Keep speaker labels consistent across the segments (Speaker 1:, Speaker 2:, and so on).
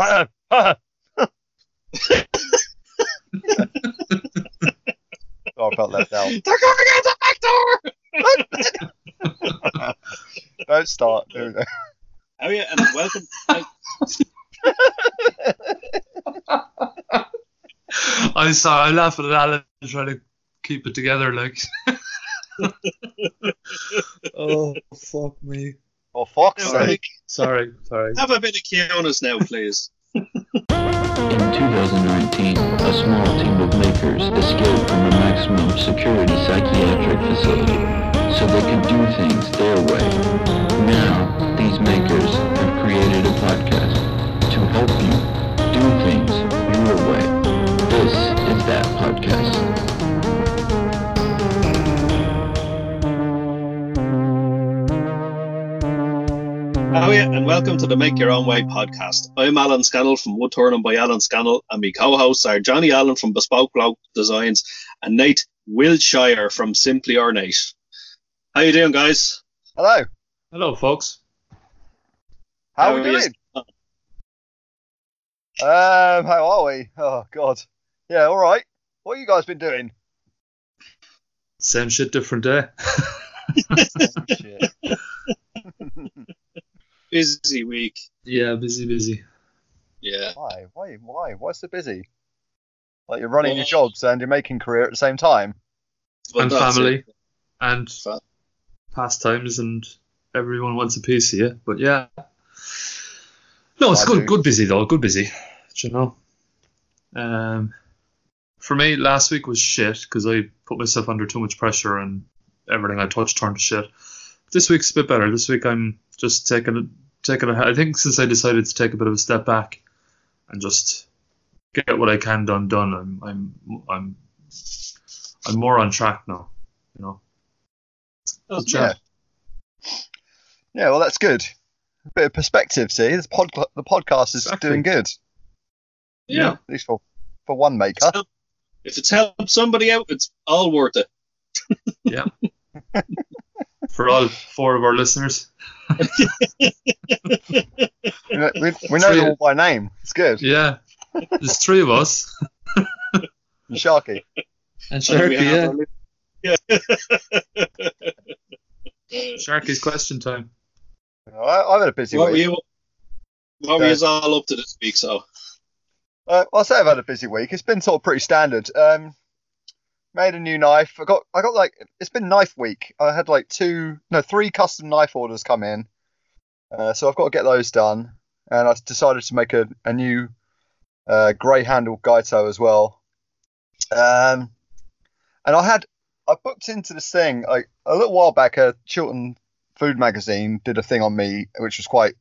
Speaker 1: oh, I felt left out.
Speaker 2: They're coming out the back door.
Speaker 1: Don't start doing that.
Speaker 2: Oh yeah, and welcome.
Speaker 3: I'm sorry, I'm laughing at Alan trying to keep it together. Like, oh fuck me.
Speaker 1: For fuck's sake.
Speaker 3: Sorry, sorry.
Speaker 2: Have a bit of Keonis now, please.
Speaker 4: In 2019, a small team of makers escaped from a maximum security psychiatric facility so they could do things their way. Now, these makers have created a podcast to help you do things your way.
Speaker 2: Welcome to the Make Your Own Way podcast. I'm Alan Scannell from Wood Turning by Alan Scannell, and my co-hosts are Johnny Allen from Bespoke Bloke Designs and Nate Wiltshire from Simply Ornate. How you doing, guys?
Speaker 1: Hello.
Speaker 3: Hello, folks.
Speaker 1: How
Speaker 2: How
Speaker 1: are we
Speaker 2: are you?
Speaker 1: doing? Um, how are we? Oh God. Yeah, all right. What have you guys been doing?
Speaker 3: Same shit, different day.
Speaker 1: Shit.
Speaker 2: Busy week.
Speaker 3: yeah, busy, busy.
Speaker 2: Yeah.
Speaker 1: Why? Why? Why? Why so busy? Like you're running your jobs and you're making career at the same time.
Speaker 3: And family,
Speaker 2: it.
Speaker 3: and
Speaker 2: Fa-
Speaker 3: pastimes, and everyone wants a piece here. But yeah, no, it's
Speaker 1: I
Speaker 3: good.
Speaker 1: do.
Speaker 3: Good busy though. Good busy. Do you know? Um, for me, last week was shit because I put myself under too much pressure and everything I touched turned to shit. This week's a bit better. This week I'm just taking it, taking it. I think since I decided to take a bit of a step back and just get what I can done done, I'm I'm I'm I'm more on track now. You know.
Speaker 2: That's
Speaker 3: Good job.
Speaker 1: Yeah. Yeah, well, that's good. A bit of perspective. See, this pod- the podcast is
Speaker 3: Exactly.
Speaker 1: doing good.
Speaker 2: Yeah.
Speaker 1: At least for for one maker.
Speaker 2: If it's helped somebody out, it's all worth it.
Speaker 3: Yeah. For all four of our listeners.
Speaker 1: We know, we, we know them all by name. It's good.
Speaker 3: Yeah. There's three of us.
Speaker 1: And Sharky.
Speaker 3: And
Speaker 2: And
Speaker 3: Sharky, yeah.
Speaker 2: have our li-
Speaker 3: Sharky's question time.
Speaker 1: I, I've had a busy
Speaker 2: What were
Speaker 1: week.
Speaker 2: you? What were you all up to this week? So
Speaker 1: Uh, I'll say I've had a busy week. It's been sort of pretty standard. Um, made a new knife. I got I got like it's been knife week. I had like two no three custom knife orders come in. Uh, so I've got to get those done. And I decided to make a, a new uh, grey handle Gyuto as well. Um, and I had I booked into this thing like a little while back. A Chilton Food Magazine did a thing on me, which was quite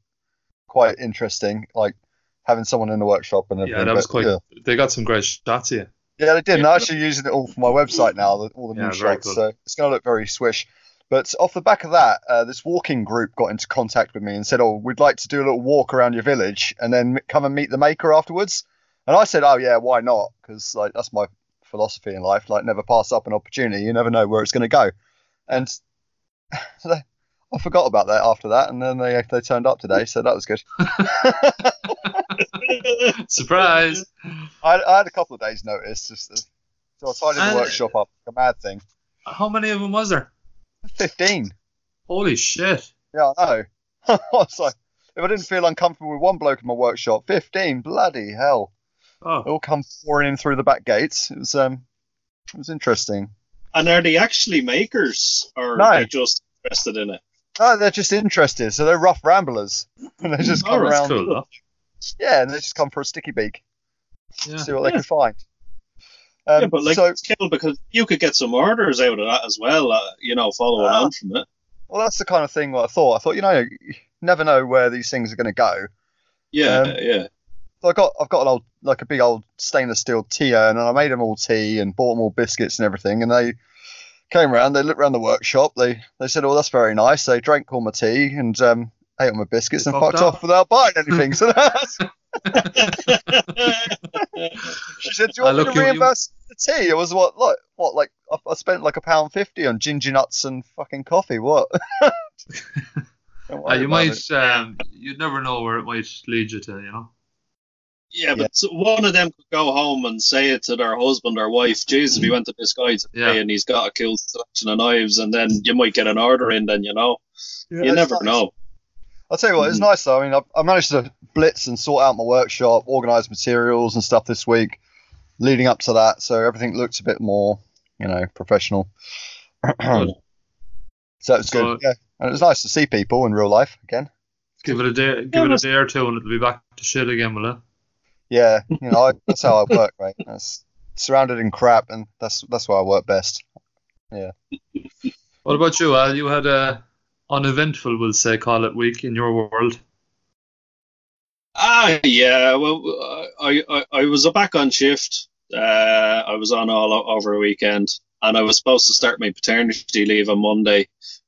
Speaker 1: quite interesting. Like having someone in the workshop and.
Speaker 3: Yeah, that was quite.
Speaker 1: yeah.
Speaker 3: They got some great shots you.
Speaker 1: Yeah, they did. And I'm actually using it all for my website now, all the new
Speaker 3: very
Speaker 1: shots.
Speaker 3: good.
Speaker 1: So it's going to look very swish. But off the back of that, uh, this walking group got into contact with me and said, "Oh, we'd like to do a little walk around your village and then come and meet the maker afterwards." And I said, "Oh yeah, why not? Because like that's my philosophy in life. Like never pass up an opportunity. You never know where it's going to go." And I forgot about that after that, and then they they turned up today, so that was good.
Speaker 3: Surprise!
Speaker 1: I, I had a couple of days' notice, just to, so I tidied the
Speaker 3: And-
Speaker 1: workshop up, like a mad thing.
Speaker 3: How many of them was there?
Speaker 1: Fifteen.
Speaker 3: Holy shit!
Speaker 1: Yeah, I know. I was like, if I didn't feel uncomfortable with one bloke in my workshop, 15, bloody hell. They
Speaker 3: Oh,
Speaker 1: all come pouring in through the back gates. It was um, it was interesting.
Speaker 2: And are they actually makers, or
Speaker 1: No.
Speaker 2: are they just interested in it?
Speaker 1: No, they're just interested, so they're rough ramblers. and they just
Speaker 2: Oh,
Speaker 1: come
Speaker 2: that's
Speaker 1: around.
Speaker 3: cool though.
Speaker 1: Yeah, and they just come for a sticky beak,
Speaker 3: Yeah.
Speaker 1: see what they can find. Um,
Speaker 2: yeah, but like
Speaker 1: so,
Speaker 2: it's cool because you could get some orders out of that as well. Uh, you know, following
Speaker 1: Ah.
Speaker 2: on from it.
Speaker 1: well, that's the kind of thing what I thought. I thought, you know, you never know where these things are going to go.
Speaker 2: Yeah,
Speaker 1: Um,
Speaker 2: yeah.
Speaker 1: So I got, I've got an old, like a big old stainless steel tea urn, and I made them all tea and bought them all biscuits and everything. And they came around, they looked around the workshop. They, they said, "Oh, that's very nice." They drank all my tea and um, ate all my biscuits and
Speaker 3: fucked
Speaker 1: fucked off
Speaker 3: off.
Speaker 1: without buying anything. so that's, she said, "Do you
Speaker 3: I
Speaker 1: want me to
Speaker 3: at you-
Speaker 1: reimburse the tea?" It was what, like, what, like I, I spent like a pound fifty on ginger nuts and fucking coffee. What?
Speaker 3: Uh, you might. Um, you'd never know where it might lead you to. You know.
Speaker 2: Yeah, but so one of them could go home and say it to their husband or wife. Jesus, if he went to this guy today
Speaker 3: Yeah.
Speaker 2: and he's got a cool selection of knives, and then you might get an order in, then you know. you never
Speaker 1: nice.
Speaker 2: know.
Speaker 1: I'll tell you what, it's
Speaker 2: Mm.
Speaker 1: nice though. I mean, I've, I managed to blitz and sort out my workshop, organise materials and stuff this week, leading up to that. So everything looks a bit more, you know, professional.
Speaker 3: Good.
Speaker 1: so it's
Speaker 3: So-
Speaker 1: good. Yeah, and it was nice to see people in real life again.
Speaker 3: Give it a day, give
Speaker 2: Yeah,
Speaker 3: it a day or two, and it'll be back to shit again, will it?
Speaker 1: Yeah, you know, I, that's how I work, right? That's surrounded in crap, and that's that's why I work best. Yeah.
Speaker 3: What about you, Al? You had a uneventful, we'll say, call it week in your world.
Speaker 2: Ah, yeah. Well, I, I I was back on shift. Uh, I was on all over a weekend, and I was supposed to start my paternity leave on Monday,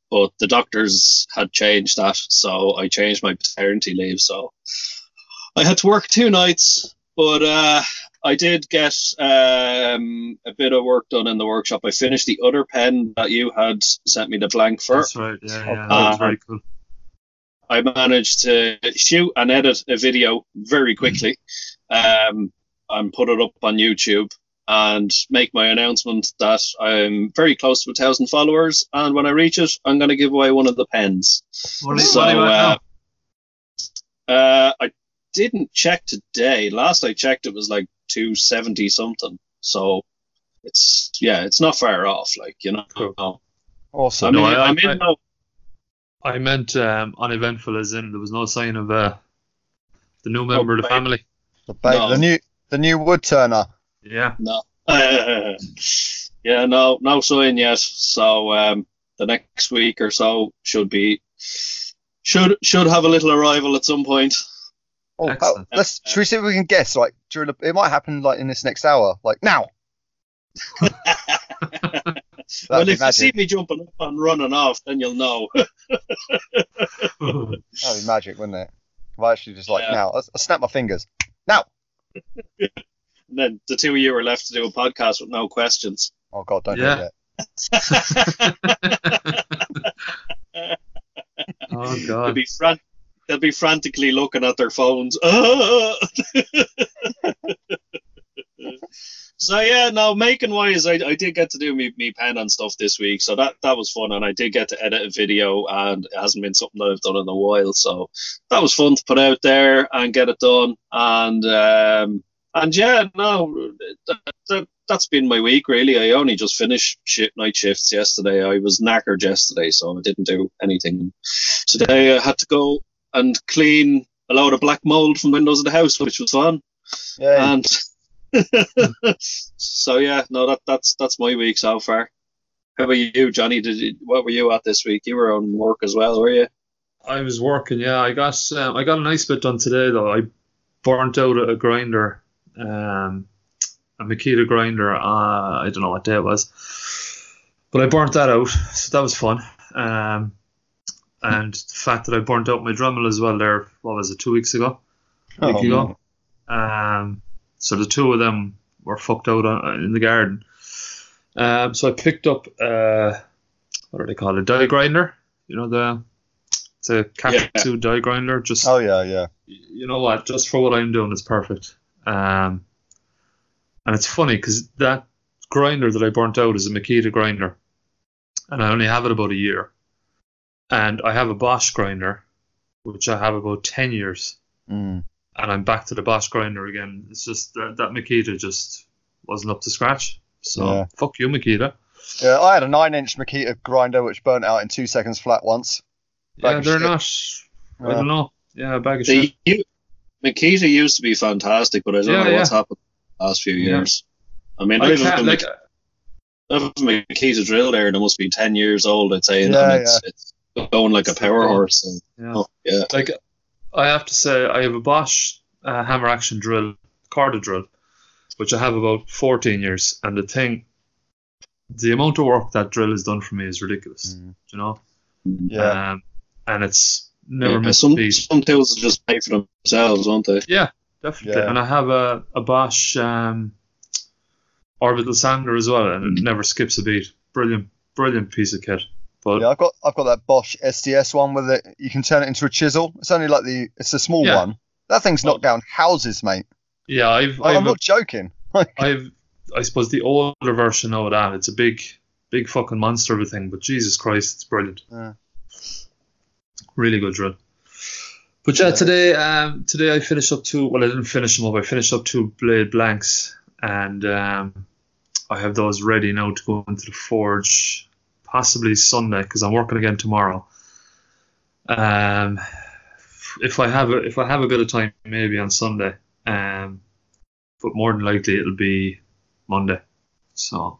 Speaker 2: but the doctors had changed that, so I changed my paternity leave. So I had to work two nights, but uh, I did get um, a bit of work done in the workshop. I finished the other pen that you had sent me the blank for.
Speaker 3: That's right. Yeah, yeah. That
Speaker 2: Uh,
Speaker 3: was very cool.
Speaker 2: I managed to shoot and edit a video very quickly um, and put it up on YouTube and make my announcement that I'm very close to a thousand followers. And when I reach it, I'm going to give away one of the pens.
Speaker 3: What you,
Speaker 2: so,
Speaker 3: what are you at
Speaker 2: uh, uh, I didn't check today. Last I checked, it was like 270 something. So it's, yeah, it's not far off. Like, you know,
Speaker 3: Cool.
Speaker 1: Awesome.
Speaker 2: I
Speaker 3: No,
Speaker 2: mean,
Speaker 3: I-
Speaker 2: I'm in
Speaker 3: I-
Speaker 2: no?
Speaker 3: I meant um, uneventful, as in there was no sign of uh, the new member of the
Speaker 2: babe.
Speaker 3: family.
Speaker 1: the, ba-
Speaker 2: no.
Speaker 1: the new the new wood turner.
Speaker 3: Yeah.
Speaker 2: No. yeah, no, no sign yet. So um, the next week or so should be should should have a little arrival at some point.
Speaker 1: Oh, how, let's should we see if we can guess? Like during the, it might happen like in this next hour, like now.
Speaker 2: Well,
Speaker 1: be
Speaker 2: if you see me jumping up and running off, then you'll know.
Speaker 1: That'd be magic, wouldn't it? If I actually just like
Speaker 2: Yeah.
Speaker 1: now, I, I snap my fingers. Now.
Speaker 2: and then the two of you are left to do a podcast with no questions.
Speaker 1: Oh God, don't
Speaker 3: Yeah.
Speaker 1: do that.
Speaker 3: oh
Speaker 2: They'll
Speaker 3: God.
Speaker 2: be fran- they'll be frantically looking at their phones. So yeah, no, making wise, I, I did get to do me, me pen and stuff this week, so that that was fun, and I did get to edit a video, and it hasn't been something that I've done in a while, so that was fun to put out there and get it done, and um, and yeah, no, that, that, that's been my week really. I only just finished shi night shifts yesterday. I was knackered yesterday, so I didn't do anything. Today I had to go and clean a load of black mold from windows of the house, which was fun.
Speaker 1: Yeah.
Speaker 2: And so yeah, no, that that's that's my week so far. How about you, Johnny? Did you, what were you at this week? You were on work as well, were you?
Speaker 3: I was working. Yeah, I got um, I got a nice bit done today though. I burnt out a grinder, um, a Makita grinder. Uh, I don't know what day it was, but I burnt that out, so that was fun. Um, and the fact that I burnt out my Dremel as well there, what was it, two weeks ago? A week
Speaker 1: Oh,
Speaker 3: ago. Um, so the two of them were fucked out on, in the garden. Um, so I picked up uh, what do they call it? A die grinder. You know the it's a Cat
Speaker 2: Yeah.
Speaker 3: 2 die grinder. Just
Speaker 1: Oh yeah, yeah.
Speaker 3: you know what? Just for what I'm doing, it's perfect. Um, and it's funny because that grinder that I burnt out is a Makita grinder, and I only have it about a year. And I have a Bosch grinder, which I have about ten years,
Speaker 1: Mm.
Speaker 3: and I'm back to the Bosch grinder again. It's just that, that Makita just wasn't up to scratch. So
Speaker 1: Yeah.
Speaker 3: fuck you, Makita.
Speaker 1: Yeah, I had a nine-inch Makita grinder which burnt out in two seconds flat once. Bag
Speaker 3: Yeah,
Speaker 1: of
Speaker 3: they're
Speaker 1: shit.
Speaker 3: not. I don't know. Yeah, a bag of
Speaker 2: The,
Speaker 3: shit.
Speaker 2: you, Makita used to be fantastic, but I don't
Speaker 3: Yeah,
Speaker 2: know what's
Speaker 3: yeah.
Speaker 2: happened the last few
Speaker 3: Yeah.
Speaker 2: years. I mean, I
Speaker 3: I
Speaker 2: have, a,
Speaker 3: can't, like,
Speaker 2: Mak- I have a Makita drill there, and it must be ten years old, I'd say, and
Speaker 1: Yeah,
Speaker 2: it's, it's going like a power horse. And,
Speaker 3: yeah.
Speaker 2: oh, yeah.
Speaker 3: like I have to say I have a Bosch uh, hammer action drill, Carda drill, which I have about 14 years, and the thing, the amount of work that drill has done for me is ridiculous.
Speaker 1: Mm.
Speaker 3: You know,
Speaker 1: Yeah.
Speaker 3: um, and it's never
Speaker 2: Yeah,
Speaker 3: missed a
Speaker 2: some
Speaker 3: beat.
Speaker 2: some tools just pay for themselves, won't they?
Speaker 3: Yeah, definitely.
Speaker 1: Yeah.
Speaker 3: And I have a a Bosch um, orbital sander as well, and it never skips a beat. Brilliant, brilliant piece of kit. But
Speaker 1: Yeah, I've got I've got that Bosch SDS one with it. You can turn it into a chisel. It's only like the it's a small
Speaker 3: Yeah.
Speaker 1: one. That thing's knocked down houses, mate.
Speaker 3: Yeah, I've,
Speaker 1: I-
Speaker 3: I've,
Speaker 1: I'm not joking.
Speaker 3: I've, I suppose the older version of that. It's a big, big fucking monster of a thing. But Jesus Christ, it's brilliant.
Speaker 1: Yeah.
Speaker 3: Really good drill. But yeah,
Speaker 1: Yeah.
Speaker 3: today, um, today I finished up two. Well, I didn't finish them up. I finished up two blade blanks, and um, I have those ready now to go into the forge, possibly Sunday because I'm working again tomorrow. Um, if I have a if I have a bit of time, maybe on Sunday. Um, but more than likely it'll be Monday. So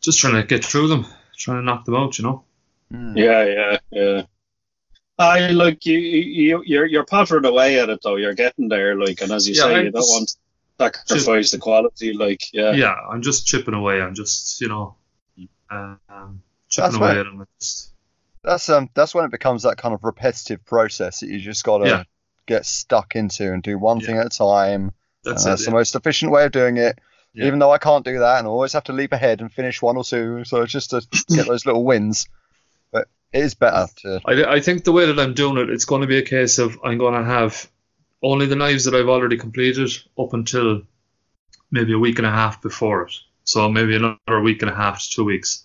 Speaker 3: just trying to get through them, trying to knock them out, you know.
Speaker 1: mm.
Speaker 2: Yeah, yeah, yeah. I like you. You you're you're pottering away at it though. You're getting there, like, and as you
Speaker 3: Yeah,
Speaker 2: say,
Speaker 3: I
Speaker 2: you don't
Speaker 3: just-
Speaker 2: want to sacrifice the quality, like, yeah.
Speaker 3: Yeah, I'm just chipping away. I'm just you know, um, chipping
Speaker 1: That's
Speaker 3: away at them.
Speaker 1: That's um that's when it becomes that kind of repetitive process that you just gotta
Speaker 3: Yeah.
Speaker 1: get stuck into and do one
Speaker 3: Yeah.
Speaker 1: thing at a time.
Speaker 3: that's
Speaker 1: and
Speaker 3: it.
Speaker 1: that's the most efficient way of doing it.
Speaker 3: Yeah.
Speaker 1: Even though I can't do that and I always have to leap ahead and finish one or two, so it's just to get those little wins. But it is better to
Speaker 3: I, I think the way that I'm doing it, it's going to be a case of I'm going to have only the knives that I've already completed up until maybe a week and a half before it. So maybe another week and a half to two weeks.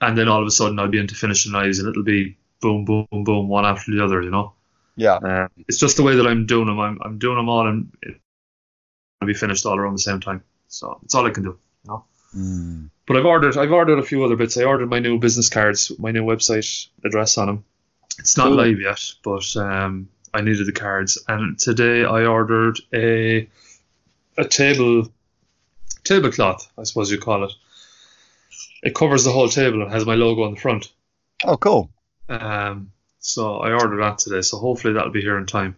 Speaker 3: And then all of a sudden I'll be into finishing knives and it'll be boom, boom, boom, one after the other, you know.
Speaker 1: yeah.
Speaker 3: Uh, it's just the way that I'm doing them. I'm, I'm doing them all and it'll be finished all around the same time. So it's all I can do. You know?
Speaker 1: Mm.
Speaker 3: But I've ordered I've ordered a few other bits. I ordered my new business cards, my new website address on them. It's not
Speaker 2: Cool.
Speaker 3: live yet, but um, I needed the cards. And today I ordered a a table tablecloth, I suppose you call it. It covers the whole table and has my logo on the front.
Speaker 1: Oh, cool.
Speaker 3: Um, so I ordered that today. So hopefully that'll be here in time.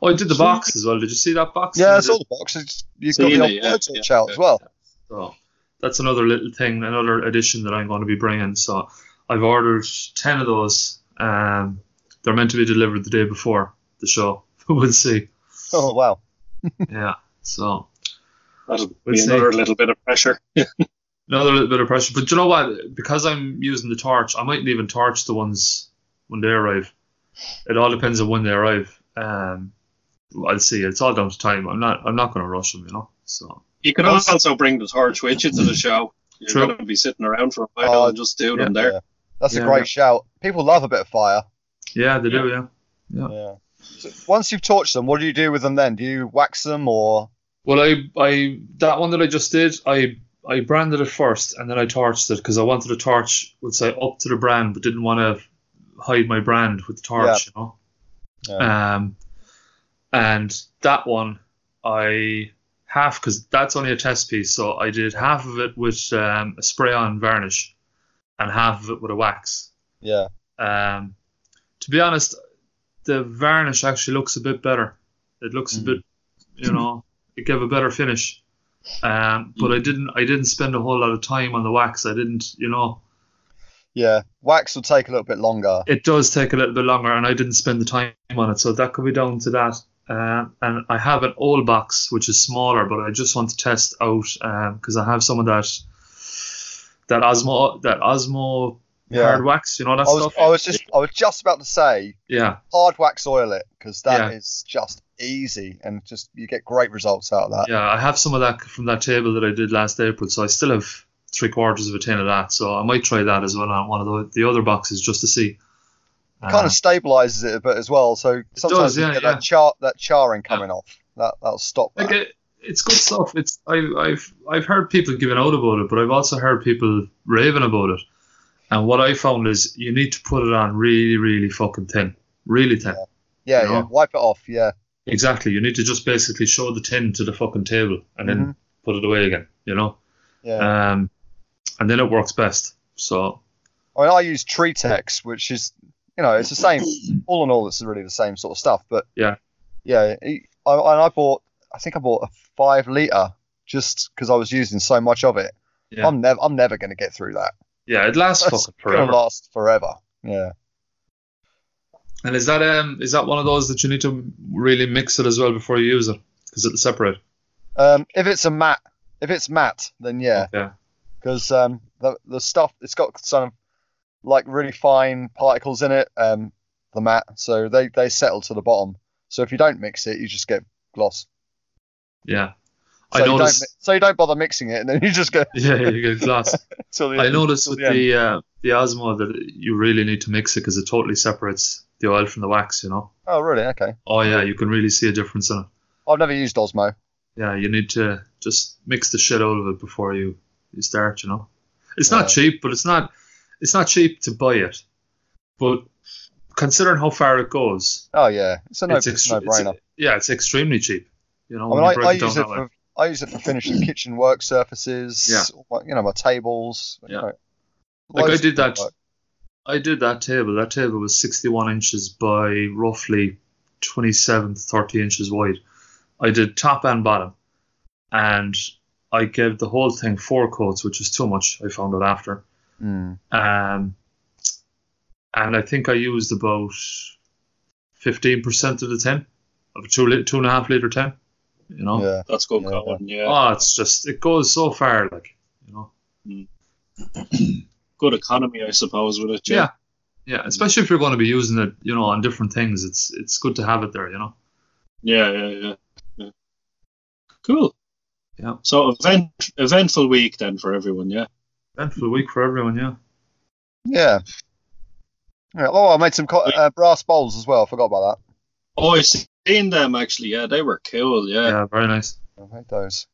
Speaker 3: Oh, I did the box as well. Did you see that box?
Speaker 1: Yeah,
Speaker 3: I
Speaker 1: it's all the boxes. You've got the
Speaker 2: it,
Speaker 1: old
Speaker 2: yeah,
Speaker 1: word search
Speaker 2: yeah,
Speaker 1: out as well.
Speaker 3: So that's another little thing, another addition that I'm going to be bringing. So I've ordered ten of those. Um, they're meant to be delivered the day before the show. we'll see.
Speaker 1: Oh wow.
Speaker 3: Yeah. So
Speaker 2: That'll
Speaker 3: We'll
Speaker 2: be
Speaker 3: see.
Speaker 2: another little bit of pressure.
Speaker 3: another little bit of pressure. But you know what? Because I'm using the torch, I mightn't even torch the ones when they arrive. It all depends on when they arrive. Um, I'll see. It's all down to time. I'm not. I'm not going to rush them. You know. So
Speaker 2: You could
Speaker 1: Also-
Speaker 2: also bring the torch with you to the show. You're
Speaker 3: True.
Speaker 2: going to be sitting around for a while
Speaker 1: Oh,
Speaker 2: and just do them there.
Speaker 1: Yeah. That's a great
Speaker 3: yeah.
Speaker 1: shout. People love a bit of fire.
Speaker 3: yeah, they do. Yeah. Yeah.
Speaker 1: Yeah. So once you've torched them, what do you do with them then? Do you wax them or?
Speaker 3: Well, I, I that one that I just did, I I branded it first and then I torched it because I wanted the torch would say up to the brand, but didn't want to hide my brand with the torch, you know. Yeah. Um, and that one I half because that's only a test piece, so I did half of it with um, a spray-on varnish and half of it with a wax.
Speaker 1: Yeah.
Speaker 3: Um, to be honest, the varnish actually looks a bit better. It looks a
Speaker 1: Mm.
Speaker 3: bit, you know, it gave a better finish. Um, but I didn't, I didn't spend a whole lot of time on the wax. I didn't, you know,
Speaker 1: Yeah. Wax will take a little bit longer.
Speaker 3: it does take a little bit longer, and I didn't spend the time on it, so that could be down to that. Um, and I have an old box which is smaller, but I just want to test out because I have some of that that Osmo that Osmo
Speaker 1: Yeah.
Speaker 3: hard wax, you know that
Speaker 1: I was,
Speaker 3: stuff.
Speaker 1: I was just I was just about to say
Speaker 3: yeah,
Speaker 1: hard wax oil it because that
Speaker 3: Yeah.
Speaker 1: is just easy and just you get great results out of that.
Speaker 3: yeah, I have some of that from that table that I did last April, so I still have three quarters of a tin of that. So I might try that as well on one of the, the other boxes just to see.
Speaker 1: It kind
Speaker 3: Uh,
Speaker 1: of stabilizes it a bit as well, so sometimes
Speaker 3: does,
Speaker 1: you get
Speaker 3: yeah.
Speaker 1: that char that charring coming off. That that'll stop that.
Speaker 3: like it, it's good stuff. It's I've I've I've heard people giving out about it, but I've also heard people raving about it. And what I found is you need to put it on really, really fucking thin, really thin.
Speaker 1: yeah,
Speaker 3: you
Speaker 1: yeah.
Speaker 3: know?
Speaker 1: Wipe it off. Yeah.
Speaker 3: Exactly. You need to just basically show the tin to the fucking table and then
Speaker 1: Mhm.
Speaker 3: put it away again. You know.
Speaker 1: Yeah.
Speaker 3: Um, and then it works best. So
Speaker 1: I mean, I use Treatex, which is, you know, it's the same. All in all, it's really the same sort of stuff. But
Speaker 3: Yeah.
Speaker 1: yeah. it- I, and I bought, I think I bought a five liter just because I was using so much of it.
Speaker 3: Yeah.
Speaker 1: I'm never, I'm never going to get through that.
Speaker 3: yeah, it lasts
Speaker 1: That's
Speaker 3: fucking forever.
Speaker 1: to last forever. Yeah.
Speaker 3: And is that um is that one of those that you need to really mix it as well before you use it because it'll separate?
Speaker 1: Um, if it's a matte, if it's matte, then yeah,
Speaker 3: Yeah.
Speaker 1: because um, the the stuff it's got some like really fine particles in it. Um, the matte, so they they settle to the bottom. So if you don't mix it, you just get gloss.
Speaker 3: Yeah.
Speaker 1: So
Speaker 3: I
Speaker 1: you, don't,
Speaker 3: noticed.
Speaker 1: mi- so you don't bother mixing it, and then you just go
Speaker 3: Yeah, you get glass.
Speaker 1: the
Speaker 3: I noticed with
Speaker 1: the
Speaker 3: the uh, the Osmo that you really need to mix it because it totally separates the oil from the wax. You know.
Speaker 1: Oh, really? Okay.
Speaker 3: Oh yeah, you can really see a difference in it.
Speaker 1: I've never used Osmo.
Speaker 3: Yeah, you need to just mix the shit out of it before you you start. You know, it's not
Speaker 1: Yeah.
Speaker 3: cheap, but it's not it's not cheap to buy it. But considering how far it goes,
Speaker 1: Oh, yeah. It's a no,
Speaker 3: it's,
Speaker 1: it's
Speaker 3: ex-
Speaker 1: no
Speaker 3: it's- yeah, it's extremely cheap. You know,
Speaker 1: I mean,
Speaker 3: you
Speaker 1: I, I use it for I use it for finishing kitchen work surfaces.
Speaker 3: Yeah.
Speaker 1: you know, my tables. you
Speaker 3: Yeah.
Speaker 1: know,
Speaker 3: Like I did that.
Speaker 1: work.
Speaker 3: I did that table. That table was 61 inches by roughly 27, 30 inches wide. I did top and bottom, and I gave the whole thing four coats, which was too much. I found out after.
Speaker 1: Mm.
Speaker 3: Um, and I think I used about 15% of the tin, of a two, lit- two and a half liter tin. You know,
Speaker 1: Yeah.
Speaker 2: That's good
Speaker 1: Yeah.
Speaker 2: going. Yeah.
Speaker 3: oh, it's just it goes so far, like you know.
Speaker 2: Good economy, I suppose, with it.
Speaker 3: Yeah. Yeah, especially if you're going to be using it, you know, on different things. It's it's good to have it there, you know.
Speaker 2: Yeah, yeah, yeah. yeah. Cool.
Speaker 3: Yeah.
Speaker 2: So event eventful week then for everyone, yeah.
Speaker 3: Eventful week for everyone, yeah.
Speaker 1: Yeah. Yeah, Oh, I made some co- uh, brass bowls as well. I forgot about that.
Speaker 2: Oh, I seen them actually. Yeah, they were cool.
Speaker 3: Yeah,
Speaker 2: Yeah.
Speaker 3: very nice.
Speaker 1: I made those.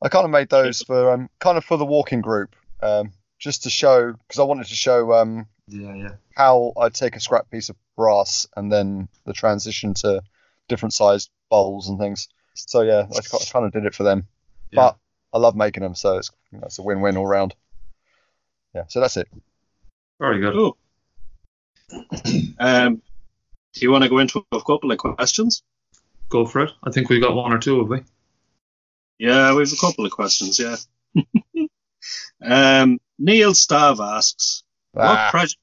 Speaker 1: I kind of made those for um, kind of for the walking group, um, just to show because I wanted to show um,
Speaker 3: Yeah, yeah.
Speaker 1: how I take a scrap piece of brass and then the transition to different sized bowls and things. So yeah, I kind of did it for them.
Speaker 3: Yeah.
Speaker 1: But I love making them, so it's you know, it's a win-win all round. Yeah, so that's it.
Speaker 3: Very good.
Speaker 2: Cool. Um, do you want to go into a couple of questions?
Speaker 3: Go for it. I think we got one or two, have we?
Speaker 2: Yeah, we have a couple of questions. Yeah. um, Neil Stav asks, what
Speaker 1: Ah,
Speaker 2: project?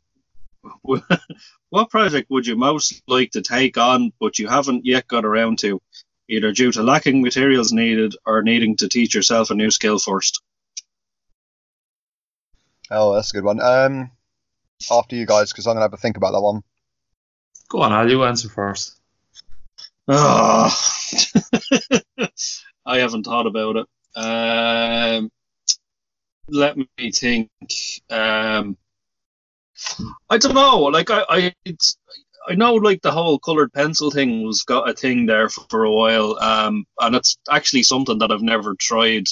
Speaker 2: what project would you most like to take on, but you haven't yet got around to, either due to lacking materials needed or needing to teach yourself a new skill first?
Speaker 1: oh, that's a good one. Um, after you guys, because I'm gonna have a think about that one.
Speaker 3: Go on, Al. You answer first.
Speaker 2: Ah, I haven't thought about it. Um, let me think. Um, I don't know. Like I, I, I know like the whole colored pencil thing was got a thing there for, for a while. Um, and it's actually something that I've never tried.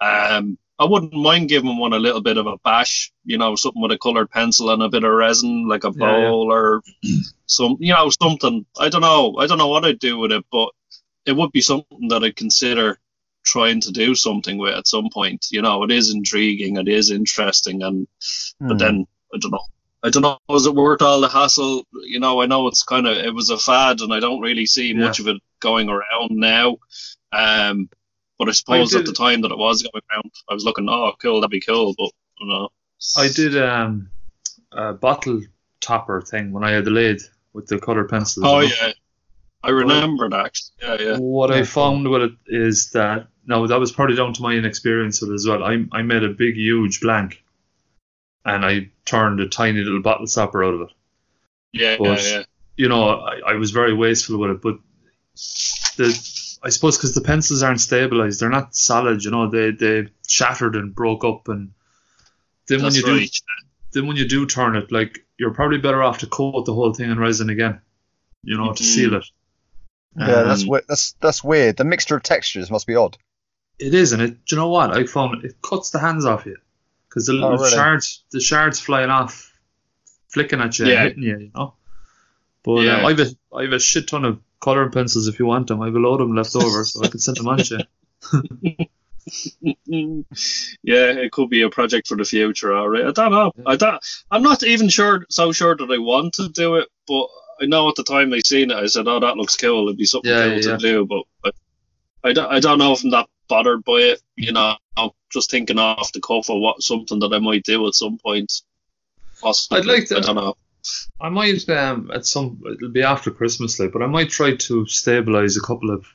Speaker 2: Um, I wouldn't mind giving one a little bit of a bash. You know, something with a colored pencil and a bit of resin, like a
Speaker 3: Yeah, yeah.
Speaker 2: bowl or some, you know, something. I don't know. I don't know what I'd do with it, but it would be something that I'd consider trying to do something with at some point. You know, it is intriguing, it is interesting, and
Speaker 1: Hmm.
Speaker 2: but then I don't know. I don't know. Was it worth all the hassle? You know, I know it's kind of it was a fad, and I don't really see
Speaker 3: Yeah.
Speaker 2: much of it going around now. Um, but I suppose at
Speaker 3: did-
Speaker 2: the time that it was going around, I was looking, oh, cool, that'd be cool, but I know.
Speaker 3: I did um, a bottle topper thing when I had the lathe with the colored pencils.
Speaker 2: Oh yeah, I remember that. Yeah, yeah.
Speaker 3: What I found with it is that no, that was probably down to my inexperience with it as well. I I made a big huge blank, and I turned a tiny little bottle stopper out of it.
Speaker 2: Yeah,
Speaker 3: But-
Speaker 2: yeah, yeah.
Speaker 3: You know, I, I was very wasteful with it, but the I suppose because the pencils aren't stabilized, they're not solid. You know, they they shattered and broke up, and then when
Speaker 2: That's
Speaker 3: you do then when you do turn it, like you're probably better off to coat the whole thing in resin again. You know, to
Speaker 2: Mhm.
Speaker 3: seal it.
Speaker 1: yeah, that's
Speaker 3: Um,
Speaker 1: we- that's that's weird. The mixture of textures must be odd.
Speaker 3: It is, and it. Do you know what? I found it cuts the hands off you because the little
Speaker 1: Oh, really?
Speaker 3: shards, the shards flying off, flicking at you,
Speaker 2: Yeah.
Speaker 3: hitting you. You know. But
Speaker 2: Yeah.
Speaker 3: um, I've a I've a shit ton of coloring pencils if you want them. I've a load of them left over, so I can send them on to you.
Speaker 2: yeah, it could be a project for the future. All right, I don't know. I don't. I'm not even sure, so sure that I want to do it, but I know at the time I seen it, I said, "Oh, that looks cool. It'd be something
Speaker 3: Yeah,
Speaker 2: cool
Speaker 3: yeah,
Speaker 2: to
Speaker 3: yeah.
Speaker 2: do." But I, I don't. I don't know if I'm that bothered by it. You know, I'm just thinking off the cuff of what something that I might do at some point. Possibly.
Speaker 3: I'd like to-
Speaker 2: I don't know.
Speaker 3: I might um at some it'll be after Christmas like, but I might try to stabilize a couple of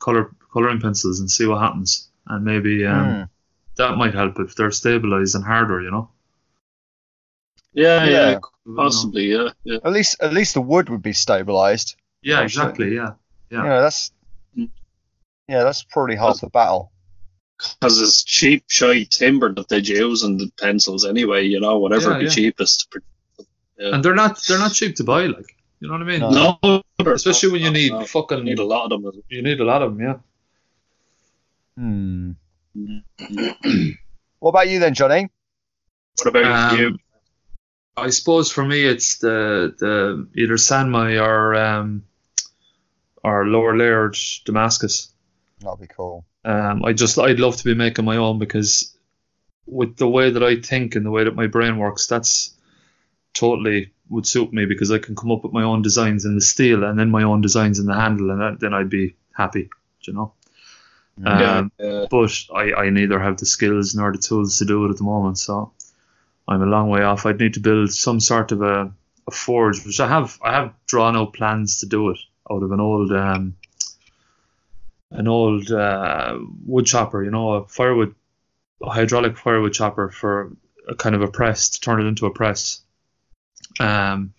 Speaker 3: color coloring pencils and see what happens, and maybe um
Speaker 1: Hmm.
Speaker 3: that might help if they're stabilized and harder. You know.
Speaker 2: Yeah, yeah,
Speaker 1: Yeah.
Speaker 3: You know?
Speaker 2: possibly. Yeah, yeah.
Speaker 1: At least at least the wood would be stabilized.
Speaker 3: Yeah,
Speaker 1: Oh,
Speaker 3: exactly. Yeah. Yeah.
Speaker 1: You know, that's Yeah, that's probably half the battle.
Speaker 2: because it's cheap, shy timber that they'd use in the pencils anyway. You know, whatever
Speaker 3: Yeah,
Speaker 2: would be
Speaker 3: yeah.
Speaker 2: cheapest.
Speaker 3: And they're not they're not cheap to buy. Like you know what I mean?
Speaker 1: No.
Speaker 2: No,
Speaker 3: Especially when you need
Speaker 2: no,
Speaker 3: fucking
Speaker 2: you need a lot of them.
Speaker 3: you need a lot of them. Yeah.
Speaker 1: Hmm. What about you then, Johnny?
Speaker 2: What about
Speaker 3: Um,
Speaker 2: you?
Speaker 3: I suppose for me it's the the either Sanmai or um or lower layered Damascus.
Speaker 1: That'd be cool.
Speaker 3: Um, I just I'd love to be making my own because with the way that I think and the way that my brain works, that's totally would suit me because I can come up with my own designs in the steel and then my own designs in the handle, and that, then I'd be happy, you know.
Speaker 2: yeah,
Speaker 3: Um,
Speaker 2: yeah.
Speaker 3: but I, I neither have the skills nor the tools to do it at the moment, so I'm a long way off. I'd need to build some sort of a, a forge, which I have I have drawn out plans to do it out of an old um, an old uh, wood chopper, you know, a firewood a hydraulic firewood chopper for a kind of a press to turn it into a press. Um,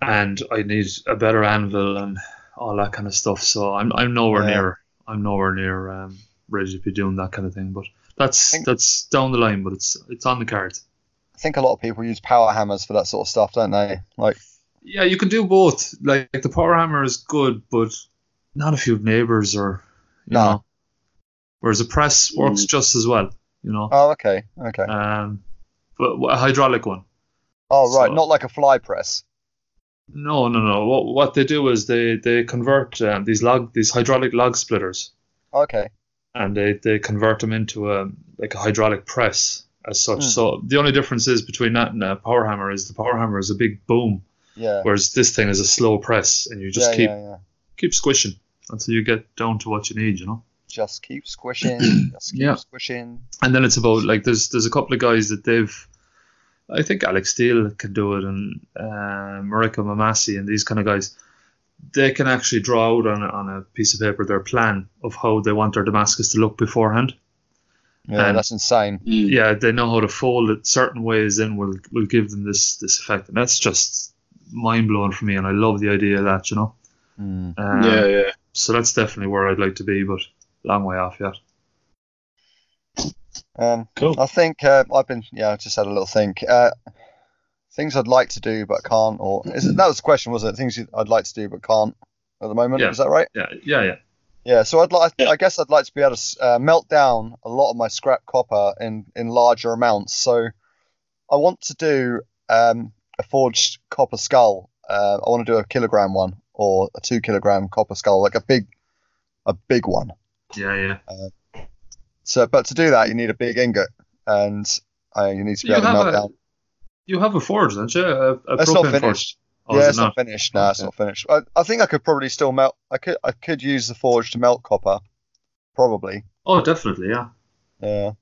Speaker 3: and I need a better anvil and all that kind of stuff. So I'm I'm nowhere
Speaker 1: Yeah.
Speaker 3: near I'm nowhere near um, ready to be doing that kind of thing. But that's
Speaker 1: think-
Speaker 3: that's down the line, but it's it's on the cards.
Speaker 1: I think a lot of people use power hammers for that sort of stuff, don't they? Like,
Speaker 3: Yeah, you can do both. Like, the power hammer is good, but not if you have neighbours or you
Speaker 1: No.
Speaker 3: know. Whereas a press works just as well, you know.
Speaker 1: oh, okay, okay.
Speaker 3: Um, but a hydraulic one.
Speaker 1: Oh, right,
Speaker 3: so-
Speaker 1: not like a fly press.
Speaker 3: No, no, no. What what they do is they they convert um, these log these hydraulic log splitters,
Speaker 1: Okay,
Speaker 3: and they, they convert them into a like a hydraulic press as such.
Speaker 1: Hmm.
Speaker 3: So the only difference is between that and a power hammer is the power hammer is a big boom,
Speaker 1: yeah.
Speaker 3: whereas this thing is a slow press, and you just
Speaker 1: yeah,
Speaker 3: keep
Speaker 1: yeah, yeah.
Speaker 3: keep squishing until you get down to what you need, you know.
Speaker 1: Just keep squishing. just keep
Speaker 3: Yeah.
Speaker 1: squishing.
Speaker 3: And then it's about like there's there's a couple of guys that they've I think Alec Steele can do it and uh, Mareko Maumasi and these kind of guys they can actually draw out on a, on a piece of paper their plan of how they want their Damascus to look beforehand.
Speaker 1: Yeah,
Speaker 3: And-
Speaker 1: that's insane.
Speaker 2: Mm.
Speaker 3: Yeah, they know how to fold it certain ways in will will give them this this effect and that's just mind blowing for me and I love the idea of that, you know.
Speaker 1: Hmm.
Speaker 3: Um,
Speaker 2: yeah, yeah.
Speaker 3: So that's definitely where I'd like to be, but long way off yet.
Speaker 1: Um,
Speaker 2: Cool.
Speaker 1: I think uh, I've been, yeah, I just had a little think. Uh, things I'd like to do but can't, or is it, that was the question, wasn't it? Things I'd like to do but can't at the moment.
Speaker 3: Yeah.
Speaker 1: Is that right?
Speaker 3: Yeah, yeah, yeah.
Speaker 1: Yeah. So I'd like,
Speaker 2: Yeah.
Speaker 1: I guess I'd like to be able to uh, melt down a lot of my scrap copper in in larger amounts. So I want to do um, a forged copper skull. Uh, I want to do a kilogram one or a two kilogram copper skull, like a big, a big one.
Speaker 3: Yeah, yeah.
Speaker 1: So, but to do that, you need a big ingot, and uh, you need to be
Speaker 3: You
Speaker 1: able to melt
Speaker 3: a-
Speaker 1: down.
Speaker 3: You have a forge, don't you? A, a
Speaker 1: It's not finished.
Speaker 3: forge. Oh,
Speaker 1: yeah, it's not, finished. No, it's not finished. I, I think I could probably still melt. I could I could use the forge to melt copper, probably.
Speaker 3: Oh, definitely, yeah.
Speaker 1: Yeah,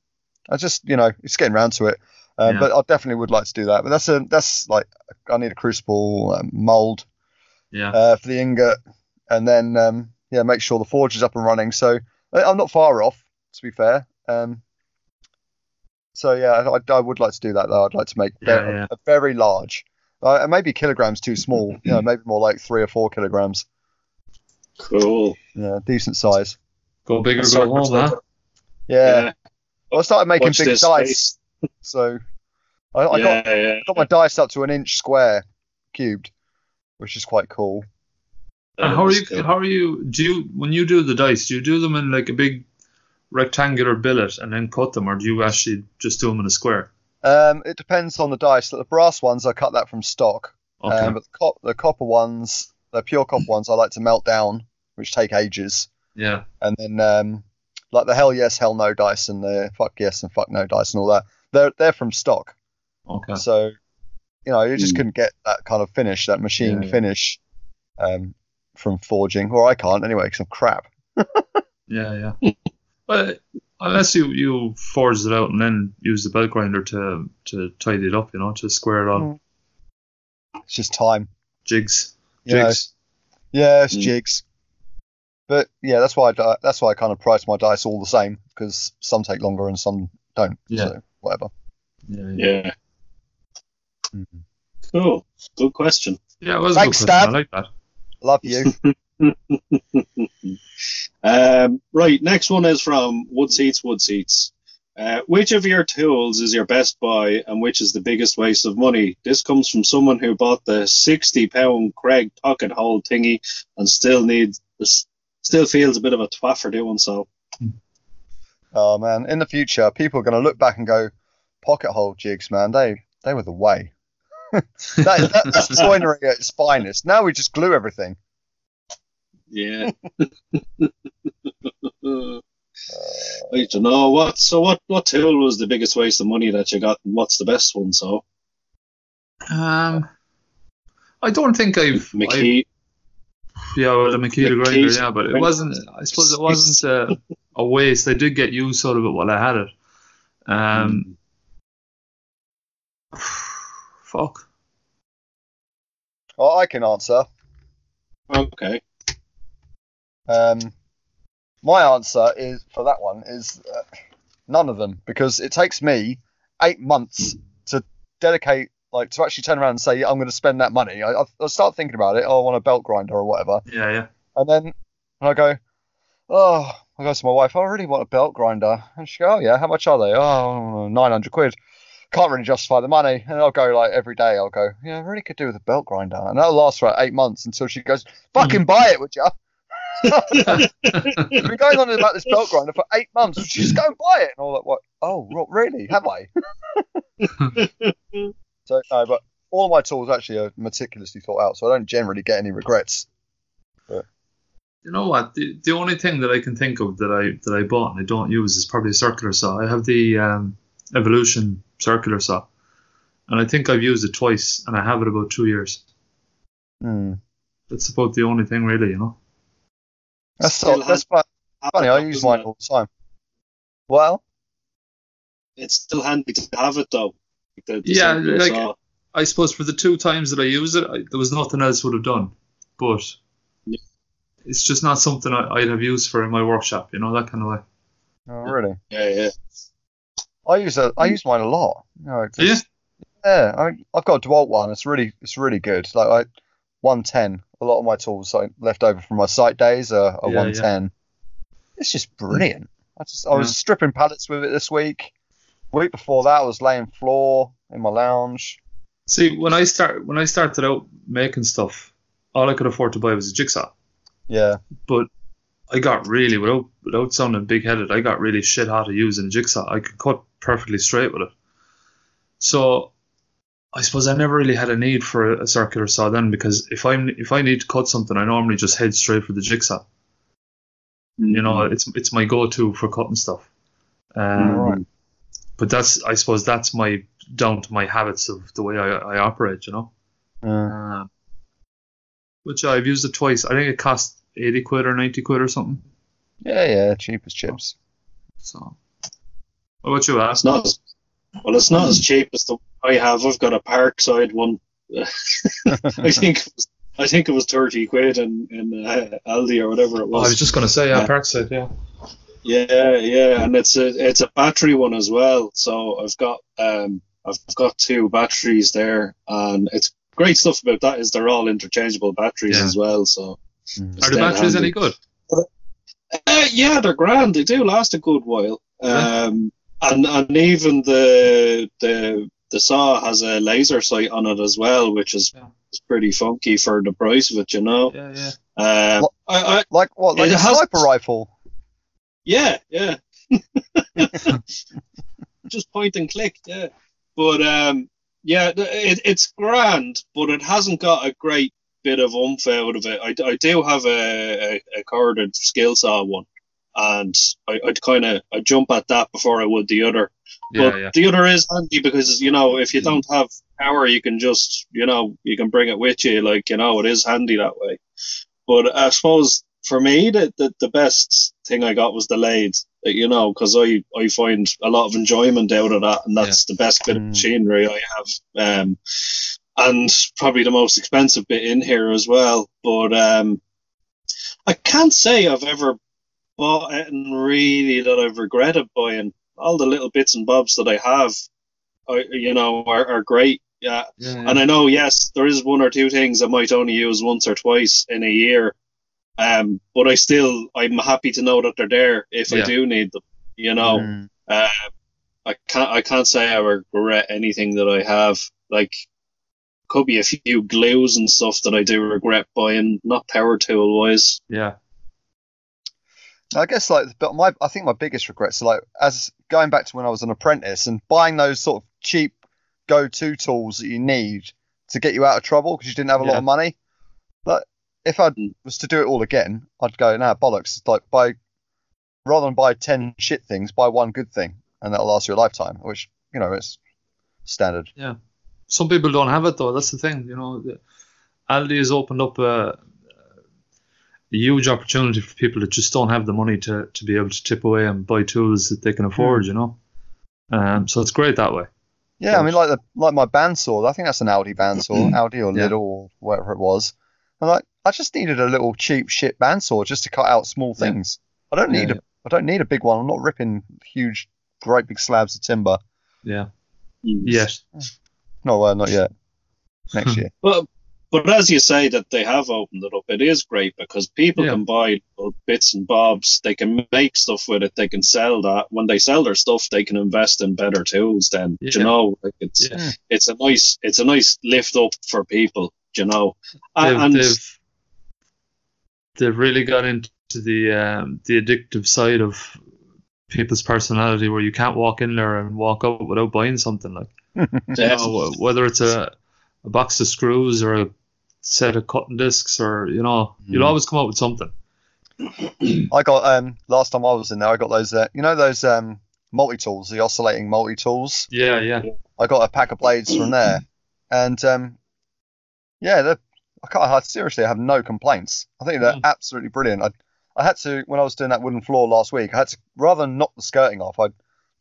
Speaker 1: I just you know it's getting round to it. Um,
Speaker 3: Yeah.
Speaker 1: But I definitely would like to do that. But that's a that's like I need a crucible um, mold
Speaker 3: Yeah.
Speaker 1: uh, for the ingot, and then um, yeah, make sure the forge is up and running. So I- I'm not far off, to be fair. Um, so yeah, I, I would like to do that though. I'd like to make ve-
Speaker 3: Yeah, yeah.
Speaker 1: A, very large, uh, and maybe kilograms too small. You know, maybe more like three or four kilograms.
Speaker 2: Cool.
Speaker 1: Yeah, decent size.
Speaker 3: Go bigger, or
Speaker 2: That's
Speaker 3: go
Speaker 2: sort of
Speaker 3: huh?
Speaker 2: stuff.
Speaker 1: Yeah. Well, I started making
Speaker 2: Watch
Speaker 1: big dice, so I, I got
Speaker 2: yeah, yeah.
Speaker 1: got my dice up to an inch square, cubed, which is quite cool.
Speaker 3: And how are you? How are you? Do you when you do the dice? Do you do them in like a big rectangular billet and then cut them, or do you actually just do them in a square?
Speaker 1: Um, it depends on the dice. The brass ones, I cut that from stock.
Speaker 3: Okay.
Speaker 1: Um, but the, cop- the copper ones, the pure copper ones, I like to melt down, which take ages.
Speaker 3: yeah.
Speaker 1: And then, um, like the hell yes, hell no dice and the fuck yes and fuck no dice and all that, they're they're from stock.
Speaker 3: Okay.
Speaker 1: So, you know, you just
Speaker 2: Hmm.
Speaker 1: couldn't get that kind of finish, that machine
Speaker 3: Yeah, yeah.
Speaker 1: finish, um, from forging, or I can't anyway, because I'm crap.
Speaker 3: Yeah, yeah. but unless you you forge it out and then use the belt grinder to to tidy it up, you know, to square it all.
Speaker 1: Mm. It's just time.
Speaker 3: Jigs.
Speaker 1: You know,
Speaker 3: Jigs.
Speaker 1: Yeah, it's
Speaker 2: Mm.
Speaker 1: jigs. But yeah, that's why I, di- that's why I kind of price my dice all the same because some take longer and some don't.
Speaker 3: Yeah.
Speaker 1: So whatever.
Speaker 3: Yeah, yeah.
Speaker 2: Yeah.
Speaker 1: Mhm.
Speaker 2: Cool. Good question.
Speaker 3: Yeah, it was
Speaker 1: Thanks,
Speaker 3: a good question.
Speaker 1: Dad.
Speaker 3: I like that.
Speaker 1: Love you.
Speaker 2: um, right, next one is from Wood Seats, Wood Seats. Uh, which of your tools is your best buy and which is the biggest waste of money? This comes from someone who bought the 60 pound Kreg pocket hole thingy and still needs this, still feels a bit of a twat for doing so.
Speaker 1: Oh man, in the future, people are going to look back and go, pocket hole jigs, man, they they were the way. That, that, that's joinery at its finest. Now we just glue everything.
Speaker 2: Yeah. I don't know what. So what? What tool was the biggest waste of money that you got, and what's the best one? So
Speaker 3: Um, I don't think I've. I've yeah, well, the Makita
Speaker 2: McKee's-
Speaker 3: grinder, yeah, but it wasn't. I suppose it wasn't uh, a waste. I did get use out of it while I had it. Um, fuck.
Speaker 1: Oh, I can answer.
Speaker 2: Okay.
Speaker 1: Um, my answer is for that one is uh, none of them because it takes me eight months to dedicate, like, to actually turn around and say I'm going to spend that money. I, I, I start thinking about it. Oh, I want a belt grinder or whatever,
Speaker 3: Yeah, yeah.
Speaker 1: and then and I go, oh, I go to my wife. "Oh, I really want a belt grinder, and she go, oh yeah, how much are they? Oh, 900 quid. Can't really justify the money, and I'll go like every day. I'll go, yeah, I really could do with a belt grinder, and that'll last for like eight months until she goes, fucking buy it, would you? I've been going on about this belt grinder for eight months. Would you just go and buy it? And all that. What? Oh, ro- really? Have I? so no, but all my tools actually are meticulously thought out, so I don't generally get any regrets.
Speaker 3: You know what? The, the only thing that I can think of that I that I bought and I don't use is probably a circular saw. I have the um, Evolution circular saw, and I think I've used it twice, and I have it about two years.
Speaker 1: Hmm.
Speaker 3: That's about the only thing, really. You know.
Speaker 1: That's
Speaker 2: Still
Speaker 1: so, that's fu- funny. I use mine
Speaker 2: it?
Speaker 1: all the time. Well,
Speaker 2: It's still handy to have it though. The- the
Speaker 3: Yeah, like-
Speaker 2: saw.
Speaker 3: I suppose for the two times that I used it, I, there was nothing else would have done. But
Speaker 2: Yeah.
Speaker 3: it's just not something I, I'd have used for in my workshop. You know that kind of way.
Speaker 1: oh, really?
Speaker 2: yeah, yeah.
Speaker 1: I use a, I mm. use mine a lot. You know,
Speaker 3: Yeah.
Speaker 1: just- yeah. I, I've got a Dewalt one. It's really, it's really good. Like I, 110. A lot of my tools like, left over from my site days are, are
Speaker 3: Yeah,
Speaker 1: 110. It's just brilliant. I just, I was stripping pallets with it this week. Week before that, I was laying floor in my lounge.
Speaker 3: See, when I start when I started out making stuff, all I could afford to buy was a jigsaw.
Speaker 1: Yeah.
Speaker 3: But I got really without without sounding big headed, I got really shit hot at using a jigsaw. I could cut perfectly straight with it. So I suppose I never really had a need for a, a circular saw then because if I'm if I need to cut something, I normally just head straight for the jigsaw. You know, it's it's my go to for cutting stuff. Um,
Speaker 1: Right.
Speaker 3: But that's I suppose that's my down to my habits of the way I, I operate. You know. Um, which I've used it twice. I think it cost eighty quid or ninety quid or something.
Speaker 1: Yeah, yeah. Cheap as chips.
Speaker 3: So, what about you, Ash?
Speaker 2: not as, well, it's not as cheap as the I have. I've got a Parkside one. I think it was, I think it was thirty quid in in uh, Aldi or whatever it
Speaker 3: Oh,
Speaker 2: was.
Speaker 3: I was just gonna say, yeah,
Speaker 2: Yeah.
Speaker 3: Parkside, yeah.
Speaker 2: Yeah, yeah, and it's a it's a battery one as well. So I've got um I've got two batteries there, and it's great stuff about that is they're all interchangeable batteries
Speaker 3: Yeah.
Speaker 2: as well. So
Speaker 1: Mm.
Speaker 3: Are the batteries
Speaker 2: handy.
Speaker 3: any good?
Speaker 2: Uh, yeah, they're grand. They do last a good while. Um, and and even the the the saw has a laser sight on it as well, which is,
Speaker 3: Yeah.
Speaker 2: is pretty funky for the price of it, you know.
Speaker 3: Yeah, yeah.
Speaker 2: Um,
Speaker 1: What-
Speaker 2: I, I,
Speaker 1: Like what? Like
Speaker 2: It
Speaker 1: a
Speaker 2: has-
Speaker 1: sniper rifle.
Speaker 2: yeah, yeah. Just point and click, yeah. But um, yeah, it, it's grand, but it hasn't got a great bit of oomph out of it. I, I do have a, a, a corded skill saw one, and I, I'd kind of I jump at that before I would the other.
Speaker 3: Yeah,
Speaker 2: but
Speaker 3: yeah.
Speaker 2: the other is handy because you know if you don't have power, you can just you know you can bring it with you. Like you know it is handy that way. But I suppose for me, the the, the best thing I got was the lathe. uh, You know, because I I find a lot of enjoyment out of that, and that's the best bit of
Speaker 1: Mm.
Speaker 2: machinery I have. Um, and probably the most expensive bit in here as well. But um, I can't say I've ever bought and really that I've regretted buying. All the little bits and bobs that I have, I, you know, are, are great. Yeah,
Speaker 3: yeah, yeah.
Speaker 2: and I know, yes, there is one or two things I might only use once or twice in a year, Um, but I still, I'm happy to know that they're there if I do need them. You know,
Speaker 1: Mm.
Speaker 2: uh, I can't, I can't say I regret anything that I have. Like, could be a few glues and stuff that I do regret buying, not power tool wise.
Speaker 3: Yeah.
Speaker 1: I guess like, but my I think my biggest regrets are like as going back to when I was an apprentice and buying those sort of cheap go-to tools that you need to get you out of trouble because you didn't have a lot of money. But if I
Speaker 2: Mm.
Speaker 1: was to do it all again, I'd go, nah, bollocks. It's like buy rather than buy ten shit things, buy one good thing, and that'll last you a lifetime. Which you know it's standard.
Speaker 3: Yeah, some people don't have it though. That's the thing. You know, Aldi has opened up a, a huge opportunity for people that just don't have the money to, to be able to tip away and buy tools that they can afford. You know, um, so it's great that way.
Speaker 1: Yeah, I mean, like the like my bandsaw. I think that's an Aldi bandsaw, Aldi or
Speaker 3: Yeah.
Speaker 1: Lidl or whatever it was. And like, I just needed a little cheap shit bandsaw just to cut out small
Speaker 3: Yeah.
Speaker 1: things. I don't need
Speaker 3: Yeah,
Speaker 1: a I don't need a big one. I'm not ripping huge, great big slabs of timber.
Speaker 3: Yeah.
Speaker 2: Mm.
Speaker 3: Yes.
Speaker 1: No, uh, not yet. Next year.
Speaker 2: Well, but as you say that they have opened it up, it is great because people
Speaker 3: Yeah.
Speaker 2: can buy bits and bobs. They can make stuff with it. They can sell that. When they sell their stuff, they can invest in better tools. Then
Speaker 3: Yeah.
Speaker 2: you know, like it's
Speaker 3: Yeah.
Speaker 2: it's a nice it's a nice lift up for people. You know,
Speaker 3: They've,
Speaker 2: and, and
Speaker 3: they've they've really got into the um, the addictive side of people's personality where you can't walk in there and walk out without buying something like you know, whether it's a, a box of screws or a set of cutting discs or you know you'll
Speaker 1: Mm.
Speaker 3: always come up with something
Speaker 1: I got um last time I was in there, I got those uh, you know those um multi tools, the oscillating multi tools.
Speaker 3: yeah yeah
Speaker 1: I got a pack of blades from there, and um, yeah, they're, I can't. I seriously i have no complaints. I think they're
Speaker 3: Mm.
Speaker 1: absolutely brilliant. I, I had to when I was doing that wooden floor last week. I had to rather than knock the skirting off. I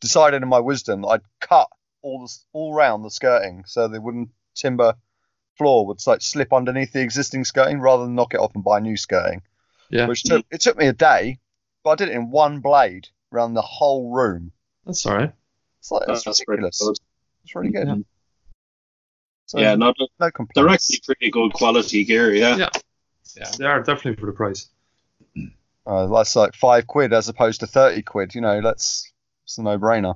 Speaker 1: decided in my wisdom that I'd cut all the, all round the skirting so the wooden timber floor would like slip underneath the existing skirting rather than knock it off and buy new skirting.
Speaker 3: yeah
Speaker 1: Which took it took me a day, but I did it in one blade around the whole room.
Speaker 3: that's all right
Speaker 1: It's like it's
Speaker 2: that's pretty
Speaker 1: ridiculous.
Speaker 2: good.
Speaker 1: It's really good.
Speaker 3: Yeah.
Speaker 1: So,
Speaker 2: Yeah, no, they're-
Speaker 1: no complaints.
Speaker 2: they're actually pretty good quality gear. Yeah,
Speaker 3: Yeah. yeah they are definitely for the price
Speaker 1: Uh, that's like five quid as opposed to thirty quid. You know, that's it's a no-brainer.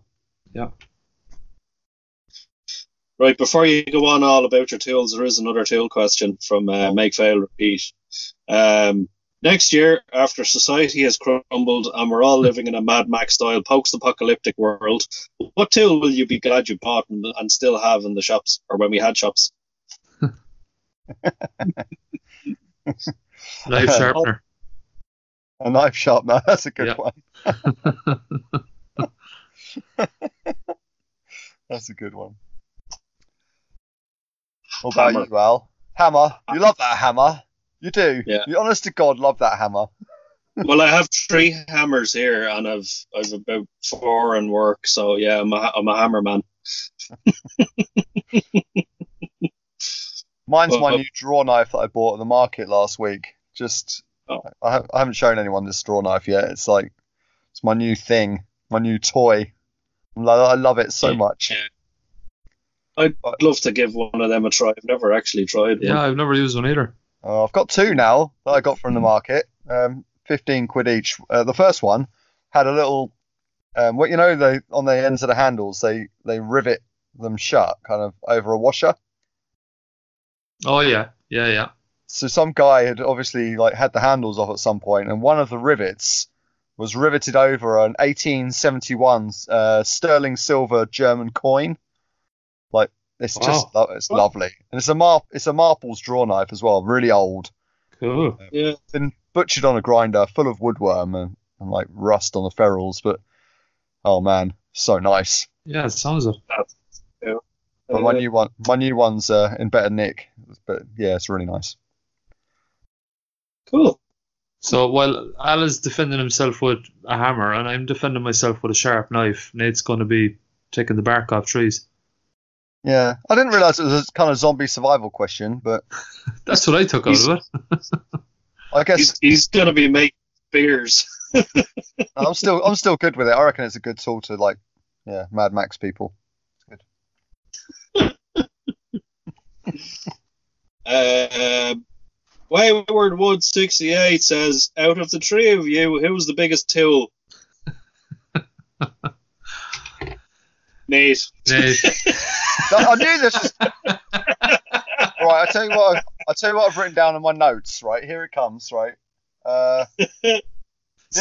Speaker 2: Right, before you go on all about your tools, there is another tool question from uh, Make Fail Repeat. Um, next year, after society has crumbled and we're all living in a Mad Max style post-apocalyptic world, what tool will you be glad you bought and, and still have in the shops, or when we had shops?
Speaker 3: knife sharpener
Speaker 1: A knife sharpener. That's a good
Speaker 3: Yeah.
Speaker 1: one. That's a good one. About
Speaker 2: Hammer.
Speaker 1: you, Al? Hammer. You love that hammer. You do.
Speaker 2: Yeah.
Speaker 1: You honest to God love that hammer.
Speaker 2: well, I have three hammers here, and I've I've about four in work. So yeah, I'm a, I'm a hammer man.
Speaker 1: Mine's my
Speaker 2: Well,
Speaker 1: new draw knife that I bought at the market last week. Just,
Speaker 2: Oh.
Speaker 1: I, ha- I haven't shown anyone this draw knife yet. It's like, it's my new thing, my new toy. I love it so much.
Speaker 2: Yeah. I'd love to give one of them a try. I've never actually tried
Speaker 3: yeah. I've never used one either
Speaker 1: Uh, I've got two now that I got from the market. Um, 15 quid each. Uh, the first one had a little, um, what you know, they on the ends of the handles, they they rivet them shut, kind of over a washer.
Speaker 3: oh yeah yeah yeah
Speaker 1: So some guy had obviously like had the handles off at some point, and one of the rivets was riveted over an 1871 uh, sterling silver German coin. Like it's just lo- it's
Speaker 2: Wow.
Speaker 1: lovely, and it's a mar- it's a Marples draw knife as well, really old.
Speaker 3: cool
Speaker 2: Yeah,
Speaker 1: been butchered on a grinder full of woodworm and, and like rust on the ferrules, but oh man, so nice.
Speaker 3: yeah it sounds it
Speaker 1: But my new one, my new one's uh, in better nick, but yeah, it's really nice.
Speaker 2: cool.
Speaker 3: So while Al is defending himself with a hammer and I'm defending myself with a sharp knife, Nate's going to be taking the bark off trees.
Speaker 1: Yeah, I didn't realize it was a kind of zombie survival question, but
Speaker 3: That's what I took out of it.
Speaker 1: I guess
Speaker 2: He's, he's gonna be making beers.
Speaker 1: I'm still I'm still good with it. I reckon it's a good tool to like, yeah, Mad Max people. Good.
Speaker 2: Um, Wayward Wood 68 says, out of the three of you, who's the biggest tool? Nate.
Speaker 3: Knees.
Speaker 1: I knew this was. right, I tell you what. I tell you what I've written down in my notes. Right here it comes. Right. Uh, this
Speaker 3: the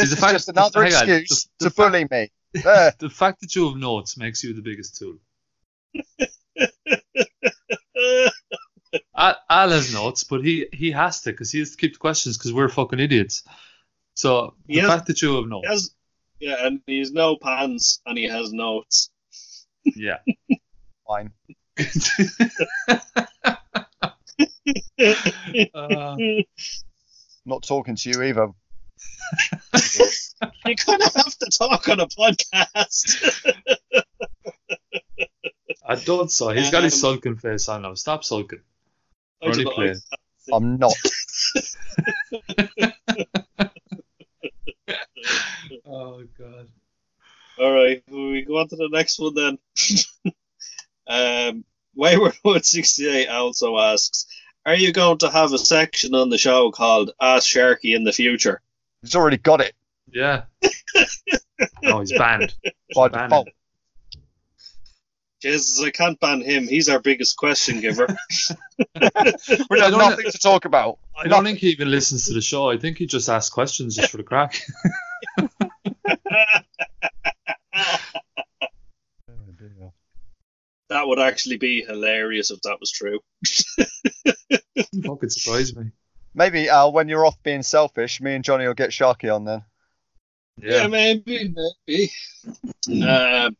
Speaker 1: is
Speaker 3: fact-
Speaker 1: just another
Speaker 3: hang on,
Speaker 1: excuse
Speaker 3: the- the
Speaker 1: to bully me. There.
Speaker 3: the fact that you have notes makes you the biggest tool. Al, Al has notes, but he, he has to because he has to keep the questions because we're fucking idiots. So the
Speaker 2: Yes.
Speaker 3: fact that you have
Speaker 2: He
Speaker 3: notes,
Speaker 2: has, yeah, and he has no pants and he has notes.
Speaker 3: Yeah.
Speaker 1: Fine.
Speaker 3: Uh,
Speaker 1: Not talking to you either.
Speaker 2: You're going to have to talk on a podcast.
Speaker 3: I don't so. He's got his
Speaker 2: Um,
Speaker 3: sulking face on now. Stop sulking. We're only playing.
Speaker 1: I'm not.
Speaker 3: Oh god.
Speaker 2: All right, we go on to the next one then. um, Wayward168 also asks, are you going to have a section on the show called Ask Sharky in the future?
Speaker 1: He's already got it
Speaker 3: Yeah. no, he's banned.
Speaker 1: by
Speaker 3: Ban
Speaker 1: default.
Speaker 2: Jesus, I can't ban him. He's our biggest question giver.
Speaker 1: we have
Speaker 3: don't-
Speaker 1: nothing to talk about.
Speaker 3: I don't think he even listens to the show. I think he just asks questions just for the crack.
Speaker 2: That would actually be hilarious if that was true.
Speaker 3: that could surprise me.
Speaker 1: Maybe Al, when you're off being selfish, me and Johnny will get Sharky on then.
Speaker 2: Yeah,
Speaker 3: Yeah.
Speaker 2: maybe, maybe. Um,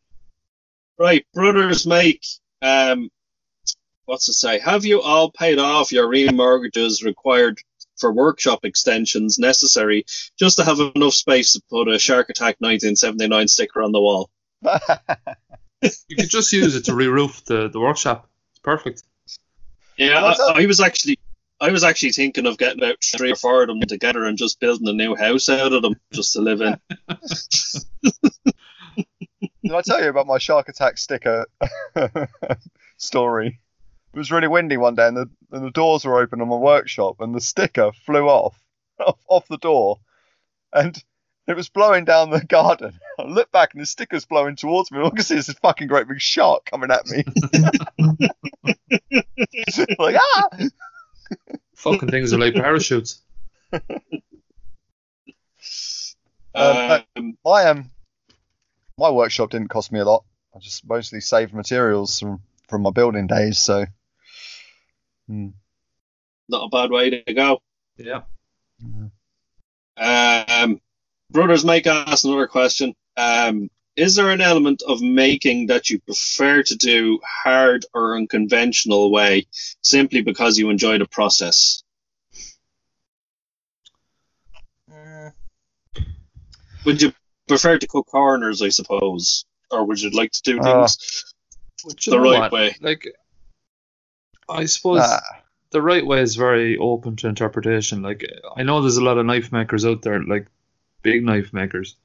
Speaker 2: right, brothers make. Um, what's it say? Have you all paid off your remortgages required for workshop extensions necessary just to have enough space to put a Shark Attack 1979 sticker on the wall?
Speaker 3: You could just use it to re-roof the, the workshop. It's perfect.
Speaker 2: Yeah, I. I was actually. I was actually thinking of getting out three or four of them together and just building a new house out of them just to live in.
Speaker 1: Did I tell you about my shark attack sticker story? It was really windy one day, and the and the doors were open on my workshop, and the sticker flew off off, off the door, and it was blowing down the garden. I looked back, and the sticker's blowing towards me. All I can see is this fucking great big shark coming at me. like ah!
Speaker 3: Fucking things are like parachutes.
Speaker 1: Uh,
Speaker 2: Um,
Speaker 1: My um, my workshop didn't cost me a lot. I just mostly saved materials from from my building days, so. Hmm.
Speaker 2: not a bad way to go.
Speaker 3: Yeah.
Speaker 2: Um, Brothers Make asked another question. Um, is there an element of making that you prefer to do hard or unconventional way simply because you enjoy the process? Would you prefer to cook corners, I suppose? Or would you like to do
Speaker 1: Uh,
Speaker 2: things
Speaker 3: But you
Speaker 2: the right
Speaker 3: what?
Speaker 2: way?
Speaker 3: Like, I suppose
Speaker 1: Ah,
Speaker 3: the right way is very open to interpretation. Like, I know there's a lot of knife makers out there, like big knife makers,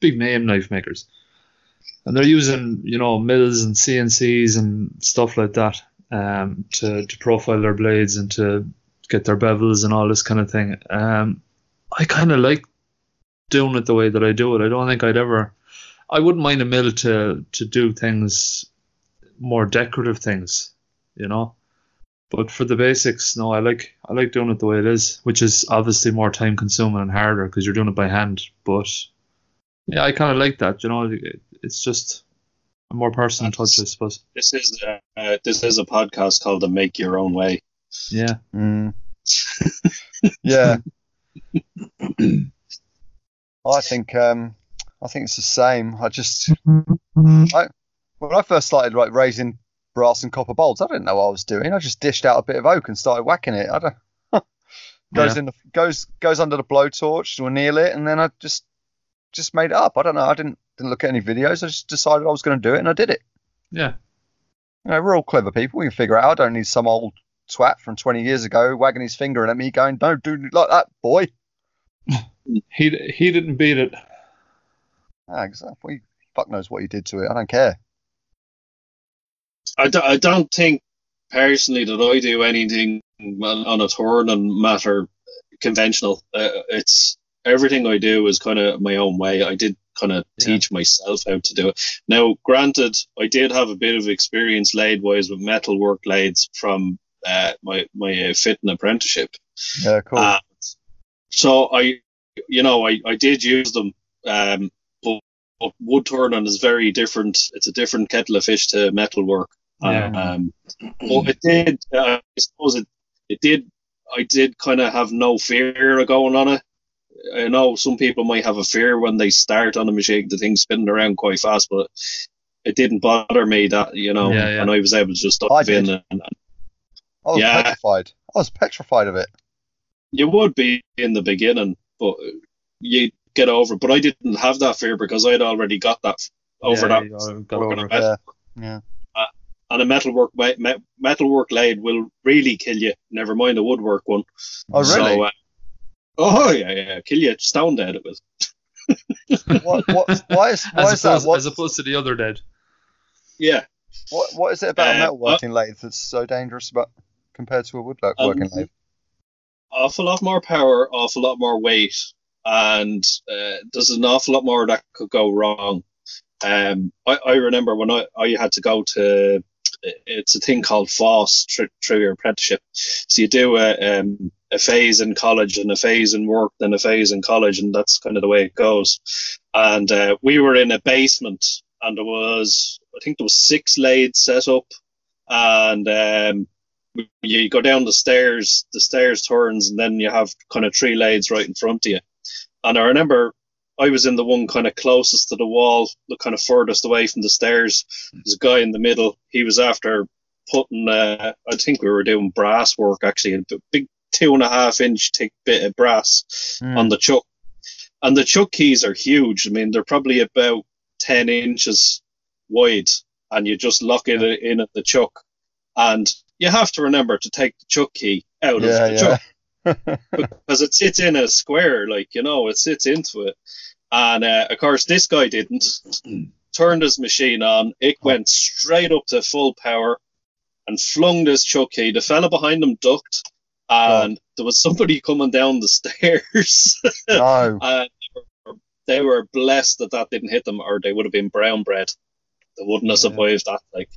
Speaker 3: big name knife makers, and they're using, you know, mills and CNCs and stuff like that um, to to profile their blades and to get their bevels and all this kind of thing. Um, I kind of like doing it the way that I do it. I don't think I'd ever. I wouldn't mind a mill to to do things more decorative things, you know. But for the basics, no, I like I like doing it the way it is, which is obviously more time consuming and harder because you're doing it by hand. But yeah, I kind of like that. You know, It- it's just a more personal touch, I suppose.
Speaker 2: This is uh, uh, this is a podcast called the Make Your Own Way.
Speaker 3: Yeah,
Speaker 1: mm. yeah. I think um, I think it's the same. I just I, when I first started like raising brass and copper bowls, I didn't know what I was doing. I just dished out a bit of oak and started whacking it. I don't goes
Speaker 3: Yeah.
Speaker 1: in the goes goes under the blowtorch to anneal it, and then I just just made it up. I don't know. I didn't didn't look at any videos. I just decided I was going to do it, and I did it.
Speaker 3: yeah,
Speaker 1: You know, we're all clever people. We can figure out. I don't need some old twat from 20 years ago wagging his finger at me, going, "Don't do it like that, boy."
Speaker 3: he he didn't beat it.
Speaker 1: Ah, exactly. Fuck knows what he did to it. I don't care.
Speaker 2: I, do, I don't think personally that I do anything on a turn and matter conventional. Uh, it's everything I do is kind of my own way. I did kind of
Speaker 3: Yeah.
Speaker 2: teach myself how to do it. Now, granted, I did have a bit of experience lathe wise with metal work lathes from uh, my my uh, fitting apprenticeship.
Speaker 1: Yeah, cool.
Speaker 2: Uh, so I, you know, I, I did use them, um, but, but wood turning is very different. It's a different kettle of fish to metal work.
Speaker 3: Yeah.
Speaker 2: Um, but it did. Uh, I suppose it it did. I did kind of have no fear of going on it. I know some people might have a fear when they start on a machine, the thing's spinning around quite fast, but it didn't bother me that you know,
Speaker 3: Yeah, yeah.
Speaker 2: and I was able to just
Speaker 1: I
Speaker 2: dive in
Speaker 1: did.
Speaker 2: and,
Speaker 1: I was
Speaker 2: yeah.
Speaker 1: petrified. I was petrified of it.
Speaker 2: you would be in the beginning, but you get over. it. But I didn't have that fear because I'd already got that over
Speaker 3: Yeah,
Speaker 2: that.
Speaker 3: got over it.
Speaker 1: Yeah. Yeah.
Speaker 2: And a metalwork me- me- metalwork lathe will really kill you. Never mind a woodwork one.
Speaker 1: Oh, really?
Speaker 2: So, uh, oh yeah, yeah, kill you stone dead. It was.
Speaker 1: what, what, why is, why
Speaker 3: As
Speaker 1: is that?
Speaker 3: opposed,
Speaker 1: What,
Speaker 3: as opposed to the other dead.
Speaker 2: Yeah,
Speaker 1: what, what is it about a
Speaker 2: Uh,
Speaker 1: metalworking lathe that's so dangerous about compared to a woodworking
Speaker 2: Um,
Speaker 1: lathe?
Speaker 2: awful lot more power, awful lot more weight, and uh, there's an awful lot more that could go wrong. Um, I, I remember when I, I had to go to it's a thing called FÁS through, your apprenticeship. So you do a, um, a phase in college and a phase in work, then a phase in college, and that's kind of the way it goes. And uh, we were in a basement, and there was I think there was six lathes set up, and um, you go down the stairs, the stairs turns, and then you have kind of three lathes right in front of you. And I remember I was in the one kind of closest to the wall, the kind of furthest away from the stairs. There's a guy in the middle. He was after putting, uh, I think we were doing brass work actually, a big two and a half inch thick bit of brass
Speaker 1: Mm.
Speaker 2: on the chuck. And the chuck keys are huge. I mean, they're probably about 10 inches wide, and you just lock it in at the chuck. And you have to remember to take the chuck key out
Speaker 1: Yeah,
Speaker 2: of the
Speaker 1: yeah.
Speaker 2: chuck because it sits in a square, like you know, it sits into it. And uh, of course, this guy didn't. Turned his machine on, it went straight up to full power, and flung this chuck key. The fella behind him ducked, and there was somebody coming down the stairs.
Speaker 1: no.
Speaker 2: and they were, they were blessed that that didn't hit them, or they would have been brown bread. They wouldn't have
Speaker 3: Yeah.
Speaker 2: survived that. Like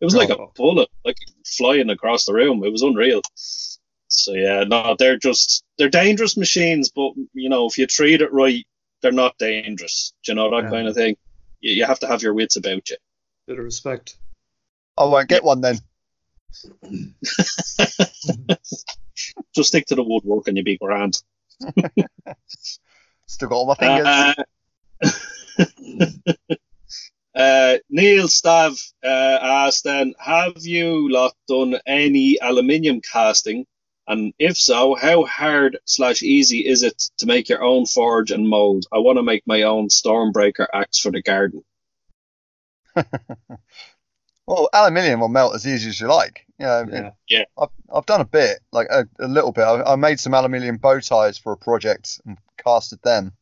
Speaker 2: it was like a
Speaker 3: Oh.
Speaker 2: bullet, like flying across the room. It was unreal. So yeah, no, they're just they're dangerous machines, but you know if you treat it right, they're not dangerous. Do you know that
Speaker 3: Yeah.
Speaker 2: kind of thing? You, you have to have your wits about you.
Speaker 3: Bit of respect.
Speaker 1: I won't get one then.
Speaker 2: Just stick to the woodwork and you'll be grand.
Speaker 1: Still got all my fingers.
Speaker 2: Uh, uh, Neil Stav uh, asked then, have you lot done any aluminium casting? And if so, how hard slash easy is it to make your own forge and mold? I want to make my own Stormbreaker axe for the garden.
Speaker 1: well, aluminium will melt as easy as you like. You know,
Speaker 3: Yeah.
Speaker 2: Yeah.
Speaker 1: I've, I've done a bit, like a, a little bit. I, I made some aluminium bow ties for a project and casted them.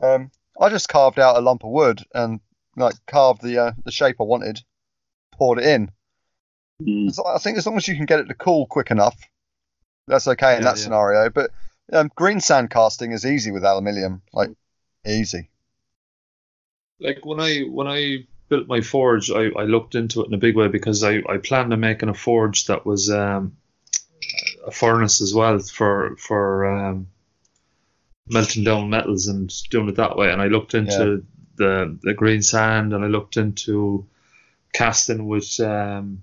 Speaker 1: Um, I just carved out a lump of wood and like carved the uh, the shape I wanted, poured it in.
Speaker 2: Mm.
Speaker 1: As- I think as long as you can get it to cool quick enough, that's okay in that
Speaker 3: yeah.
Speaker 1: scenario. But um, green sand casting is easy with aluminium, like easy.
Speaker 3: like when I when I built my forge, I, I looked into it in a big way because I, I planned on making a forge that was um, a furnace as well for for um, melting down metals and doing it that way. And I looked into the the green sand and I looked into casting with um,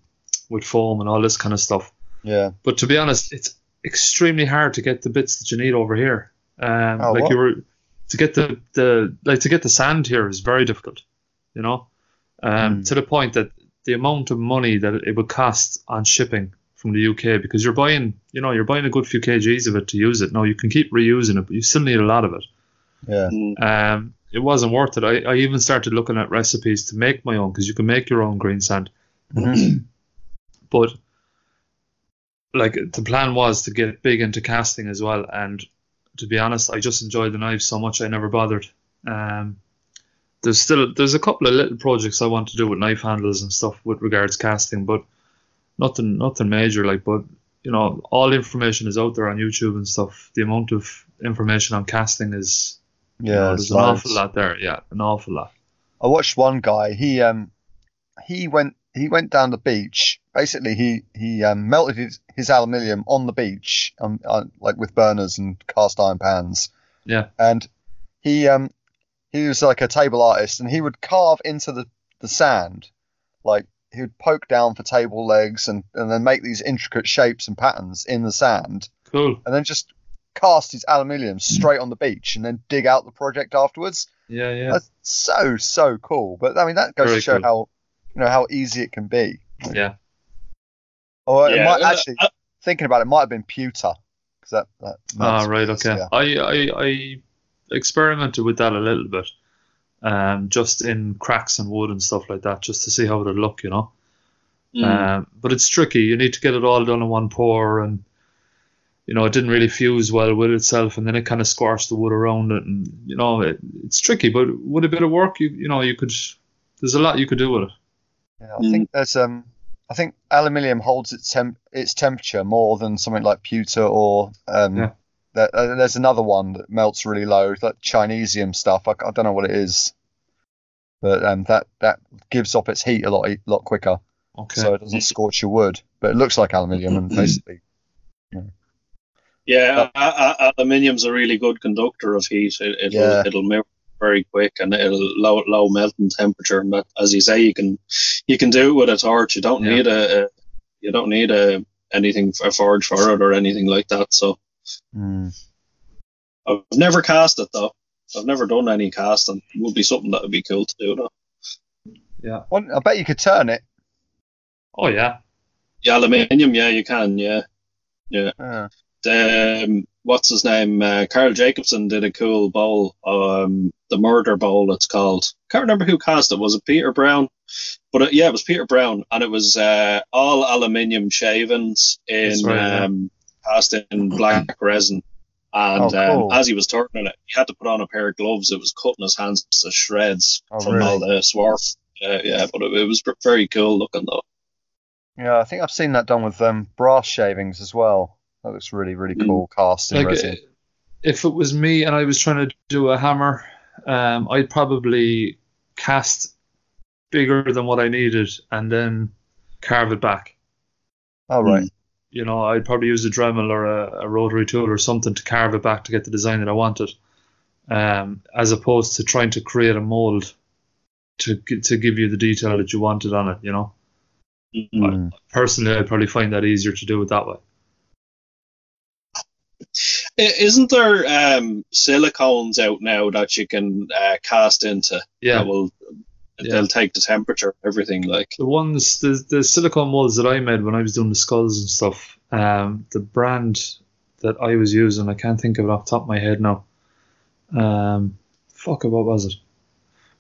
Speaker 3: with foam and all this kind of stuff.
Speaker 1: Yeah.
Speaker 3: But to be honest, it's extremely hard to get the bits that you need over here. Um,
Speaker 1: Oh,
Speaker 3: like
Speaker 1: what?
Speaker 3: you were to get the, the like to get the sand here is very difficult, you know, um,
Speaker 1: Hmm.
Speaker 3: to the point that the amount of money that it would cost on shipping from the UK because you're buying, you know, you're buying a good few kgs of it to use it. Now you can keep reusing it, but you still need a lot of it.
Speaker 1: Yeah.
Speaker 2: Mm.
Speaker 3: Um, it wasn't worth it. I, I even started looking at recipes to make my own because you can make your own green sand.
Speaker 1: Mhm.
Speaker 3: but like the plan was to get big into casting as well and to be honest i just enjoyed the knives so much i never bothered um, there's still there's a couple of little projects i want to do with knife handles and stuff with regards casting but nothing nothing major like, but you know, all information is out there on YouTube and stuff. The amount of information on casting is you
Speaker 1: Yeah,
Speaker 3: know,
Speaker 1: there's
Speaker 3: there's an awful lot there. Yeah, an awful lot.
Speaker 1: I watched one guy. He um he went he went down the beach. Basically, he he um, melted his, his aluminium on the beach, um, uh, like with burners and cast iron pans.
Speaker 3: Yeah.
Speaker 1: And he um he was like a table artist, and he would carve into the the sand, like he would poke down for table legs and and then make these intricate shapes and patterns in the sand,
Speaker 3: Cool.
Speaker 1: and then just cast his aluminium straight on the beach, and then dig out the project afterwards.
Speaker 3: Yeah, yeah,
Speaker 1: That's so so cool. But I mean, that goes
Speaker 3: Very
Speaker 1: to show
Speaker 3: cool.
Speaker 1: how you know how easy it can be.
Speaker 3: yeah.
Speaker 1: Or it
Speaker 2: Yeah,
Speaker 1: might actually
Speaker 2: uh,
Speaker 1: thinking about it, it might have been pewter because that that.
Speaker 3: Ah, right.
Speaker 1: easier.
Speaker 3: Okay. I, I I experimented with that a little bit, um, just in cracks and wood and stuff like that, just to see how it would look, you know.
Speaker 2: Mm.
Speaker 3: Um, but it's tricky. You need to get it all done in one pour, and you know it didn't really fuse well with itself, and then it kind of squashed the wood around it, and you know it, it's tricky. But with a bit of work, you you know you could. There's a lot you could do with it.
Speaker 1: Yeah, I
Speaker 2: Mm.
Speaker 1: think there's um, I think aluminium holds its temp its temperature more than something like pewter or um.
Speaker 3: Yeah.
Speaker 1: There, uh, there's another one that melts really low, like Chinesium stuff. I, I don't know what it is, but um, that that gives off its heat a lot lot quicker,
Speaker 3: Okay.
Speaker 1: so it doesn't scorch your wood. But it looks like aluminium, and basically,
Speaker 2: Yeah, a- a- aluminium's a really good conductor of heat. It, it'll
Speaker 1: Yeah.
Speaker 2: it'll melt very quick and it'll low low melting temperature. And that, as you say, you can you can do it with a torch. You don't
Speaker 3: Yeah.
Speaker 2: need a, a you don't need a anything a forge for it or anything like that. So
Speaker 1: mm,
Speaker 2: I've never cast it though. I've never done any casting. It would be something that would be cool to do though.
Speaker 3: yeah.
Speaker 1: One, I bet you could turn it.
Speaker 3: Oh yeah.
Speaker 2: Yeah, aluminium. Yeah, you can. Yeah.
Speaker 1: Uh,
Speaker 2: um, what's his name? Uh, Carl Jacobson did a cool bowl, um, the murder bowl. It's called. Can't remember who cast it. Was it Peter Brown? But it, yeah, it was Peter Brown, and it was uh, all aluminium shavings in
Speaker 3: right, yeah.
Speaker 2: um, cast in black resin. And
Speaker 1: Oh, cool.
Speaker 2: um, as he was turning it, he had to put on a pair of gloves. It was cutting his hands to shreds
Speaker 1: Oh,
Speaker 2: from
Speaker 1: really?
Speaker 2: all the swarf. Yeah, yeah, but it, it was very cool looking though.
Speaker 1: yeah, I think I've seen that done with um, brass shavings as well. That looks really really
Speaker 2: Mm.
Speaker 1: cool. Cast in
Speaker 3: like
Speaker 1: resin.
Speaker 3: uh, if it was me and I was trying to do a hammer, um, I'd probably cast bigger than what I needed and then carve it back.
Speaker 1: All right. right.
Speaker 3: You know, I'd probably use a Dremel or a, a rotary tool or something to carve it back to get the design that I wanted, um, as opposed to trying to create a mold to to give you the detail that you wanted on it. You know,
Speaker 2: Mm.
Speaker 1: Mm.
Speaker 3: personally, I'd probably find that easier to do it that way.
Speaker 2: Isn't there um, silicones out now that you can uh, cast into
Speaker 3: Yeah,
Speaker 2: that will
Speaker 3: Yeah.
Speaker 2: they'll take the temperature, everything like.
Speaker 3: the ones the the silicone molds that I made when I was doing the skulls and stuff, um, the brand that I was using, I can't think of it off the top of my head now. Um, fuck it, what was it?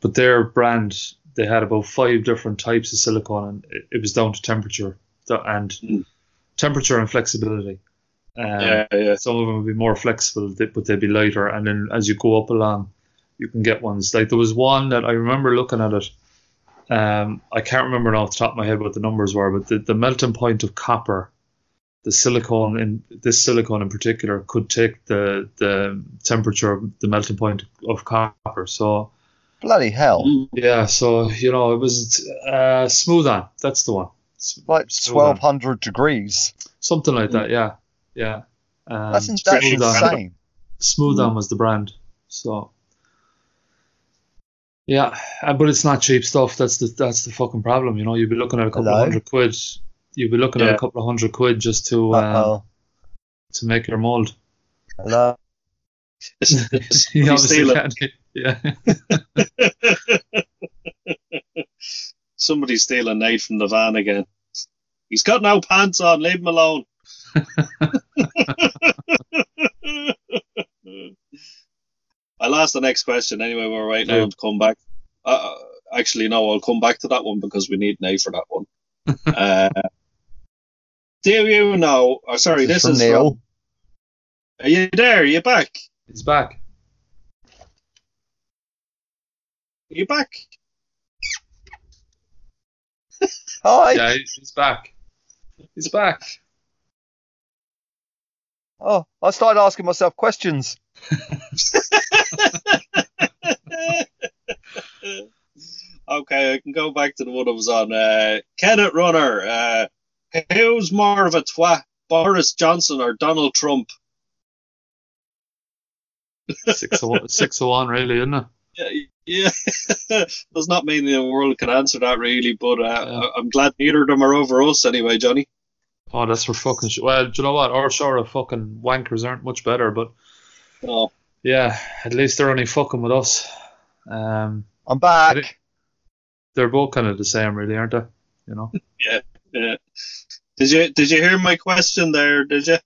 Speaker 3: But their brand, they had about five different types of silicone, and it, it was down to temperature and
Speaker 2: Mm.
Speaker 3: temperature and flexibility. Um,
Speaker 2: yeah, yeah.
Speaker 3: some of them would be more flexible, but they'd be lighter. And then as you go up along, you can get ones. Like there was one that I remember looking at it. Um, I can't remember off the top of my head what the numbers were, but the, the melting point of copper, the silicone in this silicone in particular, could take the the temperature, of the melting point of copper. So
Speaker 1: Bloody hell!
Speaker 3: Yeah, so you know it was uh, smooth on. That's the one. S-
Speaker 1: Like twelve hundred degrees.
Speaker 3: something like that. Yeah, yeah. Um,
Speaker 1: That's, that's
Speaker 3: Smooth On.
Speaker 1: insane.
Speaker 3: Smooth On was the brand. So yeah, uh, but it's not cheap stuff. That's the that's the fucking problem. You know, you'd be looking at a couple
Speaker 1: Hello?
Speaker 3: of hundred quid. You'd be looking at a couple of hundred quid just to um, to make your mold.
Speaker 1: Hello.
Speaker 3: You
Speaker 2: You
Speaker 3: obviously
Speaker 2: steal
Speaker 3: can't. Yeah,
Speaker 2: Somebody's stealing Nate from the van again. He's got no pants on. Leave him alone. I'll ask the next question anyway. We're waiting
Speaker 3: Yeah.
Speaker 2: on him to come back. Uh, actually, no, I'll come back to that one because we need Nate for that one. uh, do you know? Oh, sorry, this,
Speaker 1: from
Speaker 2: is
Speaker 1: Neil.
Speaker 2: From, are you there? Are you back?
Speaker 3: he's back.
Speaker 2: Are you back?
Speaker 1: Hi.
Speaker 3: Yeah, he's he's back. He's back.
Speaker 1: Oh, I started asking myself questions.
Speaker 2: okay, I can go back to the one I was on. Uh, Kenneth Runner. Uh, who's more of a twat, Boris Johnson or Donald Trump?
Speaker 3: Six six oh one, really, isn't it?
Speaker 2: Yeah, yeah. does not mean the world can answer that really, but uh,
Speaker 3: Yeah.
Speaker 2: I'm glad neither of them are over us anyway, Johnny.
Speaker 3: Oh, that's for fucking. Sh- well, do you know what? Our sort of fucking wankers aren't much better, but
Speaker 2: Oh,
Speaker 3: yeah, at least they're only fucking with us. Um,
Speaker 1: I'm back.
Speaker 3: Did they're both kind of the same, really, aren't they? You know.
Speaker 2: yeah. Did you did you hear my question there? Did you?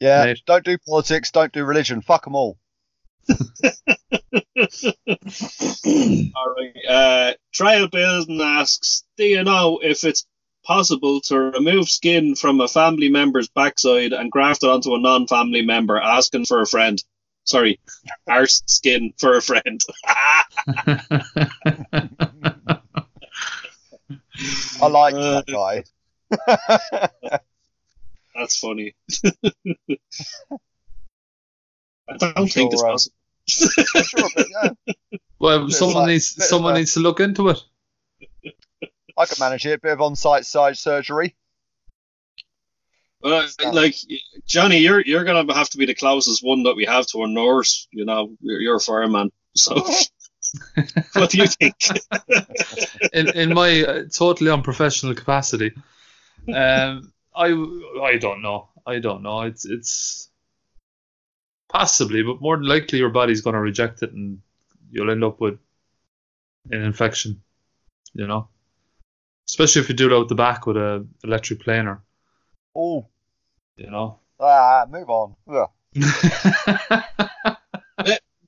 Speaker 1: Yeah,
Speaker 3: Mate.
Speaker 1: don't do politics, don't do religion. Fuck them all.
Speaker 2: All right. Uh, Trial Building asks, do you know if it's possible to remove skin from a family member's backside and graft it onto a non-family member asking for a friend? Sorry, arse skin for a friend.
Speaker 1: I like
Speaker 2: Uh,
Speaker 1: that guy.
Speaker 2: That's funny. I don't think it's
Speaker 1: Sure, uh,
Speaker 2: possible.
Speaker 1: Sure, yeah,
Speaker 3: well, someone
Speaker 1: like-
Speaker 3: needs someone
Speaker 1: a-
Speaker 3: needs to look into it.
Speaker 1: I could manage it. A Bit of on-site side surgery.
Speaker 2: Uh, like Johnny, you're you're gonna have to be the closest one that we have to a nurse. You know, you're, you're a fireman. So, what do you think?
Speaker 3: in in my uh, totally unprofessional capacity. Um, I I don't know. I don't know. It's it's possibly, but more than likely your body's going to reject it, and you'll end up with an infection. You know, especially if you do it out the back with a electric planer.
Speaker 1: Oh,
Speaker 3: You know.
Speaker 1: ah, move on. Ugh.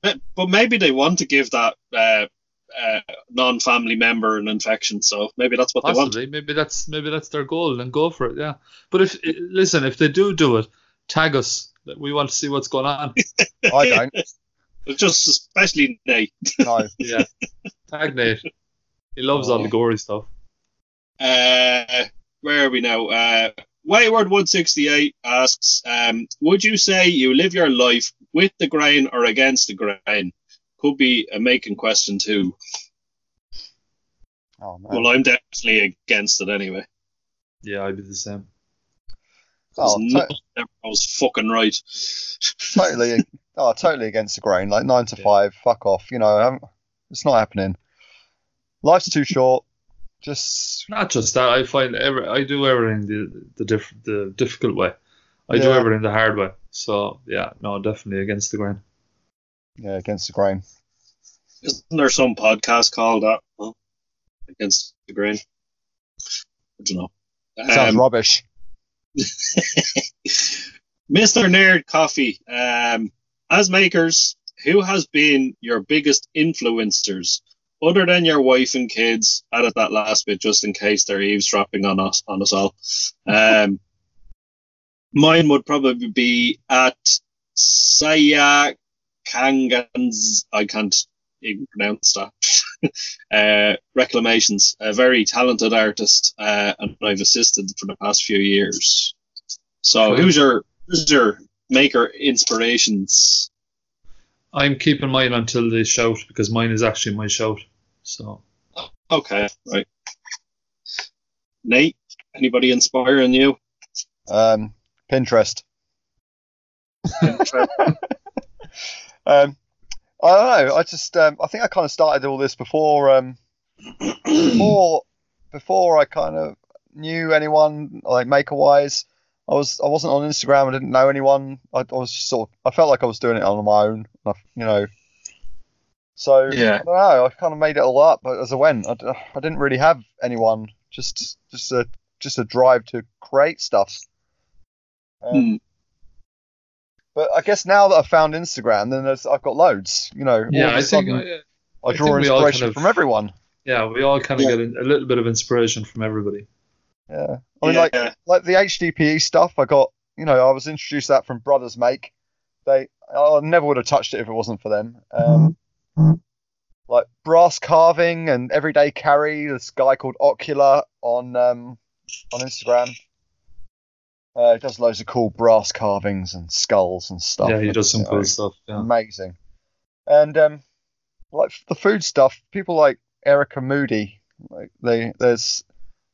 Speaker 2: But but maybe they want to give that uh, uh, non-family member an infection, so maybe that's what they want.
Speaker 3: Possibly, maybe that's maybe that's their goal, and go for it. Yeah, but if listen, if they do do it, tag us. We want to see what's going on.
Speaker 1: I don't.
Speaker 2: Just especially Nate.
Speaker 1: No.
Speaker 3: Yeah, tag Nate. He loves all the gory stuff.
Speaker 2: Uh, where are we now? Uh, Wayward168 asks, um, would you say you live your life with the grain or against the grain? Could be a making question too.
Speaker 1: Oh man.
Speaker 2: Well, I'm definitely against it anyway.
Speaker 3: Yeah, I'd be the same.
Speaker 1: Oh,
Speaker 2: nothing ever goes fucking right.
Speaker 1: totally. Oh, totally against the grain. Like nine to
Speaker 3: Yeah.
Speaker 1: five. Fuck off. You know, um, it's not happening. Life's too short. Just
Speaker 3: Not just that. I find every, I do everything the the diff, the difficult way. I do everything the hard way. So yeah, no, definitely against the grain.
Speaker 1: yeah, against the grain.
Speaker 2: Isn't there some podcast called that? Huh? Against the grain? I don't know.
Speaker 1: Sounds
Speaker 2: Um,
Speaker 1: rubbish.
Speaker 2: Mr. Nerd Coffee, um, as makers, who has been your biggest influencers, other than your wife and kids? Added that last bit just in case they're eavesdropping on us on us all. Um, mine would probably be at Saya Kangans. I can't even pronounce that. uh, Reclamations, a very talented artist, uh, and I've assisted for the past few years. So,
Speaker 3: Cool.
Speaker 2: who's your who's your maker inspirations?
Speaker 3: I'm keeping mine until they shout because mine is actually my shout. So
Speaker 2: Okay, right. Nate, anybody inspiring you?
Speaker 1: Um, Pinterest. Um, I don't know. I just um, I think I kind of started all this before um, before before I kind of knew anyone like maker wise. I was I wasn't on Instagram. I didn't know anyone. I, I was just sort of I felt like I was doing it on my own. I, you know. So
Speaker 2: Yeah.
Speaker 1: I don't know. I kind of made it all up as I went. I didn't really have anyone. Just just a just a drive to create stuff. Um,
Speaker 2: Hmm.
Speaker 1: But I guess now that I've found Instagram, then there's, I've got loads. You know,
Speaker 3: yeah,
Speaker 1: of a
Speaker 3: I think
Speaker 1: sudden,
Speaker 3: uh,
Speaker 1: I
Speaker 3: I
Speaker 1: draw
Speaker 3: think
Speaker 1: inspiration
Speaker 3: kind of-
Speaker 1: from everyone.
Speaker 3: yeah, we all kind of
Speaker 2: Yeah.
Speaker 3: get a, a little bit of inspiration from everybody.
Speaker 1: Yeah, I mean,
Speaker 2: Yeah.
Speaker 1: like like the HDPE stuff. I got, you know, I was introduced to that from Brothers Make. They, I never would have touched it if it wasn't for them. Um, like brass carving and everyday carry. This guy called Ocular on um, on Instagram. Uh, he does loads of cool brass carvings and skulls and stuff.
Speaker 3: yeah, he does some cool stuff. Yeah.
Speaker 1: Amazing. And um, like the food stuff, people like Erica Moody, like they there's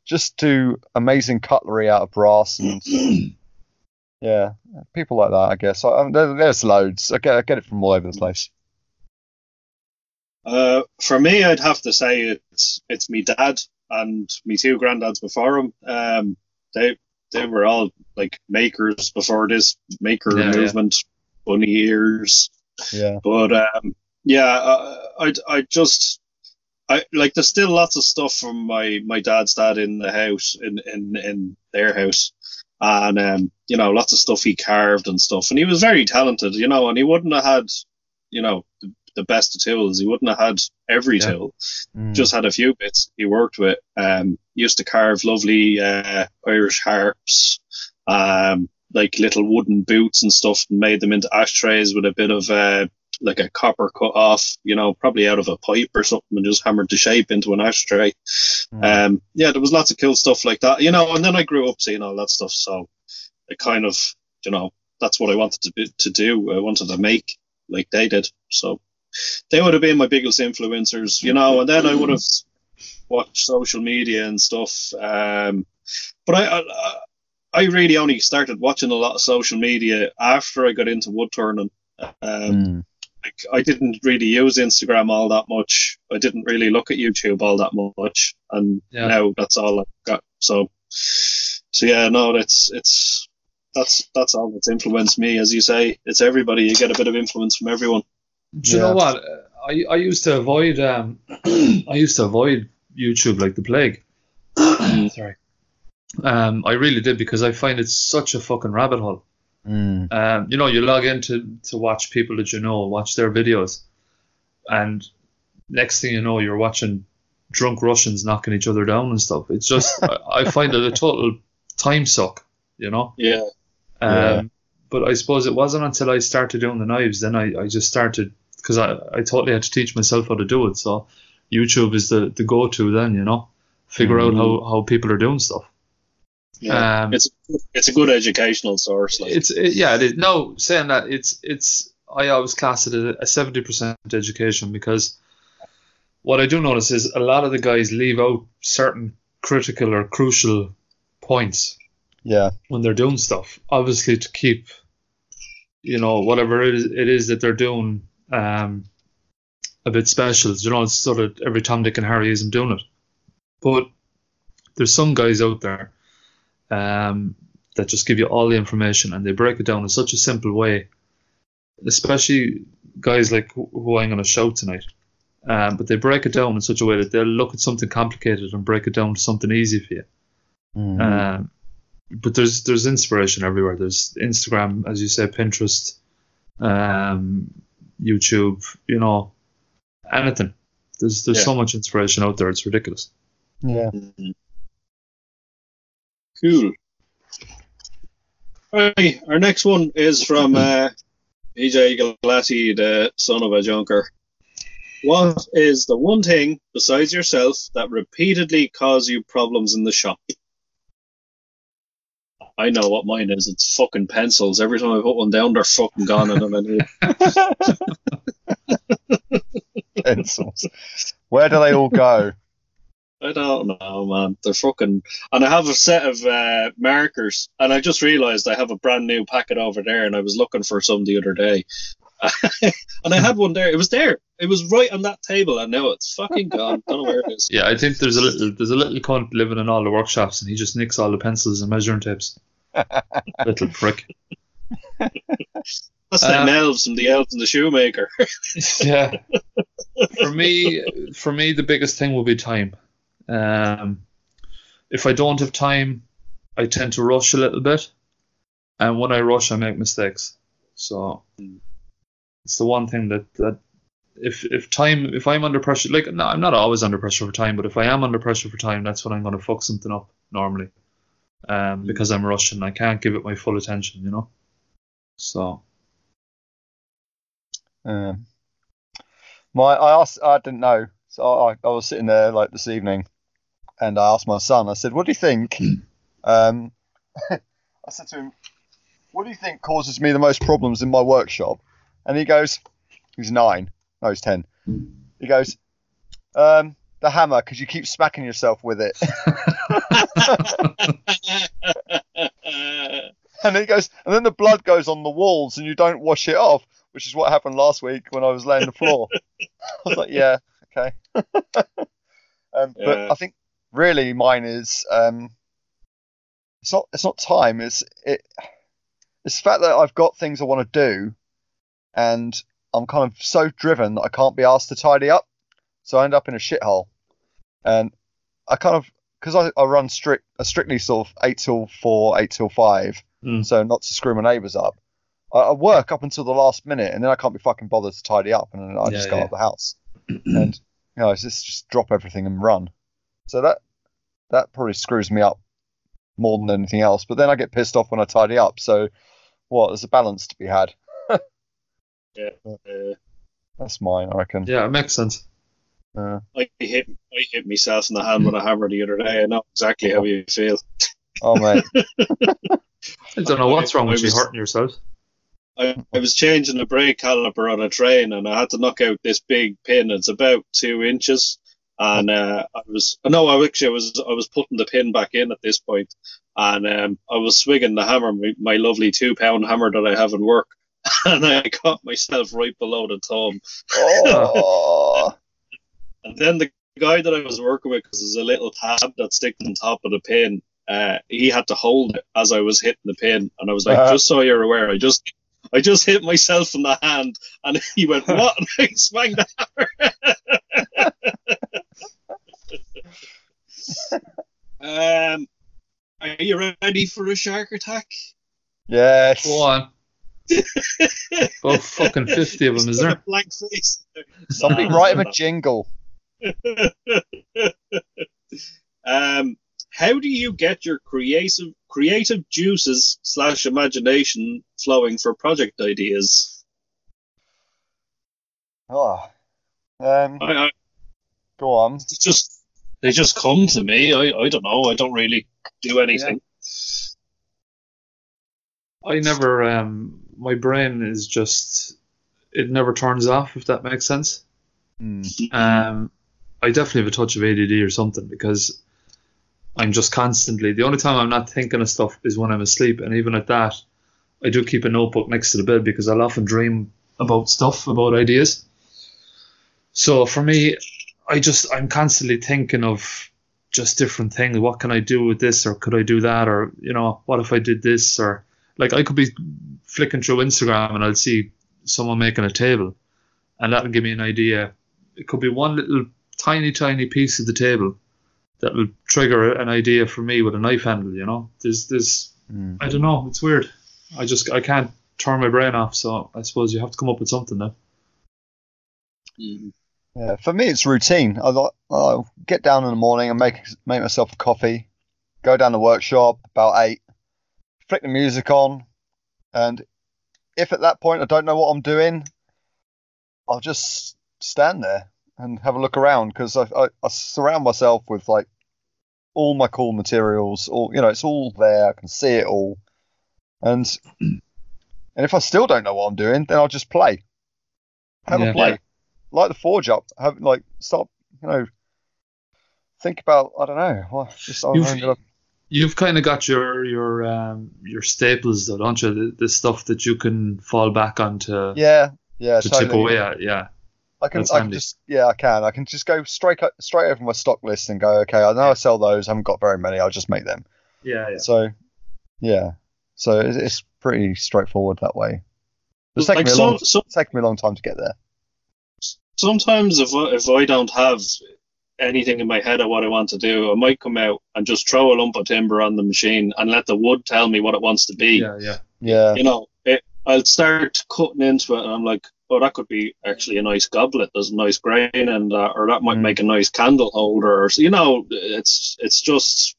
Speaker 1: just do amazing cutlery out of brass and yeah, people like that. I guess I, I, there, there's loads. I get I get it from all over the place.
Speaker 2: Uh, for me, I'd have to say it's it's me dad and me two granddads before him. Um, they they were all like makers before this maker
Speaker 3: Yeah, yeah.
Speaker 2: movement, bunny ears.
Speaker 1: Yeah.
Speaker 2: But um, yeah, uh, I I just I like there's still lots of stuff from my my dad's dad in the house in in in their house. And um, you know, lots of stuff he carved and stuff, and he was very talented, you know, and he wouldn't have had, you know, the, the best of tools. He wouldn't have had every
Speaker 3: Yeah.
Speaker 2: tool
Speaker 1: Mm.
Speaker 2: just had a few bits he worked with. Um, used to carve lovely uh, Irish harps, um, like little wooden boots and stuff, and made them into ashtrays with a bit of uh, like a copper cut off, you know, probably out of a pipe or something, and just hammered the shape into an ashtray.
Speaker 1: Mm.
Speaker 2: Um, yeah, there was lots of cool stuff like that, you know. And then I grew up seeing all that stuff, so it kind of, you know, that's what I wanted to be, to do. I wanted to make like they did, so they would have been my biggest influencers, you know. And then I would have watched social media and stuff. Um, but I, I, I really only started watching a lot of social media after I got into wood turning. Um,
Speaker 1: Mm.
Speaker 2: like I didn't really use Instagram all that much. I didn't really look at YouTube all that much, and
Speaker 3: Yeah.
Speaker 2: now that's all I've got. So, so yeah, no, that's it's that's that's all that's influenced me. As you say, it's everybody. You get a bit of influence from everyone.
Speaker 3: Do you
Speaker 1: Yeah.
Speaker 3: know what? I I used to avoid um I used to avoid YouTube like the plague. Sorry. Um, I really did because I find it's such a fucking rabbit hole.
Speaker 1: Mm.
Speaker 3: Um, you know, you log in to, to watch people that you know, watch their videos, and next thing you know, you're watching drunk Russians knocking each other down and stuff. It's just, I, I find it a total time suck, you know.
Speaker 2: Yeah,
Speaker 3: Um,
Speaker 1: Yeah.
Speaker 3: But I suppose it wasn't until I started doing the knives, then I, I just started, because I, I totally had to teach myself how to do it. So YouTube is the, the go to then, you know, figure out how, how people are doing stuff.
Speaker 2: yeah.
Speaker 3: Um,
Speaker 2: it's it's a good educational source. Like,
Speaker 3: it's it, yeah, it is. No, saying that it's it's I always class it as a seventy percent education because what I do notice is a lot of the guys leave out certain critical or crucial points
Speaker 1: Yeah.
Speaker 3: when they're doing stuff. Obviously, to keep you know whatever it is, it is that they're doing um, a bit special. You know, it's sort of every Tom, Dick, and Harry isn't doing it, but there's some guys out there um, that just give you all the information and they break it down in such a simple way. Especially guys like who I'm going to show tonight. Um, but they break it down in such a way that they'll look at something complicated and break it down to something easy for you.
Speaker 1: Mm.
Speaker 3: Um, but there's there's inspiration everywhere. There's Instagram, as you say, Pinterest, um, YouTube. You know, anything. There's there's
Speaker 2: Yeah.
Speaker 3: so much inspiration out there. It's ridiculous.
Speaker 1: yeah.
Speaker 2: Cool. Alright, our next one is from uh, EJ Galati, the son of a junker. What is the one thing besides yourself that repeatedly cause you problems in the shop? I know what mine is. It's fucking pencils. Every time I put one down, they're fucking gone, and then I need
Speaker 1: Pencils. Where do they all go?
Speaker 2: I don't know, man. They're fucking. And I have a set of uh, markers, and I just realised I have a brand new packet over there, and I was looking for some the other day. and I had one there. It was there. It was right on that table, and now it's fucking gone. Don't know where it is.
Speaker 3: Yeah, I think there's a little there's a little cunt living in all the workshops, and he just nicks all the pencils and measuring tapes. little prick.
Speaker 2: That's them
Speaker 3: Uh,
Speaker 2: elves from the elves and the shoemaker.
Speaker 3: yeah. For me, for me, the biggest thing will be time. Um, if I don't have time, I tend to rush a little bit, and when I rush, I make mistakes. So it's the one thing that that if if time if I'm under pressure, like no, I'm not always under pressure for time, but if I am under pressure for time, that's when I'm going to fuck something up normally, um, because I'm rushing. I can't give it my full attention, you know. So
Speaker 1: Um, my, I asked, I didn't know, so I, I was sitting there like this evening, and I asked my son. I said, "What do you think?" um, I said to him, "What do you think causes me the most problems in my workshop?" And he goes, "He's nine. No, he's ten. He goes, um, the hammer, because you keep smacking yourself with it." and he goes, and then the blood goes on the walls, and you don't wash it off, which is what happened last week when I was laying the floor. I was like, "Yeah, okay." um,
Speaker 2: Yeah.
Speaker 1: But I think really mine is um, it's not it's not time. It's it it's the fact that I've got things I want to do, and I'm kind of so driven that I can't be asked to tidy up, so I end up in a shithole. And I kind of because I, I run strict a strictly sort of eight till four, eight till five,
Speaker 3: Mm.
Speaker 1: so not to screw my neighbours up. I, I work up until the last minute, and then I can't be fucking bothered to tidy up, and I
Speaker 3: Yeah,
Speaker 1: just go
Speaker 3: yeah.
Speaker 1: out the house, and you know, it's just just drop everything and run. So that that probably screws me up more than anything else. But then I get pissed off when I tidy up. So what? There's a balance to be had.
Speaker 2: Uh,
Speaker 1: That's mine, I reckon.
Speaker 3: Yeah, it makes sense.
Speaker 1: Uh,
Speaker 2: I hit I hit myself in the hand with a hammer the other day. I know exactly how you feel.
Speaker 1: oh mate,
Speaker 3: I don't know what's wrong with you hurting yourself.
Speaker 2: I, I was changing the brake caliper on a train and I had to knock out this big pin. It's about two inches. And uh, I was no, I actually was I was putting the pin back in at this point, and um, I was swinging the hammer, my, my lovely two pound hammer that I have in work, and I caught myself right below the thumb.
Speaker 1: oh,
Speaker 2: And then the guy that I was working with, because there's a little tab that sticks on top of the pin, uh, he had to hold it as I was hitting the pin, and I was like,
Speaker 1: Uh-huh.
Speaker 2: just so you're aware, I just, I just hit myself in the hand, and he went, what? And I swung the hammer. um, are you ready for a shark attack?
Speaker 1: yes.
Speaker 3: Go on. About fucking 50 of them, is there?
Speaker 2: Blank face.
Speaker 1: Somebody write him a jingle.
Speaker 2: um, how do you get your creative creative juices slash imagination flowing for project ideas?
Speaker 1: Oh. Um,
Speaker 2: I, I
Speaker 1: go on.
Speaker 2: it's just they just come to me. I, I don't know. I don't really do anything.
Speaker 3: I never, um, my brain is just, it never turns off, if that makes sense.
Speaker 1: Hmm.
Speaker 3: Um, I definitely have a touch of ADD or something because I'm just constantly, the only time I'm not thinking of stuff is when I'm asleep. And even at that, I do keep a notebook next to the bed because I'll often dream about stuff, about ideas. So for me, I just, I'm constantly thinking of just different things. What can I do with this or could I do that? Or, you know, what if I did this? Or like I could be flicking through Instagram and I'll see someone making a table and that'll give me an idea. It could be one little tiny, tiny piece of the table that will trigger an idea for me with a knife handle. You know, there's, there's,
Speaker 1: Hmm.
Speaker 3: I don't know, it's weird. I just, I can't turn my brain off. So I suppose you have to come up with something now.
Speaker 2: Mhm.
Speaker 1: Yeah, for me it's routine. I like I'll get down in the morning and make make myself a coffee, go down the workshop about eight, flick the music on, and if at that point I don't know what I'm doing, I'll just stand there and have a look around because I, I, I surround myself with like all my cool materials. All you know, it's all there. I can see it all, and and if I still don't know what I'm doing, then I'll just play. Have
Speaker 3: Yeah.
Speaker 1: a play light the forge up. Have like stop. You know, think about. I don't know. Well, just I'm
Speaker 3: You've- You've kind of got your your um, your staples, though, don't you? The, the stuff that you can fall back on to,
Speaker 1: yeah, yeah.
Speaker 3: to
Speaker 1: totally.
Speaker 3: chip away at. Yeah,
Speaker 1: I can.
Speaker 3: That's
Speaker 1: I can just. Yeah, I can. I can just go straight o- straight over my stock list and go. Okay, I know I sell those. I haven't got very many. I'll just make them.
Speaker 3: yeah, yeah.
Speaker 1: So, yeah. So it's, it's pretty straightforward that way. It's taken
Speaker 2: Like
Speaker 1: me a
Speaker 2: some,
Speaker 1: long.
Speaker 2: some,
Speaker 1: It's taken me a long time to get there.
Speaker 2: sometimes if I, if I don't have anything in my head of what I want to do, I might come out and just throw a lump of timber on the machine and let the wood tell me what it wants to be.
Speaker 3: Yeah, yeah.
Speaker 1: Yeah.
Speaker 2: You know, it, I'll start cutting into it, and I'm like, oh, that could be actually a nice goblet. There's a nice grain, and uh, or that might
Speaker 1: Mm.
Speaker 2: make a nice candle holder. Or so- you know, it's it's just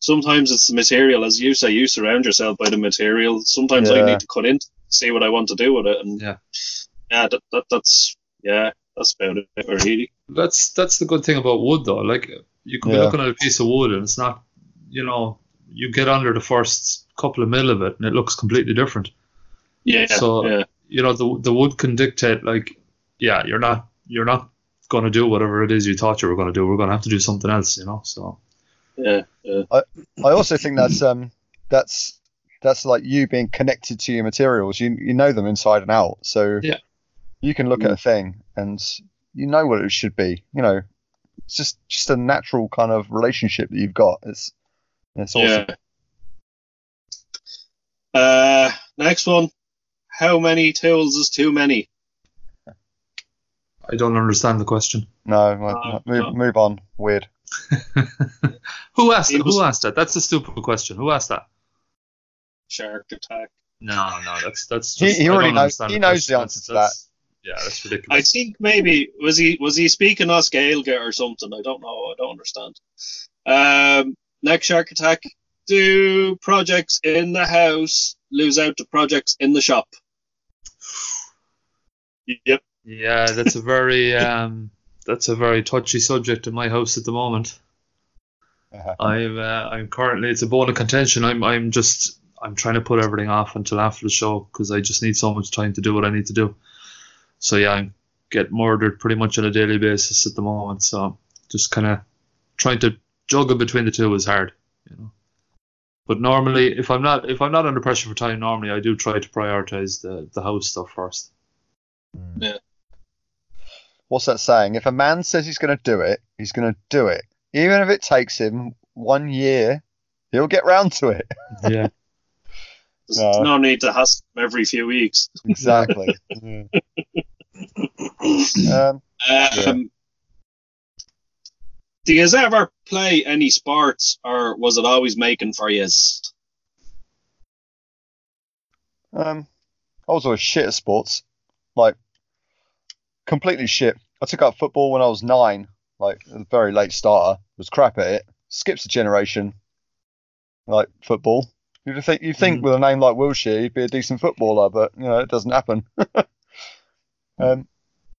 Speaker 2: sometimes it's the material, as you say, you surround yourself by the material. Sometimes I need to cut in, see what I want to do with it, and
Speaker 3: Yeah.
Speaker 2: yeah, that, that that's yeah, that's about it, really.
Speaker 3: That's that's the good thing about wood, though. Like you could be looking at a piece of wood, and it's not, you know, you get under the first couple of mil of it, and it looks completely different.
Speaker 2: Yeah.
Speaker 3: So-
Speaker 2: yeah.
Speaker 3: You know, the the wood can dictate like, yeah, you're not you're not going to do whatever it is you thought you were going to do. We're going to have to do something else. You know, so
Speaker 2: Yeah. Yeah.
Speaker 1: I also think that's um that's that's like you being connected to your materials. You you know them inside and out, so
Speaker 3: Yeah.
Speaker 1: you can look at a thing and you know what it should be. You know, it's just just a natural kind of relationship that you've got. It's it's awesome.
Speaker 2: Yeah. Uh, next one. How many tools is too many?
Speaker 3: I don't understand the question.
Speaker 1: No,
Speaker 2: No,
Speaker 1: move
Speaker 2: no.
Speaker 1: move on. Weird.
Speaker 3: who asked?
Speaker 2: It was-
Speaker 3: Who asked that? That's a stupid question. Who asked that?
Speaker 2: Shark attack.
Speaker 3: No, no, that's that's.
Speaker 1: He-
Speaker 3: Just,
Speaker 1: he
Speaker 3: I
Speaker 1: already
Speaker 3: don't
Speaker 1: knows-
Speaker 3: understand
Speaker 1: he
Speaker 3: the
Speaker 1: knows
Speaker 3: question.
Speaker 1: the answer to
Speaker 3: That's- Yeah, that's ridiculous.
Speaker 2: I think maybe was he was he speaking us Gaeilge or something? I don't know. I don't understand. Um, next shark attack. Do projects in the house lose out to projects in the shop? Yep.
Speaker 3: Yeah, that's a very um, that's a very touchy subject in my house at the moment.
Speaker 1: Uh-huh.
Speaker 3: I'm uh, I'm currently it's a bone of contention. I'm I'm just I'm trying to put everything off until after the show because I just need so much time to do what I need to do. So yeah, I get murdered pretty much on a daily basis at the moment. So just kind of trying to juggle between the two is hard, you know. But normally, if I'm not if I'm not under pressure for time, normally I do try to prioritize the the house stuff first. Mm.
Speaker 2: Yeah.
Speaker 1: What's that saying? If a man says he's going to do it, he's going to do it. Even if it takes him one year, he'll get round to it.
Speaker 3: Yeah.
Speaker 2: There's
Speaker 1: No.
Speaker 2: no need to hustle every few weeks.
Speaker 1: Exactly. Yeah. Um,
Speaker 2: Um, Do you ever play any sports, or was it always making for you?
Speaker 1: um, I was always shit at sports, like completely shit. I took up football when I was nine, like a very late starter. Was crap at it. Skips a generation, like football. You'd think you think
Speaker 3: Mhm.
Speaker 1: with a name like Wilshire, you'd be a decent footballer, but you know it doesn't happen. um,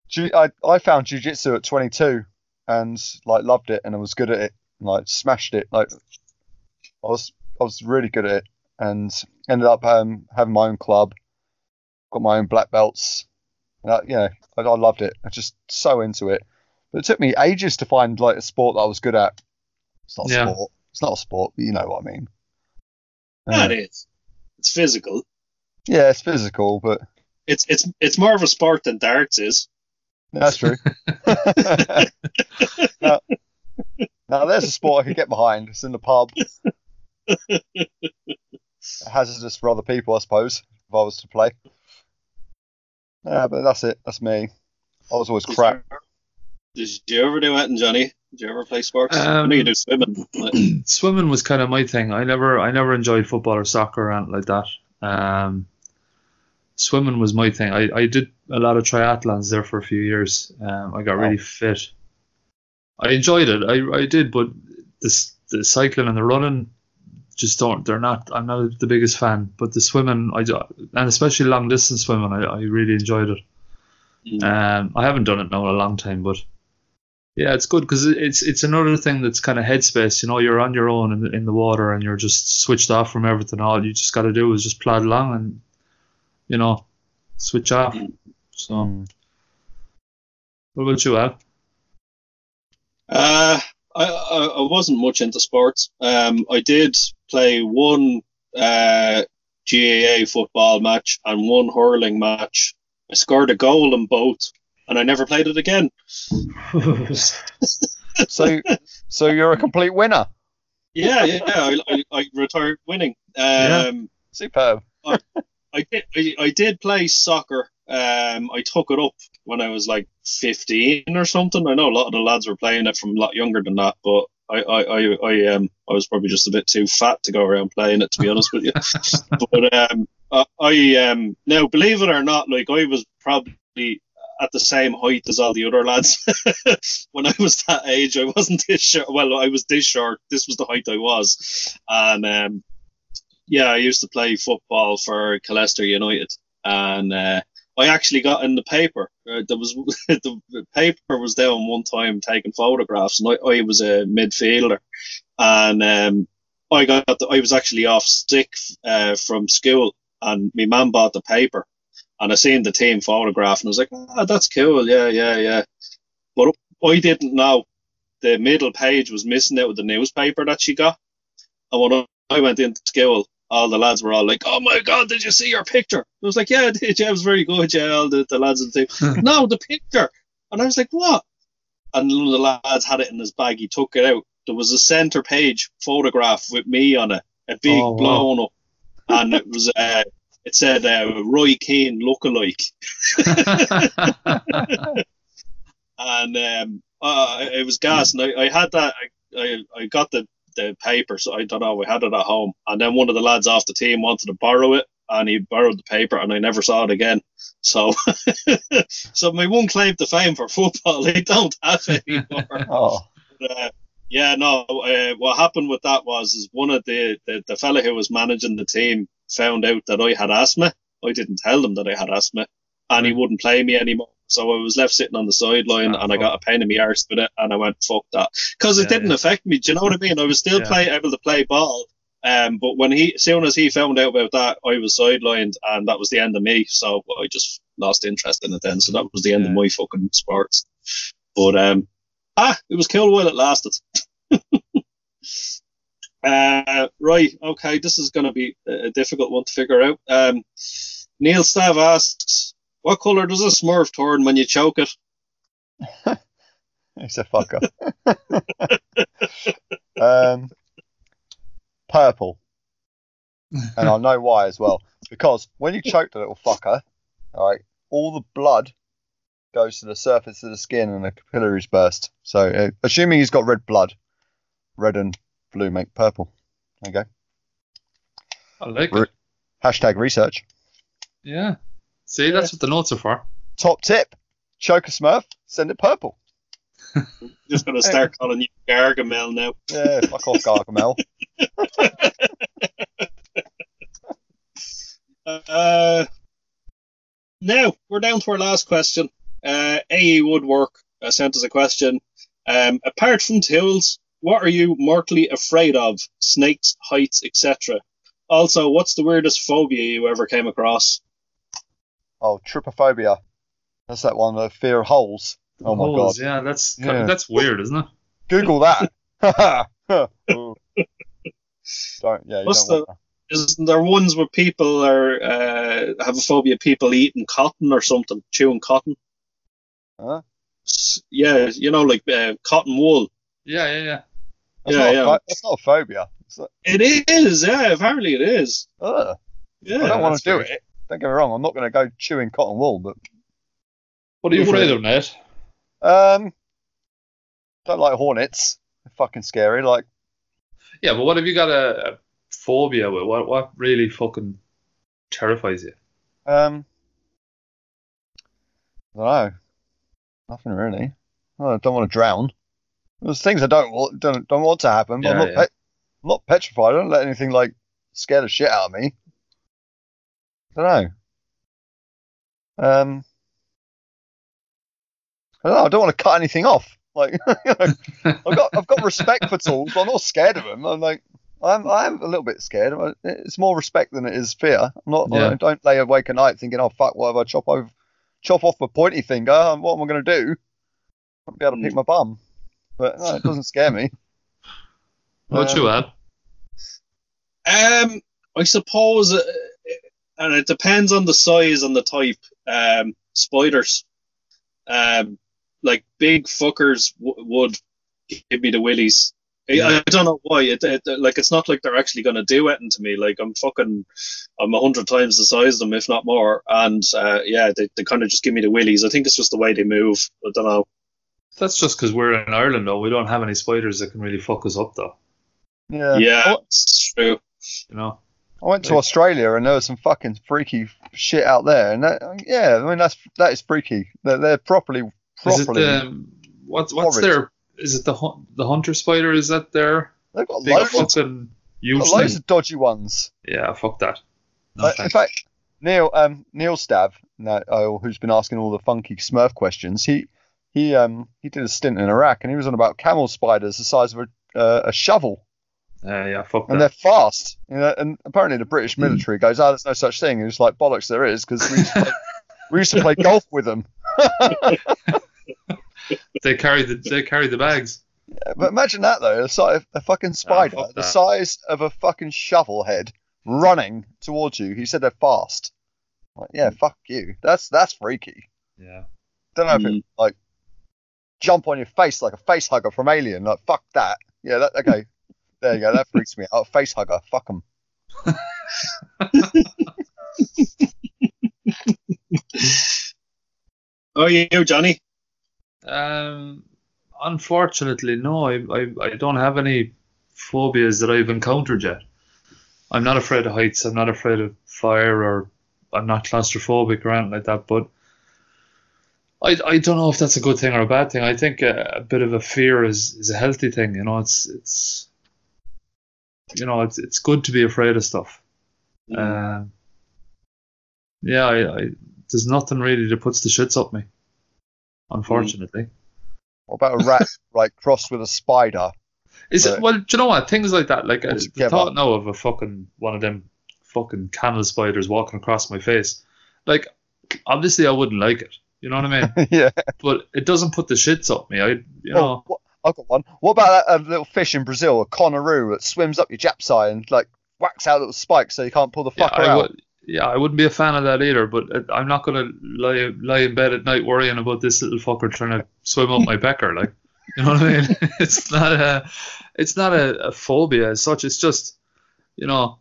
Speaker 1: ju- I I found jujitsu at 22 and like loved it and I was good at it, and like smashed it. Like I was I was really good at it and ended up um, having my own club, got my own black belts. And I, yeah, I, I loved it. I was just so into it. But it took me ages to find like a sport that I was good at. It's not a
Speaker 3: Yeah.
Speaker 1: sport. It's not a sport, but you know what I mean.
Speaker 2: That
Speaker 1: Uh,
Speaker 2: is. It's physical.
Speaker 1: yeah, it's physical, but
Speaker 2: It's it's it's more of a sport than darts is.
Speaker 1: That's true. now, now there's a sport I could get behind. It's in the pub. Hazardous for other people, I suppose, if I was to play. Yeah, but that's it. That's me. I was always crap.
Speaker 2: Did you ever do anything, Johnny? Did you ever play sports? I
Speaker 3: Um,
Speaker 2: know you do swimming. but-
Speaker 3: Swimming was kind of my thing. I never I never enjoyed football or soccer or anything like that. Um, swimming was my thing. I, I did a lot of triathlons there for a few years. Um, I got really fit. I enjoyed it. I, I did, but this the cycling and the running just don't. They're not. I'm not the biggest fan. But the swimming, I and especially long distance swimming, I, I really enjoyed it.
Speaker 2: Mm.
Speaker 3: Um, I haven't done it now in a long time, but yeah, it's good because it's it's another thing that's kind of headspace. You know, you're on your own in the, in the water and you're just switched off from everything. All you just got to do is just plod along and you know switch off. So,
Speaker 1: Mm.
Speaker 3: what about you, Al?
Speaker 2: Uh, I, I I wasn't much into sports. Um, I did play one uh, GAA football match and one hurling match. I scored a goal in both, and I never played it again.
Speaker 1: So, so you're a complete winner.
Speaker 2: Yeah, yeah, I, I, I retired winning. Um,
Speaker 3: Yeah.
Speaker 1: Superb.
Speaker 2: I did, I, I did play soccer. Um, I took it up when I was like 15 or something. I know a lot of the lads were playing it from a lot younger than that, but I, I, I, I, um, I was probably just a bit too fat to go around playing it, to be honest with you. but um, I, I, um, now believe it or not, like I was probably at the same height as all the other lads when I was that age. I wasn't this short. Well, I was this short. This was the height I was, and um, yeah, I used to play football for Colester United, and uh, I actually got in the paper. Uh, there was the paper was down one time taking photographs, and I, I was a midfielder, and um, I got the, I was actually off sick uh, from school, and my mum bought the paper, and I seen the team photograph, and I was like, "Ah, that's cool, yeah, yeah, yeah." But I didn't know the middle page was missing out of the newspaper that she got, and when I went into school, all the lads were all like, "Oh my god, did you see your picture?" I was like, "Yeah, I did. Yeah, it was very good. Yeah, all the, the lads and the team." no, the picture, and I was like, "What?" And one of the lads had it in his bag. He took it out. There was a centre page photograph with me on it, a big
Speaker 3: Oh, wow.
Speaker 2: blown up, and it was uh, it said uh, Roy Keane lookalike, and um, uh, it was gas. And I, I had that. I, I, I got the the paper, so I don't know. We had it at home, and then one of the lads off the team wanted to borrow it, and he borrowed the paper, and I never saw it again. So, so my one claim to fame for football, I don't have anymore.
Speaker 1: Oh,
Speaker 2: But, uh, yeah, no. Uh, what happened with that was, is one of the, the the fella who was managing the team found out that I had asthma. I didn't tell them that I had asthma, and he wouldn't play me anymore. So I was left sitting on the sideline,
Speaker 3: Ah,
Speaker 2: and I got a pain in my arse with it, and I went fuck that, because it
Speaker 3: Yeah,
Speaker 2: didn't
Speaker 3: yeah.
Speaker 2: affect me. Do you know what I mean? I was still
Speaker 3: Yeah.
Speaker 2: play able to play ball. Um, but when he, soon as he found out about that, I was sidelined, and that was the end of me. So I just lost interest in it then. So that was the end of my fucking sports. But um, ah, it was cool while it lasted. uh, right, okay, this is going to be a a difficult one to figure out. Um, Neil Stav asks, "What color does a Smurf turn when you choke it?"
Speaker 1: he's a fucker. um, purple, and I know why as well. Because when you choke the little fucker, all right, all the blood goes to the surface of the skin and the capillaries burst. So, uh, assuming he's got red blood, red and blue make purple. There you go.
Speaker 3: I like
Speaker 1: Re-
Speaker 3: it.
Speaker 1: Hashtag research.
Speaker 3: Yeah. See, that's what the notes are for.
Speaker 1: Top tip: choke a Smurf, send it purple.
Speaker 2: Just going to start calling you Gargamel now.
Speaker 1: Yeah, fuck off, Gargamel.
Speaker 2: Uh, now we're down to our last question. Uh, AE Woodwork uh, sent us a question. Um, apart from tools, what are you mortally afraid of? Snakes, heights, etc. Also, what's the weirdest phobia you ever came across?
Speaker 1: Oh, trypophobia. That's that one, the fear of holes. Oh my
Speaker 3: Holes,
Speaker 1: god.
Speaker 3: Yeah, that's
Speaker 1: Yeah.
Speaker 3: that's weird, isn't it?
Speaker 1: Google that. Don't, yeah, you
Speaker 2: What's
Speaker 1: don't want
Speaker 2: Isn't there ones where people are uh, have a phobia of people eating cotton or something, chewing cotton?
Speaker 1: Huh?
Speaker 2: Yeah, you know, like uh, cotton wool.
Speaker 3: Yeah, yeah, yeah.
Speaker 1: That's,
Speaker 2: Yeah,
Speaker 1: not
Speaker 2: yeah.
Speaker 1: A, pho- that's not a phobia. It's like,
Speaker 2: It is, yeah. Apparently, it is.
Speaker 1: ugh.
Speaker 2: Yeah.
Speaker 1: I don't want to do
Speaker 3: weird.
Speaker 1: it. Don't get me wrong. I'm not going to go chewing cotton wool, but
Speaker 3: What are you afraid of, Nate?
Speaker 1: um, don't like hornets. They're fucking scary. Like
Speaker 3: Yeah, but what have you got a, a phobia with? What what really fucking terrifies you?
Speaker 1: um, I don't know. Nothing really. I don't want to drown. There's things I don't want don't, don't want to happen, but I'm
Speaker 3: Yeah,
Speaker 1: not
Speaker 3: yeah.
Speaker 1: pet, I'm not petrified. I don't let anything like scare the shit out of me. I don't know. Um, I don't know. I don't want to cut anything off. Like you know, I've got I've got respect for tools, but I'm not scared of them. I'm like I'm I'm a little bit scared. It's more respect than it is fear. I'm not.
Speaker 3: Yeah.
Speaker 1: I don't lay awake at night thinking, oh fuck, what if I chop over, chop off my pointy finger? What am I going to do? I'll be able to pick my bum. But no, it doesn't scare me.
Speaker 3: What
Speaker 1: Um,
Speaker 3: you add?
Speaker 2: Um, I suppose, uh, and it depends on the size and the type. Um, spiders, um, like big fuckers w- would give me the willies. I-
Speaker 3: Yeah.
Speaker 2: I, don't know why. It, it like it's not like they're actually gonna do anything to me. Like I'm fucking, I'm a hundred times the size of them, if not more. And uh, yeah, they, they kind of just give me the willies. I think it's just the way they move. I don't know.
Speaker 3: That's just because we're in Ireland, though. We don't have any spiders that can really fuck us up, though.
Speaker 1: Yeah.
Speaker 2: yeah,
Speaker 1: I,
Speaker 2: it's true.
Speaker 3: You know?
Speaker 1: I went to
Speaker 3: Like-
Speaker 1: Australia and there was some fucking freaky shit out there, and that, yeah, I mean that's that is freaky. They're, they're properly properly.
Speaker 3: Is it
Speaker 1: properly.
Speaker 3: the what's what's
Speaker 1: Horrid.
Speaker 3: their? Is it the the hunter spider? Is that their
Speaker 1: they've got loads, of,
Speaker 3: fucking huge
Speaker 1: got loads of dodgy ones.
Speaker 3: Yeah, fuck that. No
Speaker 1: in fact, Neil um, Neil Stav, oh, who's been asking all the funky Smurf questions, he he um he did a stint in Iraq and he was on about camel spiders the size of a uh, a shovel.
Speaker 3: Yeah, fuck
Speaker 1: and
Speaker 3: that.
Speaker 1: they're fast. You know, and apparently the British military goes, "Oh, there's no such thing." And it's like bollocks, there is because we, used to play- we used to play golf with them.
Speaker 3: They carry the they carry the bags.
Speaker 1: But imagine that though, a, si- a fucking spider,
Speaker 3: fuck
Speaker 1: the size of a fucking shovel head, running towards you. He said they're fast. Like, yeah, fuck you. That's that's freaky.
Speaker 3: Yeah.
Speaker 1: Don't know if
Speaker 2: Mm.
Speaker 1: it like jump on your face like a face hugger from Alien. Like fuck that. Yeah, that okay. There you go. That freaks me out. Face hugger. Fuck them.
Speaker 2: Oh, you, Johnny?
Speaker 3: Um, unfortunately, no. I, I I don't have any phobias that I've encountered yet. I'm not afraid of heights. I'm not afraid of fire, or I'm not claustrophobic or anything like that. But I, I don't know if that's a good thing or a bad thing. I think a, a bit of a fear is, is a healthy thing. You know, it's it's you know it's it's good to be afraid of stuff. Um, yeah, I, I there's nothing really that puts the shits up me. Unfortunately.
Speaker 1: What about a rat like crossed with a spider?
Speaker 3: Is it well? Do you know what things like that? Like uh, the thought now of a fucking one of them fucking camel spiders walking across my face. Like obviously I wouldn't like it. You know what I mean?
Speaker 1: yeah.
Speaker 3: but it doesn't put the shits up me. I you know
Speaker 1: Oh, what, I've got one. What about that uh, little fish in Brazil, a candiru that swims up your japsai and like whacks out little spikes so you can't pull the
Speaker 3: yeah,
Speaker 1: fucker
Speaker 3: I
Speaker 1: out?
Speaker 3: would, yeah, I wouldn't be a fan of that either. But uh, I'm not gonna lie lie in bed at night worrying about this little fucker trying to swim up my pecker. Like you know what I mean? it's not a it's not a, a phobia as such. It's just you know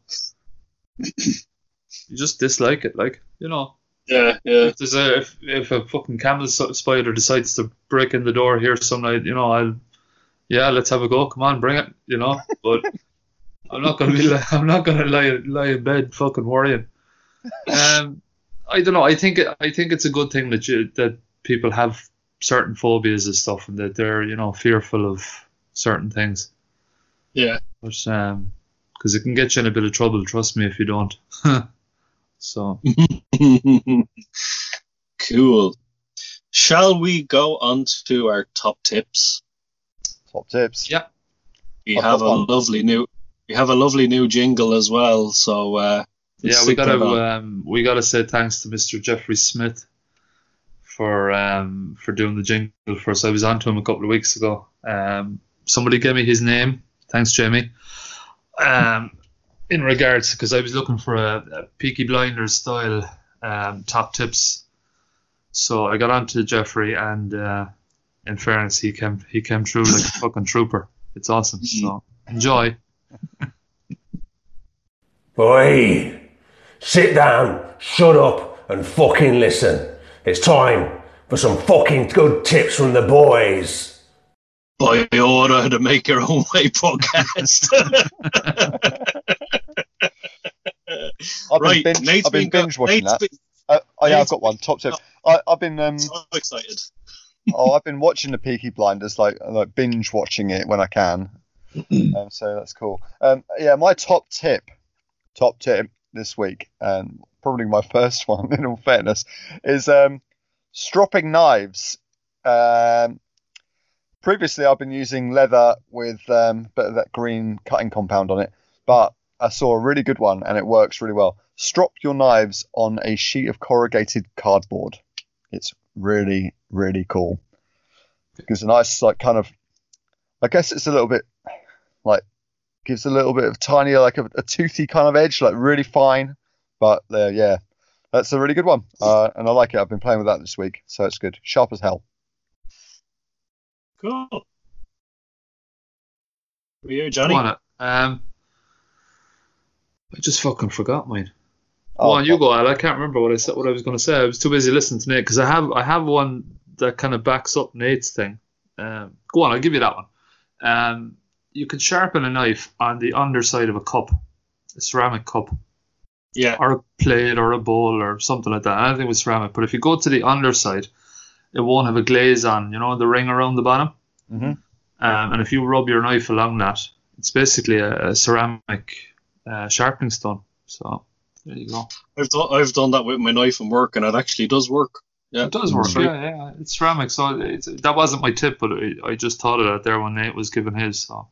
Speaker 3: you just dislike it. Like you know.
Speaker 2: Yeah, yeah.
Speaker 3: if there's a if, if a fucking camel spider decides to break in the door here some night, you know, I'll yeah, let's have a go. Come on, bring it, you know. But I'm not gonna be I'm not gonna lie lie in bed fucking worrying. Um, I don't know. I think I think it's a good thing that you that people have certain phobias and stuff, and that they're you know fearful of certain things.
Speaker 2: Yeah.
Speaker 3: But um, because it can get you in a bit of trouble. Trust me, if you don't. so
Speaker 2: cool. Shall we go on to our top tips?
Speaker 1: Top tips.
Speaker 3: Yeah.
Speaker 2: We
Speaker 1: I've
Speaker 2: have a
Speaker 1: one.
Speaker 2: lovely new we have a lovely new jingle as well, so uh
Speaker 3: Yeah, we gotta um, we gotta say thanks to Mr. Jeffrey Smith for um, for doing the jingle for us. I was on to him a couple of weeks ago. Um, somebody gave me his name. Thanks, Jamie. Um, in regards, because I was looking for a, a Peaky Blinders style um, top tips, so I got on to Jeffrey, and uh, in fairness, he came he came through like a fucking trooper. It's awesome. So enjoy.
Speaker 5: Boy, sit down, shut up, and fucking listen. It's time for some fucking good tips from the boys.
Speaker 2: By order to make your own way podcast.
Speaker 1: I've
Speaker 2: right,
Speaker 1: been binge,
Speaker 2: Nate's
Speaker 1: I've been
Speaker 2: been
Speaker 1: binge watching
Speaker 2: Nate's
Speaker 1: that.
Speaker 2: been
Speaker 1: Uh, oh yeah, I've got one. Top tip. I, I've been um
Speaker 2: so excited.
Speaker 1: Oh I've been watching the Peaky Blinders like like binge watching it when I can. um, so that's cool. Um, yeah, my top tip, top tip this week, and probably my first one in all fairness, is um, stropping knives. Um, previously, I've been using leather with um, a bit of that green cutting compound on it, but I saw a really good one and it works really well. Strop your knives on a sheet of corrugated cardboard. It's really, really cool. Gives a nice, like, kind of, I guess it's a little bit, like, gives a little bit of tiny, like a, a toothy kind of edge, like really fine. But uh, yeah, that's a really good one. Uh, and I like it. I've been playing with that this week, so it's good. Sharp as hell.
Speaker 2: Cool. Were you, Johnny?
Speaker 3: Go on, um, I just fucking forgot mine.
Speaker 1: Oh,
Speaker 3: Go on, you go, Al. I can't remember what I said. What I was going to say. I was too busy listening to Nate because I have I have one that kind of backs up Nate's thing. Um, go on, I'll give you that one. Um, you can sharpen a knife on the underside of a cup, a ceramic cup,
Speaker 2: Yeah.
Speaker 3: or a plate or a bowl or something like that. Anything with ceramic. But if you go to the underside, it won't have a glaze on. You know the ring around the bottom.
Speaker 1: Mhm.
Speaker 3: Um, and if you rub your knife along that, it's basically a, a ceramic uh, sharpening stone. So there you go.
Speaker 2: I've done I've done that with my knife and work, and it actually does work. Yeah,
Speaker 3: It does work.
Speaker 2: Right.
Speaker 3: Yeah, yeah. It's ceramic, so it's, that wasn't my tip, but I, I just thought of that there when Nate was giving his. So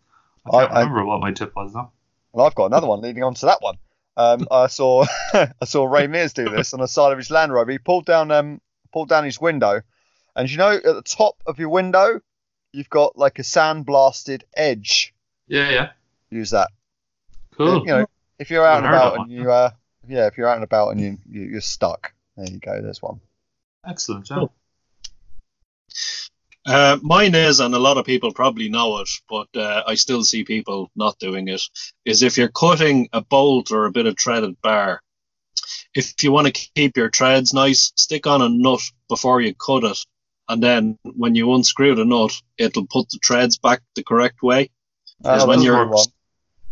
Speaker 3: I can't
Speaker 1: I- I-
Speaker 3: remember what my tip was now.
Speaker 1: And I've got another one leading on to that one. Um, I saw I saw Ray Mears do this on the side of his Land Rover. He pulled down um pulled down his window, and you know at the top of your window, you've got like a sandblasted edge.
Speaker 3: Yeah, yeah.
Speaker 1: Use that.
Speaker 3: Cool.
Speaker 1: You know, if you're out and about
Speaker 3: that
Speaker 1: and you uh yeah, if you're out and about and you, you you're stuck, there you go. There's one.
Speaker 3: Excellent, yeah.
Speaker 2: Cool. Uh, mine is, and a lot of people probably know it, but uh, I still see people not doing it. Is if you're cutting a bolt or a bit of threaded bar, if you want to keep your threads nice, stick on a nut before you cut it, and then when you unscrew the nut, it'll put the threads back the correct way.
Speaker 1: Uh,
Speaker 2: when
Speaker 1: that's a
Speaker 2: you're-
Speaker 1: good one.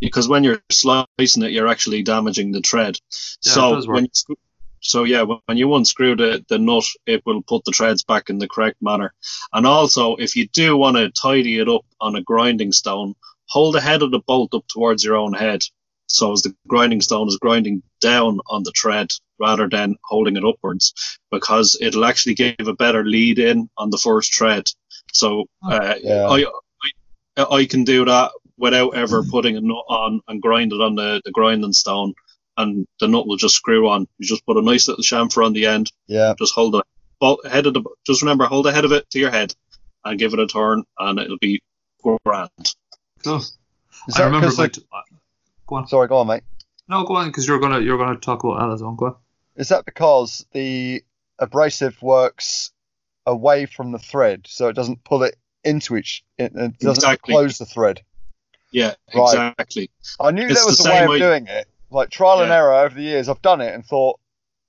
Speaker 2: Because when you're slicing it, you're actually damaging the thread.
Speaker 3: Yeah, it
Speaker 2: so
Speaker 3: does work.
Speaker 2: when you, so yeah, when you unscrew the, the nut, it will put the threads back in the correct manner. And also, if you do want to tidy it up on a grinding stone, hold the head of the bolt up towards your own head, so as the grinding stone is grinding down on the thread rather than holding it upwards, because it'll actually give a better lead in on the first thread. So uh,
Speaker 1: Yeah.
Speaker 2: I, I I can do that without ever putting a nut on and grind it on the, the grinding stone and the nut will just screw on. You just put a nice little chamfer on the end.
Speaker 1: Yeah.
Speaker 2: Just hold the head of the. Just remember, hold the head of it to your head, and give it a turn, and it'll be grand.
Speaker 3: Cool. I
Speaker 1: remember.
Speaker 3: remember
Speaker 1: 'cause
Speaker 3: my
Speaker 1: the-
Speaker 3: t- uh, Go on.
Speaker 1: Sorry, go on, mate.
Speaker 3: No, go on, because you're gonna you're gonna talk about Amazon. Go on.
Speaker 1: Is that because the abrasive works away from the thread, so it doesn't pull it into each, it, it doesn't
Speaker 2: Exactly.
Speaker 1: close the thread?
Speaker 2: Yeah,
Speaker 1: Right.
Speaker 2: exactly.
Speaker 1: I knew
Speaker 2: It's
Speaker 1: there was
Speaker 2: the
Speaker 1: a way
Speaker 2: same
Speaker 1: of
Speaker 2: way-
Speaker 1: doing it, like trial and error over the years. I've done it and thought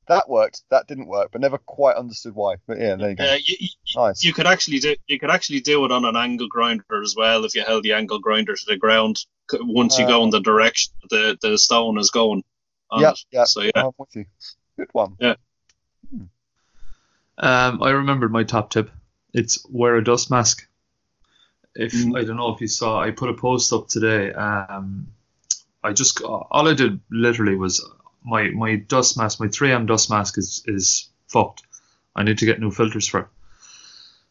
Speaker 1: that worked, that didn't work, but never quite understood why. But yeah, there you go.
Speaker 2: Uh, you, you,
Speaker 1: nice.
Speaker 2: you could actually do you could actually do it on an angle grinder as well if you held the angle grinder to the ground c- once you go in the direction the the stone is going. On
Speaker 1: yeah, yeah.
Speaker 2: So yeah,
Speaker 1: I'm with you. Good one. Yeah.
Speaker 3: Um, I remembered my top tip. It's wear a dust mask. If
Speaker 2: Mm.
Speaker 3: I don't know if you saw, I put a post up today. Um, I just all I did literally was my my dust mask, my 3M dust mask is is fucked. I need to get new filters for it.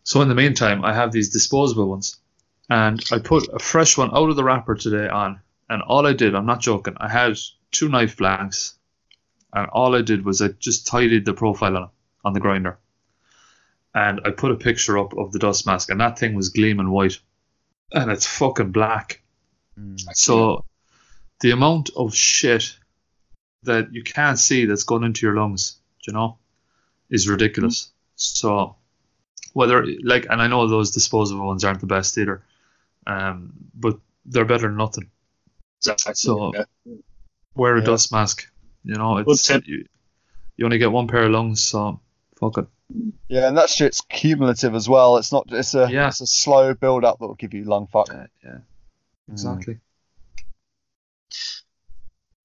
Speaker 3: So in the meantime, I have these disposable ones, and I put a fresh one out of the wrapper today on. And all I did, I'm not joking, I had two knife blanks, and all I did was I just tidied the profile on on the grinder. And I put a picture up of the dust mask, and that thing was gleaming white, and it's fucking black. So the amount of shit that you can't see that's going into your lungs, you know, is ridiculous. So whether like, and I know those disposable ones aren't the best either, um, but they're better than nothing.
Speaker 2: exactly.
Speaker 3: So-
Speaker 2: yeah.
Speaker 3: Wear a
Speaker 1: Yeah.
Speaker 3: dust mask. You know, it's you, you only get one pair of lungs, so fuck.
Speaker 1: Yeah, and that shit's cumulative as well. It's not. It's a.
Speaker 3: Yeah.
Speaker 1: It's a slow build up that will give you lung fuck.
Speaker 3: Uh, yeah, exactly.